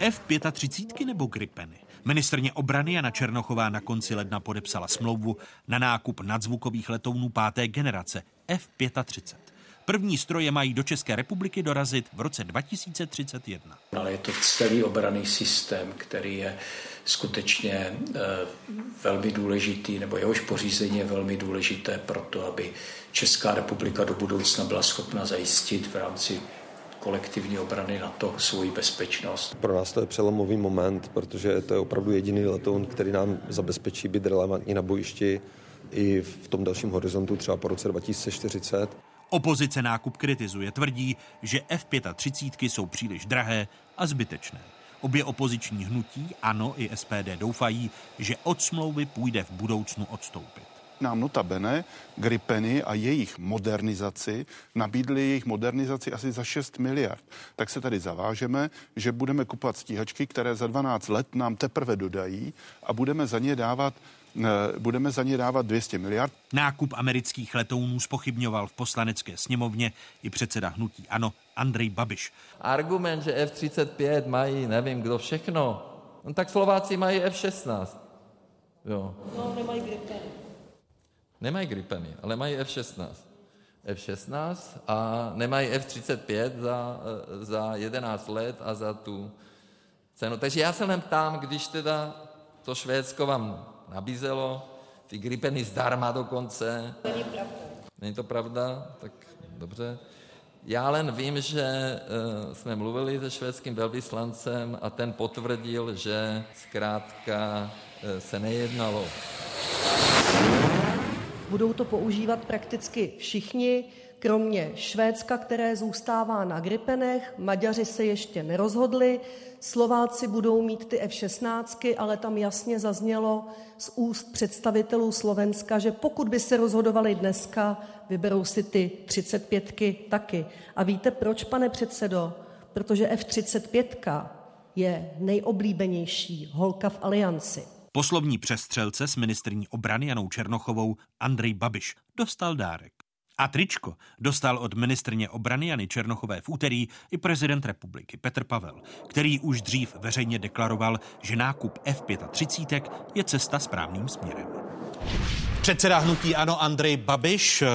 F-35 nebo Gripeny? Ministrně obrany Jana Černochová na konci ledna podepsala smlouvu na nákup nadzvukových letounů páté generace F-35. První stroje mají do České republiky dorazit v roce 2031. Ale je to celý obraný systém, který je skutečně eh, velmi důležitý, nebo jehož pořízení je velmi důležité pro to, aby Česká republika do budoucna byla schopna zajistit v rámci kolektivní obrany na to svoji bezpečnost. Pro nás to je přelomový moment, protože to je opravdu jediný letoun, který nám zabezpečí být relevantní na bojišti i v tom dalším horizontu, třeba po roce 2040. Opozice nákup kritizuje, tvrdí, že F-35 jsou příliš drahé a zbytečné. Obě opoziční hnutí, ANO i SPD, doufají, že od smlouvy půjde v budoucnu odstoupit. Nám notabene Gripeny a jejich modernizaci nabídli jejich modernizaci asi za 6 miliard. Tak se tady zavážeme, že budeme kupovat stíhačky, které za 12 let nám teprve dodají a budeme za ně dávat eh, budeme za ně dávat 200 miliard. Nákup amerických letounů spochybňoval v poslanecké sněmovně i předseda hnutí ANO Andrej Babiš. Argument, že F-35 mají, nevím kdo všechno, no tak Slováci mají F-16. Jo. No, nemají gripeny. Nemají Gripeny, ale mají F-16. F-16 a nemají F-35 za, eh, za 11 let a za tu cenu. Takže já se jen ptám, když teda to Švédsko vám nabízelo, ty Gripeny zdarma dokonce. Není pravda. Není to pravda? Tak dobře. Já jen vím, že uh, jsme mluvili se švédským velvyslancem a ten potvrdil, že zkrátka uh, se nejednalo. Budou to používat prakticky všichni, kromě Švédska, které zůstává na Gripenech. Maďaři se ještě nerozhodli. Slováci budou mít ty F-16, ale tam jasně zaznělo z úst představitelů Slovenska, že pokud by se rozhodovali dneska, vyberou si ty 35 taky. A víte proč, pane předsedo? Protože F-35 je nejoblíbenější holka v alianci. Poslovní přestřelce s ministrní obrany Janou Černochovou Andrej Babiš dostal dárek. A tričko dostal od ministrně obrany Jany Černochové v úterý i prezident republiky Petr Pavel, který už dřív veřejně deklaroval, že nákup F-35 je cesta správným směrem. Předseda hnutí Ano Andrej Babiš eh,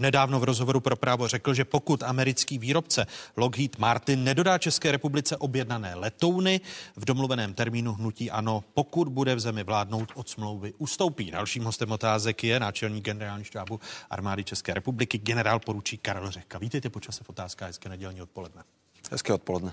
nedávno v rozhovoru pro právo řekl, že pokud americký výrobce Lockheed Martin nedodá České republice objednané letouny v domluveném termínu hnutí Ano, pokud bude v zemi vládnout od smlouvy ustoupí. Dalším hostem otázek je náčelník generální štábu armády České republiky generál poručík Karel Řehka. Vítejte počase v otázkách hezké nedělní odpoledne. Hezké odpoledne.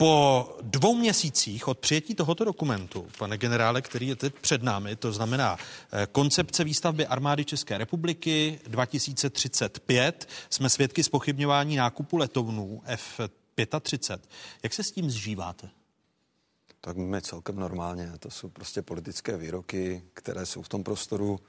Po dvou měsících od přijetí tohoto dokumentu, pane generále, který je teď před námi, to znamená eh, koncepce výstavby armády České republiky 2035, jsme svědky spochybňování nákupu letounů F-35. Jak se s tím zžíváte? Tak my celkem normálně. To jsou prostě politické výroky, které jsou v tom prostoru.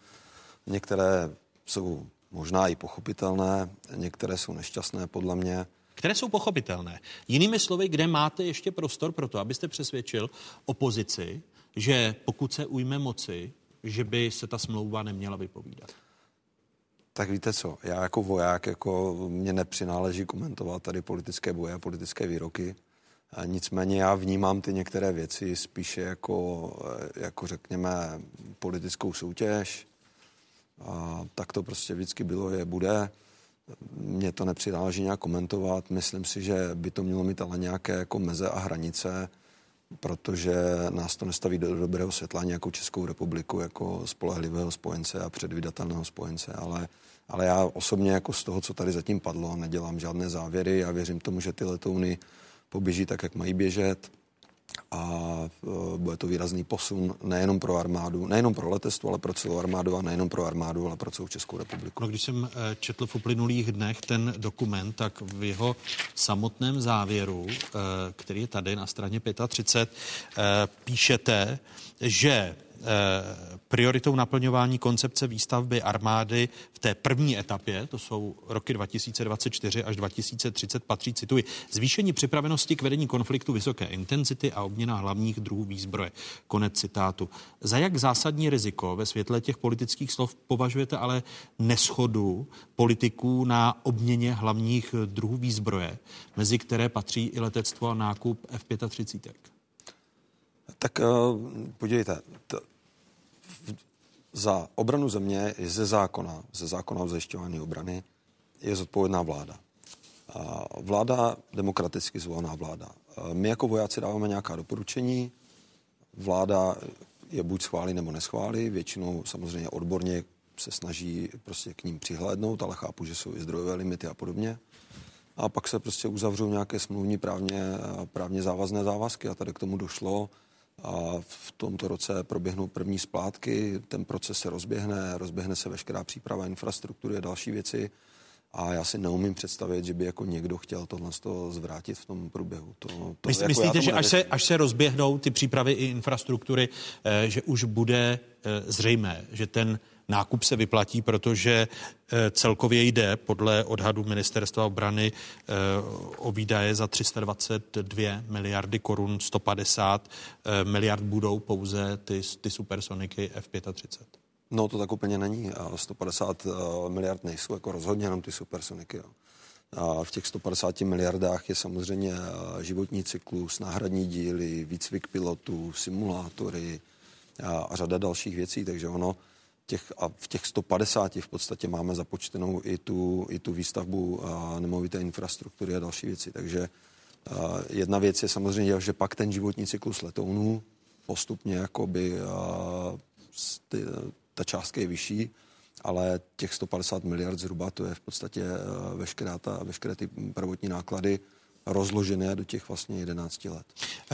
Některé jsou možná i pochopitelné, některé jsou nešťastné podle mě. Které jsou pochopitelné. Jinými slovy, kde máte ještě prostor pro to, abyste přesvědčil opozici, že pokud se ujme moci, že by se ta smlouva neměla vypovídat? Tak víte co, já jako voják, jako mě nepřináleží komentovat tady politické boje a politické výroky. Nicméně já vnímám ty některé věci spíše jako, jako řekněme, politickou soutěž. A tak to prostě vždycky bylo, je, bude. Mně to nepřináleží nějak komentovat. Myslím si, že by to mělo mít ale nějaké jako meze a hranice, protože nás to nestaví do dobrého světla nějakou Českou republiku jako spolehlivého spojence a předvydatelného spojence, ale, ale já osobně jako z toho, co tady zatím padlo, nedělám žádné závěry. Já věřím tomu, že ty letouny poběží tak, jak mají běžet a e, bude to výrazný posun nejenom pro armádu, nejenom pro letectvo, ale pro celou armádu a nejenom pro armádu, ale pro celou Českou republiku. No, když jsem e, četl v uplynulých dnech ten dokument, tak v jeho samotném závěru, e, který je tady na straně 35, píšete, že prioritou naplňování koncepce výstavby armády v té první etapě, to jsou roky 2024 až 2030, patří, cituji, zvýšení připravenosti k vedení konfliktu vysoké intenzity a obměna hlavních druhů výzbroje. Konec citátu. Za jak zásadní riziko ve světle těch politických slov považujete ale neschodu politiků na obměně hlavních druhů výzbroje, mezi které patří i letectvo a nákup F-35? Tak uh, podívejte, to, za obranu země ze zákona, ze zákona o zajišťování obrany, je zodpovědná vláda. Vláda, demokraticky zvolená vláda. My jako vojáci dáváme nějaká doporučení, vláda je buď schválí nebo neschválí, většinou samozřejmě odborně se snaží prostě k ním přihlédnout, ale chápu, že jsou i zdrojové limity a podobně. A pak se prostě uzavřou nějaké smluvní právně, právně závazné závazky a tady k tomu došlo a v tomto roce proběhnou první splátky, ten proces se rozběhne, rozběhne se veškerá příprava infrastruktury a další věci. A já si neumím představit, že by jako někdo chtěl tohle toho zvrátit v tom průběhu. To, to, Myslí, jako myslíte, že až se, až se rozběhnou ty přípravy i infrastruktury, eh, že už bude eh, zřejmé, že ten nákup se vyplatí, protože eh, celkově jde podle odhadu ministerstva obrany eh, o výdaje za 322 miliardy korun, 150 eh, miliard budou pouze ty, ty supersoniky F-35. No to tak úplně není. 150 miliard nejsou jako rozhodně jenom ty supersoniky. Jo. A v těch 150 miliardách je samozřejmě životní cyklus, náhradní díly, výcvik pilotů, simulátory a, a řada dalších věcí, takže ono těch, a v těch 150 v podstatě máme započtenou i tu, i tu výstavbu a nemovité infrastruktury a další věci. Takže a jedna věc je samozřejmě, že pak ten životní cyklus letounů postupně jakoby a, ty, ta částka je vyšší, ale těch 150 miliard zhruba to je v podstatě veškerá ta, veškeré ty prvotní náklady, rozložené do těch vlastně 11 let.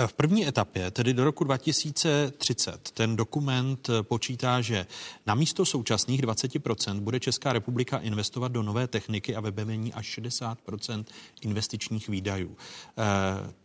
V první etapě, tedy do roku 2030, ten dokument počítá, že na místo současných 20% bude Česká republika investovat do nové techniky a vybavení až 60% investičních výdajů.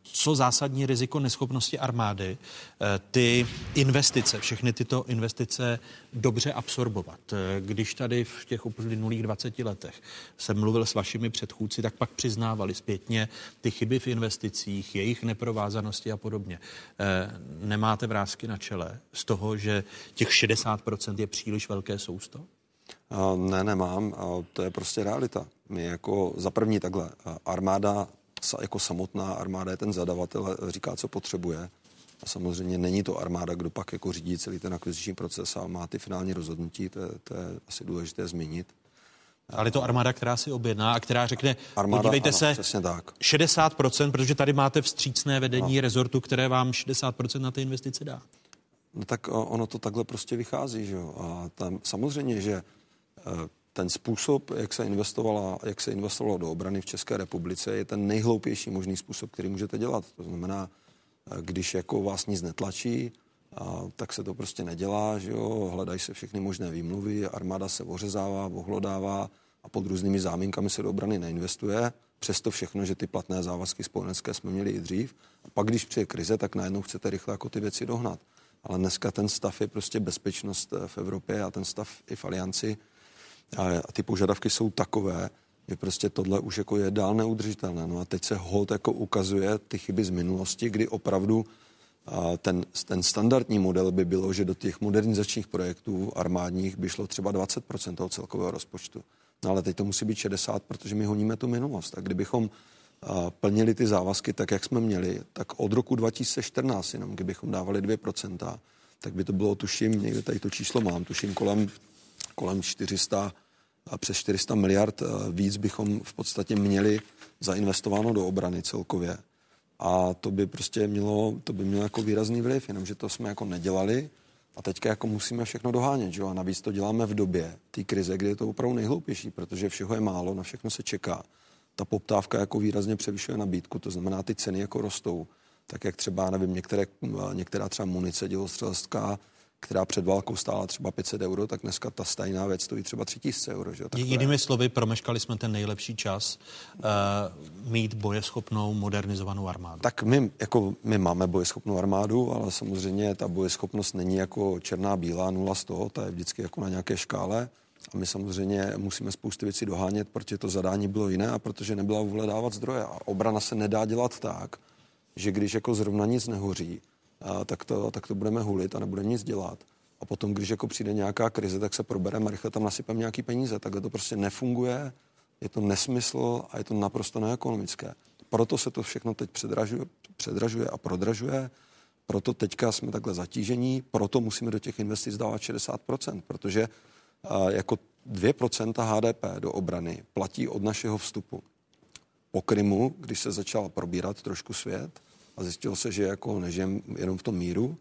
Co zásadní riziko neschopnosti armády eh, ty investice, všechny tyto investice dobře absorbovat. Eh, když tady v těch uplynulých 20 letech jsem mluvil s vašimi předchůdci, tak pak přiznávali zpětně ty chyby v investicích, jejich neprovázanosti a podobně. Eh, nemáte vrázky na čele z toho, že těch 60% je příliš velké sousto? Ne, nemám. To je prostě realita. My jako za první takhle, armáda jako samotná armáda je ten zadavatel, říká, co potřebuje. A samozřejmě není to armáda, kdo pak jako řídí celý ten akviziční proces a má ty finální rozhodnutí, to je, to je asi důležité zmínit. Ale je to armáda, která si objedná a která řekne, armáda, podívejte ano, se, tak. 60%, protože tady máte vstřícné vedení ano. rezortu, které vám 60% na ty investice dá. No tak ono to takhle prostě vychází, že jo. A tam samozřejmě, že eh, ten způsob, jak se, investovala, jak se investovalo do obrany v České republice, je ten nejhloupější možný způsob, který můžete dělat. To znamená, když jako vás nic netlačí, a, tak se to prostě nedělá, že jo, hledají se všechny možné výmluvy, armáda se ořezává, ohlodává a pod různými záminkami se do obrany neinvestuje. Přesto všechno, že ty platné závazky spojenecké jsme měli i dřív. A pak, když přijde krize, tak najednou chcete rychle jako ty věci dohnat. Ale dneska ten stav je prostě bezpečnost v Evropě a ten stav i v alianci a ty požadavky jsou takové, že prostě tohle už jako je dál neudržitelné. No a teď se hold jako ukazuje ty chyby z minulosti, kdy opravdu ten, ten standardní model by bylo, že do těch modernizačních projektů armádních by šlo třeba 20% toho celkového rozpočtu. No ale teď to musí být 60, protože my honíme tu minulost. A kdybychom plnili ty závazky tak, jak jsme měli, tak od roku 2014, jenom kdybychom dávali 2%, tak by to bylo, tuším, někde tady to číslo mám, tuším kolem, kolem 400 a přes 400 miliard víc bychom v podstatě měli zainvestováno do obrany celkově. A to by prostě mělo, to by mělo jako výrazný vliv, jenomže to jsme jako nedělali a teďka jako musíme všechno dohánět, že jo? A navíc to děláme v době té krize, kdy je to opravdu nejhloupější, protože všeho je málo, na všechno se čeká. Ta poptávka jako výrazně převyšuje nabídku, to znamená, ty ceny jako rostou. Tak jak třeba, nevím, některé, některá třeba munice dělostřelská která před válkou stála třeba 500 euro, tak dneska ta stejná věc stojí třeba 3000 euro. Že? Tak Jinými slovy, promeškali jsme ten nejlepší čas uh, mít bojeschopnou, modernizovanou armádu. Tak my, jako, my máme bojeschopnou armádu, ale samozřejmě ta bojeschopnost není jako černá, bílá, nula z toho, ta je vždycky jako na nějaké škále. A my samozřejmě musíme spousty věcí dohánět, protože to zadání bylo jiné a protože nebyla vůle dávat zdroje. A obrana se nedá dělat tak, že když jako zrovna nic nehoří, tak, to, tak to budeme hulit a nebudeme nic dělat. A potom, když jako přijde nějaká krize, tak se probereme a rychle tam nasypeme nějaký peníze. Takhle to prostě nefunguje, je to nesmysl a je to naprosto neekonomické. Proto se to všechno teď předražuje, předražuje a prodražuje, proto teďka jsme takhle zatížení, proto musíme do těch investic dávat 60%, protože jako 2% HDP do obrany platí od našeho vstupu. Po Krymu, když se začal probírat trošku svět, a zjistilo se, že jako nežijem jenom v tom míru,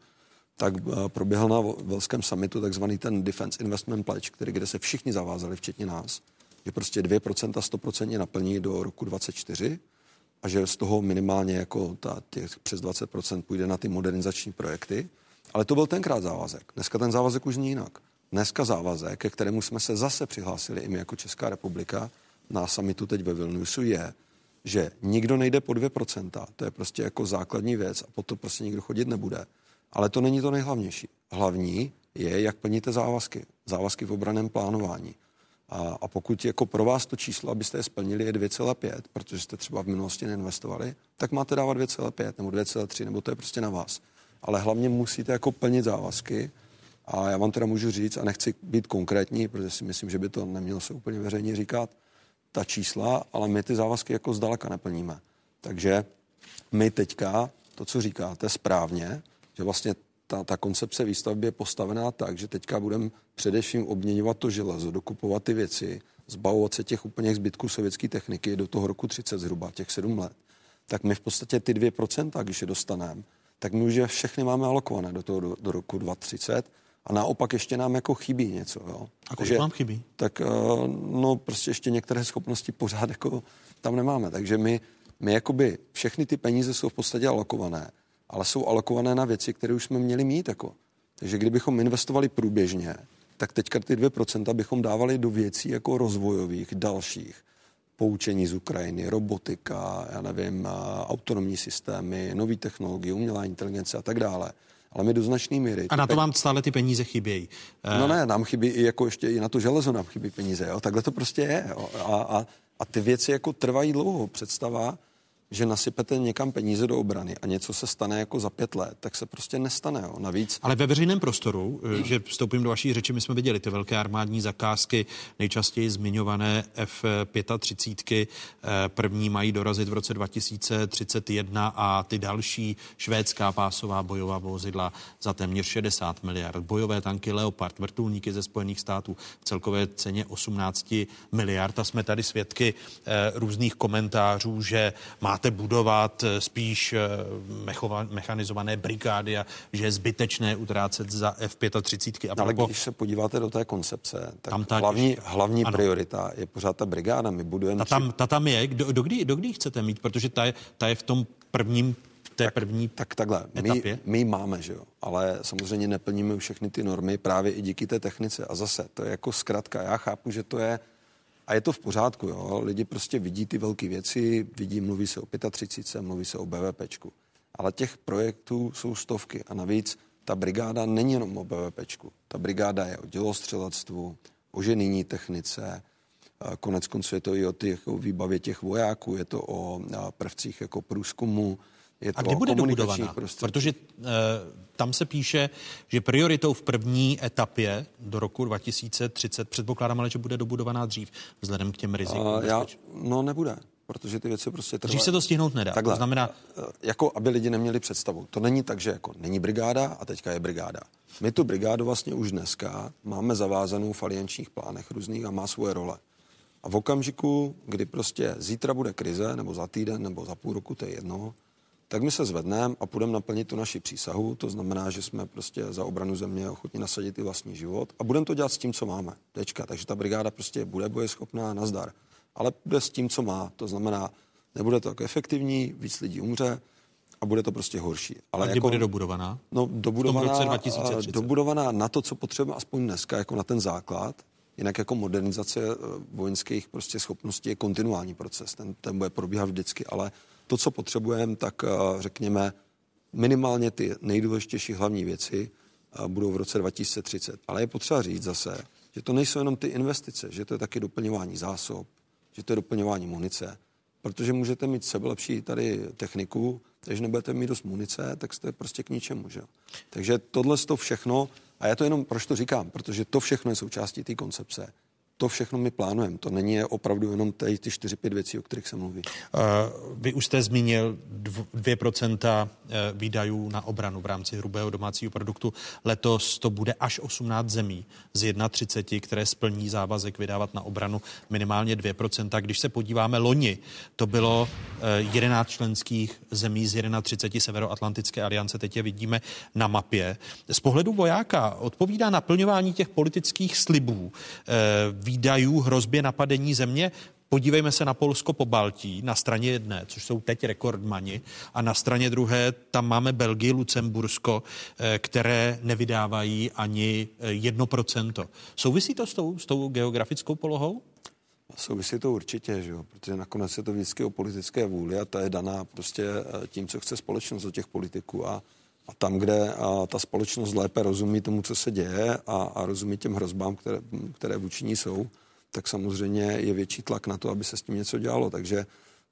tak eh, proběhl na Velském summitu takzvaný ten Defense Investment Pledge, který, kde se všichni zavázali, včetně nás, že prostě 2% 100% naplní do roku 2024 a že z toho minimálně jako ta, těch přes 20% půjde na ty modernizační projekty. Ale to byl tenkrát závazek. Dneska ten závazek už není jinak. Dneska závazek, ke kterému jsme se zase přihlásili i my jako Česká republika na summitu teď ve Vilniusu, je, že nikdo nejde po 2%, to je prostě jako základní věc a potom prostě nikdo chodit nebude. Ale to není to nejhlavnější. Hlavní je, jak plníte závazky. Závazky v obraném plánování. A, a pokud jako pro vás to číslo, abyste je splnili, je 2,5, protože jste třeba v minulosti neinvestovali, tak máte dávat 2,5 nebo 2,3, nebo to je prostě na vás. Ale hlavně musíte jako plnit závazky. A já vám teda můžu říct, a nechci být konkrétní, protože si myslím, že by to nemělo se úplně veřejně říkat, ta čísla, ale my ty závazky jako zdaleka neplníme. Takže my teďka, to, co říkáte správně, že vlastně ta, ta koncepce výstavby je postavená tak, že teďka budeme především obměňovat to železo, dokupovat ty věci, zbavovat se těch úplně zbytků sovětské techniky do toho roku 30 zhruba, těch 7 let. Tak my v podstatě ty 2%, když je dostaneme, tak my už je všechny máme alokované do toho do, do roku 2030 a naopak ještě nám jako chybí něco. Jo. A kolik vám chybí? Tak eh, no prostě ještě některé schopnosti pořád jako tam nemáme. Takže my, my jakoby všechny ty peníze jsou v podstatě alokované, ale jsou alokované na věci, které už jsme měli mít. Jako. Takže kdybychom investovali průběžně, tak teďka ty 2% bychom dávali do věcí jako rozvojových, dalších. Poučení z Ukrajiny, robotika, já nevím, eh, autonomní systémy, nové technologie, umělá inteligence a tak dále ale my do značné míry. A na to vám stále ty peníze chybějí. No ne, nám chybí i jako ještě i na to železo nám chybí peníze. Jo? Takhle to prostě je. Jo? A, a, a ty věci jako trvají dlouho. Představa, že nasypete někam peníze do obrany a něco se stane jako za pět let, tak se prostě nestane. Jo. Navíc. Ale ve veřejném prostoru, eh, že vstoupím do vaší řeči, my jsme viděli ty velké armádní zakázky, nejčastěji zmiňované F-35, eh, první mají dorazit v roce 2031 a ty další švédská pásová bojová vozidla za téměř 60 miliard, bojové tanky Leopard, vrtulníky ze Spojených států v celkové ceně 18 miliard a jsme tady svědky eh, různých komentářů, že má máte budovat eh, spíš eh, mechanizované brigády a že je zbytečné utrácet za F-35. A no, ale když se podíváte do té koncepce, tak tam ta, hlavní, hlavní priorita je pořád ta brigáda. My budujeme... Ta tam, ta tam je. Do, do, kdy, do kdy chcete mít? Protože ta je, ta je v tom prvním té tak, první Tak takhle, my, my máme, že jo, ale samozřejmě neplníme všechny ty normy právě i díky té technice. A zase, to je jako zkrátka, já chápu, že to je a je to v pořádku, jo. Lidi prostě vidí ty velké věci, vidí, mluví se o 35, mluví se o BVPčku. Ale těch projektů jsou stovky a navíc ta brigáda není jenom o BVPčku. Ta brigáda je o dělostřelectvu, o ženýní technice, konec konců je to i o těch, jako výbavě těch vojáků, je to o prvcích jako průzkumu, je to a kdy bude dobudovaná? Protože uh, tam se píše, že prioritou v první etapě do roku 2030 předpokládám, ale že bude dobudovaná dřív, vzhledem k těm rizikům. Uh, já, no nebude. protože ty věci prostě trvají. Dřív se to stihnout nedá. Takhle, To znamená, jako aby lidi neměli představu. To není tak, že jako není brigáda a teďka je brigáda. My tu brigádu vlastně už dneska máme zavázanou v aliančních plánech různých a má svoje role. A v okamžiku, kdy prostě zítra bude krize, nebo za týden, nebo za půl roku, to je jedno, tak my se zvedneme a půjdeme naplnit tu naši přísahu. To znamená, že jsme prostě za obranu země ochotni nasadit i vlastní život a budeme to dělat s tím, co máme. Tečka. Takže ta brigáda prostě bude bojeschopná, nazdar. Ale bude s tím, co má. To znamená, nebude to tak efektivní, víc lidí umře a bude to prostě horší. ale kdy bude dobudovaná? No, V tom dobudovaná, roce a 2030. dobudovaná na to, co potřebujeme aspoň dneska, jako na ten základ. Jinak jako modernizace eh, vojenských prostě schopností je kontinuální proces. Ten, ten bude probíhat vždycky, ale to, co potřebujeme, tak eh, řekněme minimálně ty nejdůležitější hlavní věci eh, budou v roce 2030. Ale je potřeba říct zase, že to nejsou jenom ty investice, že to je taky doplňování zásob, že to je doplňování munice, protože můžete mít sebelepší tady techniku, takže nebudete mít dost munice, tak jste prostě k ničemu. Že? Takže tohle to všechno, a já to jenom, proč to říkám, protože to všechno je součástí té koncepce. To všechno my plánujeme. To není opravdu jenom tady ty 4-5 věcí, o kterých se mluví. Uh, Vy už jste zmínil dv- 2% eh, výdajů na obranu v rámci hrubého domácího produktu. Letos to bude až 18 zemí z 31, které splní závazek vydávat na obranu minimálně 2%. Když se podíváme loni, to bylo eh, 11 členských zemí z 31 Severoatlantické aliance. Teď je vidíme na mapě. Z pohledu vojáka odpovídá naplňování těch politických slibů eh, výdajů hrozbě napadení země. Podívejme se na Polsko po Baltí, na straně jedné, což jsou teď rekordmani, a na straně druhé tam máme Belgii, Lucembursko, eh, které nevydávají ani eh, 1%. Souvisí to s tou, s tou geografickou polohou? Souvisí to určitě, že jo? protože nakonec je to vždycky o politické vůli a ta je daná prostě eh, tím, co chce společnost od těch politiků a, a tam, kde a ta společnost lépe rozumí tomu, co se děje a, a rozumí těm hrozbám, které, které vůči ní jsou, tak samozřejmě je větší tlak na to, aby se s tím něco dělalo. Takže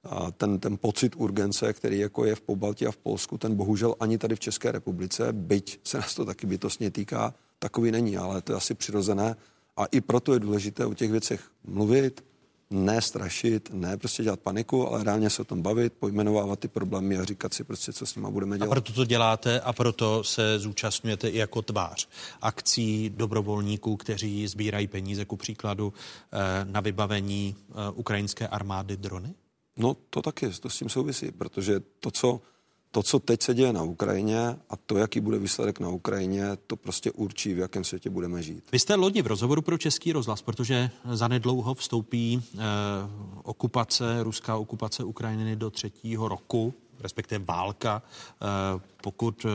a ten, ten pocit urgence, který jako je v Pobaltí a v Polsku, ten bohužel ani tady v České republice, byť se nás to taky bytostně týká, takový není, ale to je asi přirozené. A i proto je důležité o těch věcech mluvit, ne strašit, ne prostě dělat paniku, ale reálně se o tom bavit, pojmenovávat ty problémy a říkat si prostě, co s nimi budeme A dělat. proto to děláte a proto se zúčastňujete i jako tvář akcí dobrovolníků, kteří sbírají peníze, ku příkladu eh, na vybavení eh, ukrajinské armády drony? No to taky, to s tím souvisí, protože to, co, to, co teď se děje na Ukrajině a to, jaký bude výsledek na Ukrajině, to prostě určí, v jakém světě budeme žít. Vy jste loni v rozhovoru pro Český rozhlas, protože zanedlouho vstoupí eh, okupace, ruská okupace Ukrajiny do třetího roku, respektive válka, eh, pokud eh,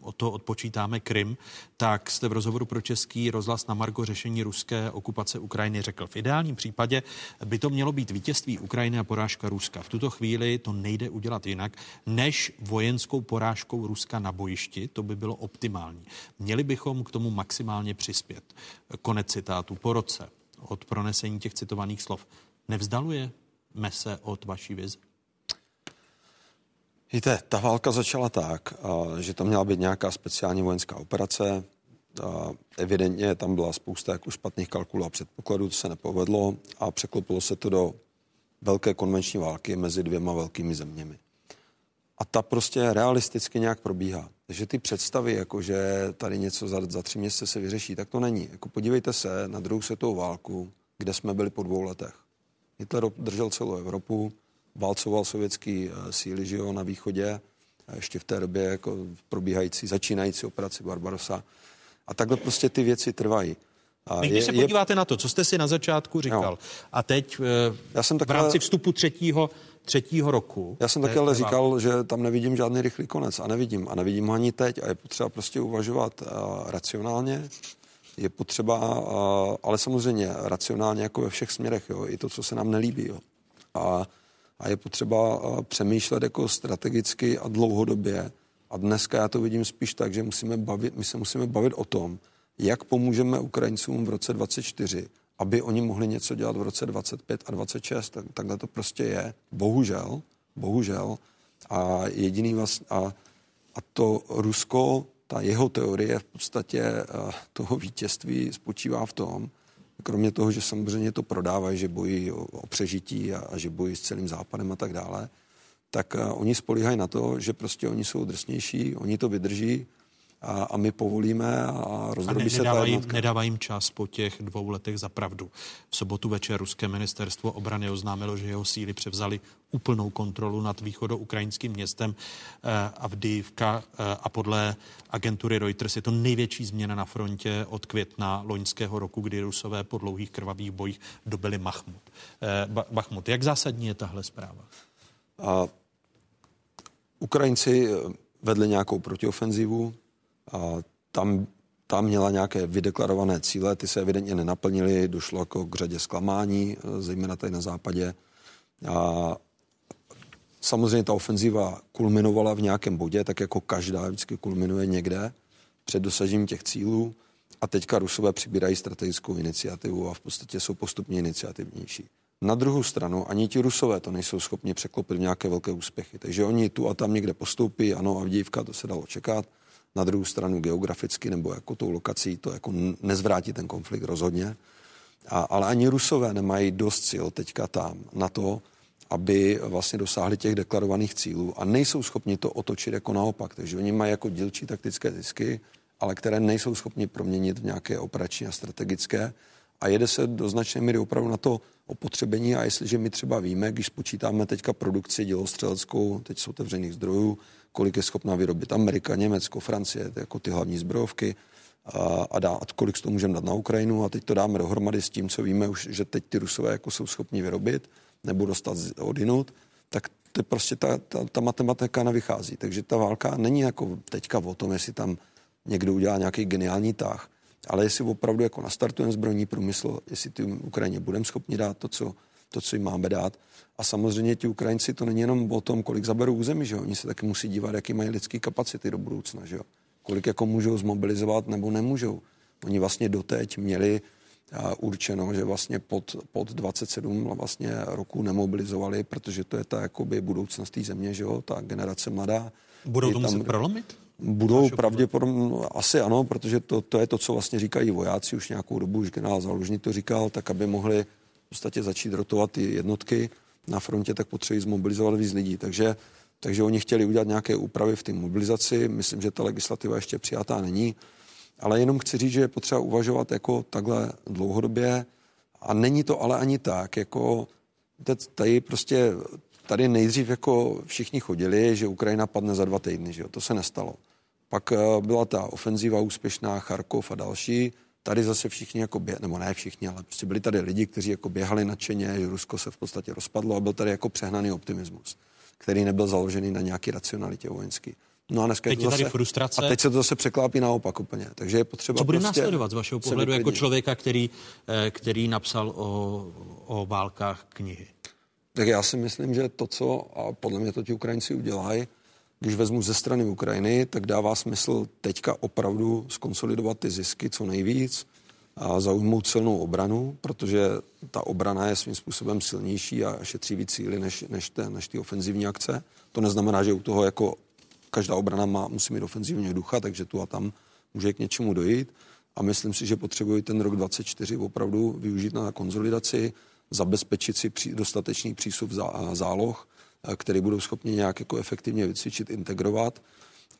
o to odpočítáme Krym, tak jste v rozhovoru pro Český rozhlas na Margo řešení ruské okupace Ukrajiny řekl, v ideálním případě by to mělo být vítězství Ukrajiny a porážka Ruska. V tuto chvíli to nejde udělat jinak, než vojenskou porážkou Ruska na bojišti, to by bylo optimální. Měli bychom k tomu maximálně přispět. Konec citátu po roce od pronesení těch citovaných slov. Nevzdaluje se od vaší vize? Víte, ta válka začala tak, že to měla být nějaká speciální vojenská operace. Evidentně tam byla spousta jako špatných kalkulů a předpokladů, to se nepovedlo a překlopilo se to do velké konvenční války mezi dvěma velkými zeměmi. A ta prostě realisticky nějak probíhá. Takže ty představy, jako že tady něco za, za tři měsíce se vyřeší, tak to není. Jako podívejte se na druhou světovou válku, kde jsme byli po dvou letech. Hitler držel celou Evropu, válcoval sovětský eh, síly že jo, na východě, ještě v té době jako probíhající, začínající operaci Barbarossa. A takhle prostě ty věci trvají. A Když je, se podíváte je... na to, co jste si na začátku říkal, jo. a teď Já jsem v rámci vstupu třetího, třetího roku... Já jsem taky ale říkal, že tam nevidím žádný rychlý konec a nevidím. A nevidím ho ani teď a je potřeba prostě uvažovat uh, racionálně. Je potřeba, uh, ale samozřejmě racionálně jako ve všech směrech, jo, i to, co se nám nelíbí. Jo. A, a je potřeba uh, přemýšlet jako strategicky a dlouhodobě. A dneska já to vidím spíš tak, že musíme bavit, my se musíme bavit o tom, jak pomůžeme Ukrajincům v roce 24, aby oni mohli něco dělat v roce 25 a 26. Tak, takhle to prostě je. Bohužel, bohužel. A jediný vlastně, a, a to Rusko, ta jeho teorie v podstatě uh, toho vítězství spočívá v tom, kromě toho, že samozřejmě to prodávají, že bojí o, o přežití a, a že bojí s celým západem a tak dále, tak uh, oni spolíhají na to, že prostě oni jsou drsnější, oni to vydrží a, a my povolíme a rozdrobí a ne, se nedává ta jim, nedává jim čas po těch dvou letech za pravdu. V sobotu večer ruské ministerstvo obrany oznámilo, že jeho síly převzali úplnou kontrolu nad východoukrajinským městem eh, Avdivka eh, a podle agentury Reuters je to největší změna na frontě od května loňského roku, kdy Rusové po dlouhých krvavých bojích dobili Machmut. Eh, ba- Bachmut. Jak zásadní je tahle zpráva? A Ukrajinci eh, vedli nějakou protiofenzivu tam, tam měla nějaké vydeklarované cíle, ty se evidentně nenaplnily, došlo jako k řadě zklamání, eh, zejména tady na západě. A samozřejmě ta ofenziva kulminovala v nějakém bodě, tak jako každá vždycky kulminuje někde před dosažením těch cílů. A teďka Rusové přibírají strategickou iniciativu a v podstatě jsou postupně iniciativnější. Na druhou stranu ani ti Rusové to nejsou schopni překlopit v nějaké velké úspěchy. Takže oni tu a tam někde postoupí, ano, Avdívka, to se dalo čekat. Na druhou stranu geograficky nebo jako tou lokací to jako nezvrátí ten konflikt rozhodně. A, ale ani Rusové nemají dost sil teďka tam na to, aby vlastně dosáhli těch deklarovaných cílů a nejsou schopni to otočit jako naopak. Takže oni mají jako dílčí taktické zisky, ale které nejsou schopni proměnit v nějaké operační a strategické. A jede se do značné míry opravdu na to opotřebení a jestliže my třeba víme, když spočítáme teďka produkci dělostřeleckou, teď z otevřených zdrojů, kolik je schopná vyrobit Amerika, Německo, Francie, jako ty hlavní zbrojovky, a, a, dá, a kolik z toho můžeme dát na Ukrajinu a teď to dáme dohromady s tím, co víme už, že teď ty Rusové jako jsou schopni vyrobit nebo dostat odinut, tak to prostě ta, ta, ta matematika nevychází. Takže ta válka není jako teďka o tom, jestli tam někdo udělá nějaký geniální tah, ale jestli opravdu jako nastartujeme zbrojní průmysl, jestli ty Ukrajině budeme schopni dát to, co, to, co jim máme dát. A samozřejmě ti Ukrajinci to není jenom o tom, kolik zaberou území, že jo? Oni se taky musí dívat, jaký mají lidský kapacity do budoucna, že jo? Kolik jako můžou zmobilizovat nebo nemůžou. Oni vlastně doteď měli a, určeno, že vlastně pod, pod 27 vlastně roku nemobilizovali, protože to je ta jakoby budoucnost té země, že jo? Ta generace mladá. Budou to tam- muset prolomit? Budou pravděpodobně, no, asi ano, protože to, to je to, co vlastně říkají vojáci už nějakou dobu, už generál Zálužný to říkal, tak aby mohli podstatě začít rotovat ty jednotky na frontě, tak potřebují zmobilizovat víc lidí. Takže, takže oni chtěli udělat nějaké úpravy v té mobilizaci. Myslím, že ta legislativa ještě přijatá není. Ale jenom chci říct, že je potřeba uvažovat jako takhle dlouhodobě. A není to ale ani tak, jako tady prostě tady nejdřív jako všichni chodili, že Ukrajina padne za dva týdny, že jo? to se nestalo. Pak eh, byla ta ofenzíva úspěšná, Charkov a další. Tady zase všichni jako bě, nebo ne všichni, ale prostě byli tady lidi, kteří jako běhali nadšeně, že Rusko se v podstatě rozpadlo a byl tady jako přehnaný optimismus, který nebyl založený na nějaký racionalitě vojenský. No a dneska Teď to je tady zase, frustrace. A teď se to zase překlápí naopak úplně. Takže je potřeba Co bude prostě následovat z vašeho pohledu jako člověka, který, eh, který napsal o, o válkách knihy? Tak já si myslím, že to, co, a podle mě to ti Ukrajinci udělají, když vezmu ze strany Ukrajiny, tak dává smysl teďka opravdu skonsolidovat ty zisky co nejvíc a zaujmout silnou obranu, protože ta obrana je svým způsobem silnější a šetří víc síly než, než, te, než ty ofenzivní akce. To neznamená, že u toho jako každá obrana má, musí mít ofenzivního ducha, takže tu a tam může k něčemu dojít. A myslím si, že potřebují ten rok 24 opravdu využít na konsolidaci, zabezpečit si dostatečný přísup zá, záloh, který budou schopni nějak jako efektivně vycvičit, integrovat.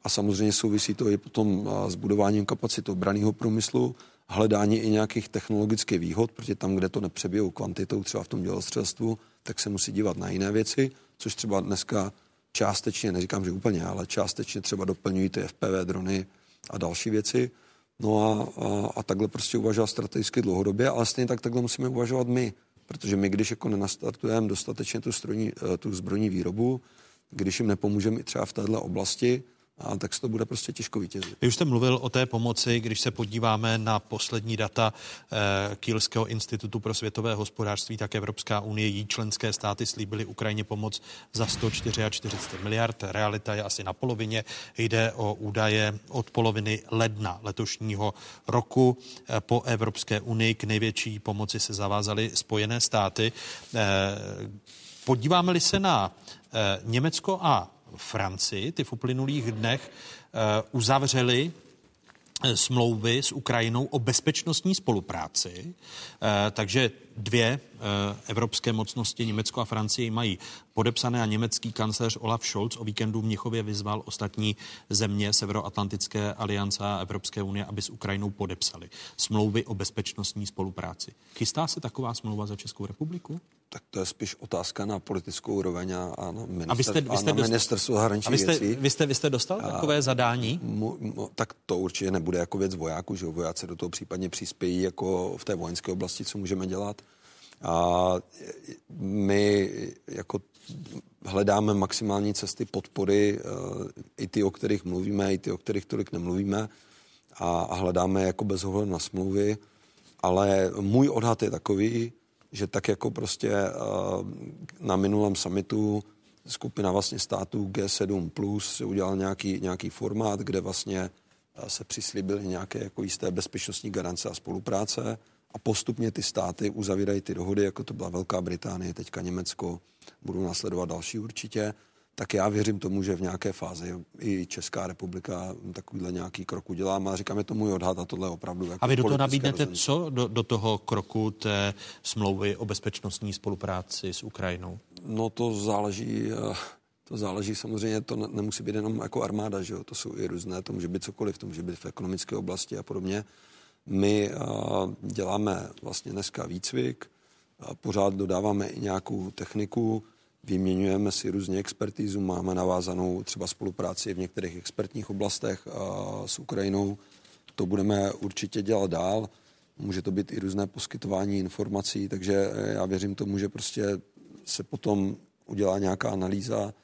A samozřejmě souvisí to i potom s budováním kapacit obraného průmyslu, hledání i nějakých technologických výhod, protože tam, kde to nepřebijou kvantitou, třeba v tom dělostřelstvu, tak se musí dívat na jiné věci, což třeba dneska částečně, neříkám, že úplně, ale částečně třeba doplňují ty FPV drony a další věci. No a, a, a takhle prostě uvažovat strategicky dlouhodobě, ale stejně tak takhle musíme uvažovat my, protože my, když jako nenastartujeme dostatečně tu, strojní, eh, tu zbrojní výrobu, když jim nepomůžeme i třeba v této oblasti, a tak se to bude prostě těžko vítězit. Vy už jste mluvil o té pomoci, když se podíváme na poslední data eh, Kielského institutu pro světové hospodářství, tak Evropská unie, jí členské státy slíbily Ukrajině pomoc za 144 miliard. Realita je asi na polovině. Jde o údaje od poloviny ledna letošního roku. Eh, po Evropské unii k největší pomoci se zavázaly Spojené státy. Eh, Podíváme-li se na eh, Německo a Francii, ty v uplynulých dnech eh, uzavřeli eh, smlouvy s Ukrajinou o bezpečnostní spolupráci, eh, takže dvě evropské mocnosti, Německo a Francie, mají podepsané a německý kancléř Olaf Scholz o víkendu v Mnichově vyzval ostatní země Severoatlantické aliance a Evropské unie, aby s Ukrajinou podepsali smlouvy o bezpečnostní spolupráci. Chystá se taková smlouva za Českou republiku? Tak to je spíš otázka na politickou úroveň a, a na, minister, a vy jste, vy jste a na ministerstvo zahraničních a vy jste, věcí. Vy jste, vy jste dostal a, takové zadání? Mu, mu, tak to určitě nebude jako věc vojáků, že vojáci do toho případně přispějí jako v té vojenské oblasti, co můžeme dělat. A my jako hledáme maximální cesty podpory, eh, i ty, o kterých mluvíme, i ty, o kterých tolik nemluvíme a hledáme jako bez ohledu na smlouvy, ale můj odhad je takový, že tak jako prostě eh, na minulém summitu skupina vlastně států G7 plus udělal nějaký, nějaký formát, kde vlastně eh, se přislíbily nějaké jako jisté bezpečnostní garance a spolupráce a postupně ty státy uzavírají ty dohody, jako to byla Velká Británie, teďka Německo, budou následovat další určitě, tak já věřím tomu, že v nějaké fázi i Česká republika takovýhle nějaký krok udělá. A říkám, je to můj odhad a tohle je opravdu. Jako a vy do toho nabídnete rozhodnutí. co do, do toho kroku té smlouvy o bezpečnostní spolupráci s Ukrajinou? No to záleží, eh, to záleží samozřejmě, to nemusí být jenom jako armáda, že jo? to jsou i různé, to může být cokoliv, to může být v ekonomické oblasti a podobně. My eh, děláme vlastně dneska výcvik, pořád dodáváme i nějakou techniku, vyměňujeme si různě expertízu, máme navázanou třeba spolupráci v některých expertních oblastech s Ukrajinou. To budeme určitě dělat dál. Může to být i různé poskytování informací, takže já věřím tomu, že prostě se potom udělá nějaká analýza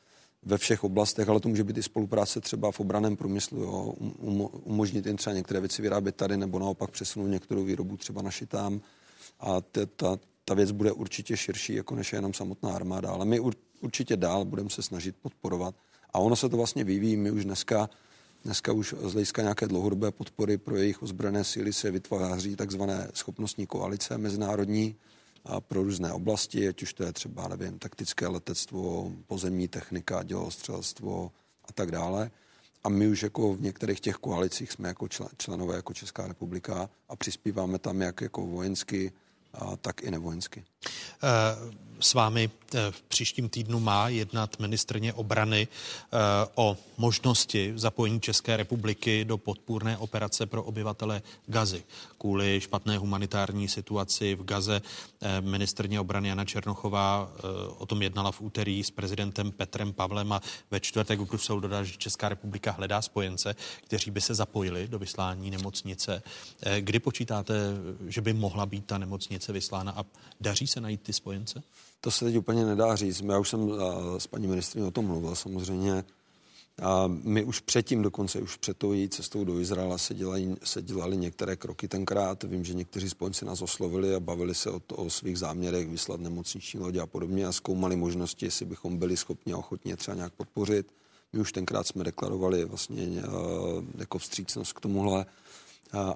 ve všech oblastech, ale to může být i spolupráce třeba v obraném průmyslu, jo. Um, umožnit jim třeba některé věci vyrábět tady, nebo naopak přesunout některou výrobu třeba naši tam. A ta, ta věc bude určitě širší, jako než jenom samotná armáda, ale my určitě dál budeme se snažit podporovat. A ono se to vlastně vyvíjí. My už dneska, dneska už z hlediska nějaké dlouhodobé podpory pro jejich ozbrojené síly se vytváří takzvané schopnostní koalice mezinárodní pro různé oblasti, ať už to je třeba, nevím, taktické letectvo, pozemní technika, dělostřelstvo a tak dále. A my už jako v některých těch koalicích jsme jako členové, jako Česká republika a přispíváme tam jak jako vojensky, a tak i nevojensky. Uh s vámi eh, v příštím týdnu má jednat ministrně obrany eh, o možnosti zapojení České republiky do podpůrné operace pro obyvatele Gazy. Kvůli špatné humanitární situaci v Gaze eh, ministrně obrany Jana Černochová o tom jednala v úterý s prezidentem Petrem Pavlem a ve čtvrtek v Bruselu dodal, že Česká republika hledá spojence, kteří by se zapojili do vyslání nemocnice. Kdy počítáte, že by mohla být ta nemocnice vyslána a daří se najít ty spojence? To se teď úplně nedá říct. Já už jsem s paní ministriní o tom mluvil samozřejmě. A my už předtím dokonce, už před tou její cestou do Izraela se, dělají, se dělali některé kroky tenkrát. Vím, že někteří spojenci nás oslovili a bavili se o, to, o svých záměrech vyslat nemocniční lodě a podobně a zkoumali možnosti, jestli bychom byli schopni a ochotně třeba nějak podpořit. My už tenkrát jsme deklarovali vlastně jako vstřícnost k tomuhle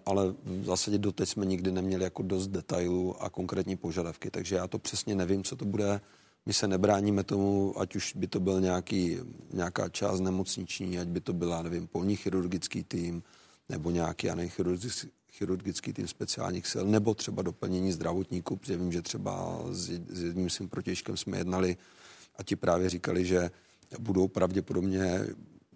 ale v zásadě doteď jsme nikdy neměli jako dost detailů a konkrétní požadavky, takže já to přesně nevím, co to bude. My se nebráníme tomu, ať už by to byl nějaký, nějaká část nemocniční, ať by to byla, nevím, polní chirurgický tým, nebo nějaký, já chirurgický, chirurgický tým speciálních sil, nebo třeba doplnění zdravotníků, protože vím, že třeba s, s jedním svým protěžkem jsme jednali a ti právě říkali, že budou pravděpodobně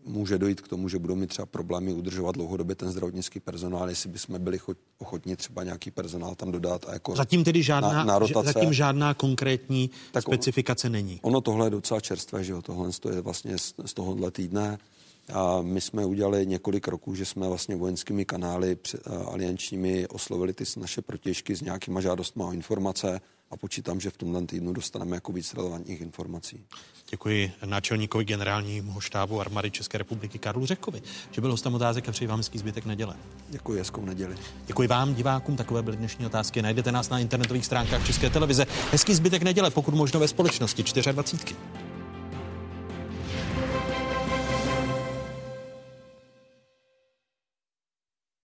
může dojít k tomu, že budou mít třeba problémy udržovat dlouhodobě ten zdravotnický personál, jestli bychom byli ochotni třeba nějaký personál tam dodat. A jako zatím tedy žádná, na, na rotace. zatím žádná konkrétní tak specifikace on, není. Ono tohle je docela čerstvé, že jo, tohle je vlastně z, z tohohle týdne. A my jsme udělali několik roků, že jsme vlastně vojenskými kanály aliančními oslovili ty naše protěžky s nějakýma žádostmi o informace a počítám, že v tomhle týdnu dostaneme jako víc relevantních informací. Děkuji náčelníkovi generálního štábu armády České republiky Karlu Řekovi, že byl hostem otázek a přeji vám hezký zbytek neděle. Děkuji, hezkou neděli. Děkuji vám, divákům, takové byly dnešní otázky. Najdete nás na internetových stránkách České televize. Hezký zbytek neděle, pokud možno ve společnosti 24.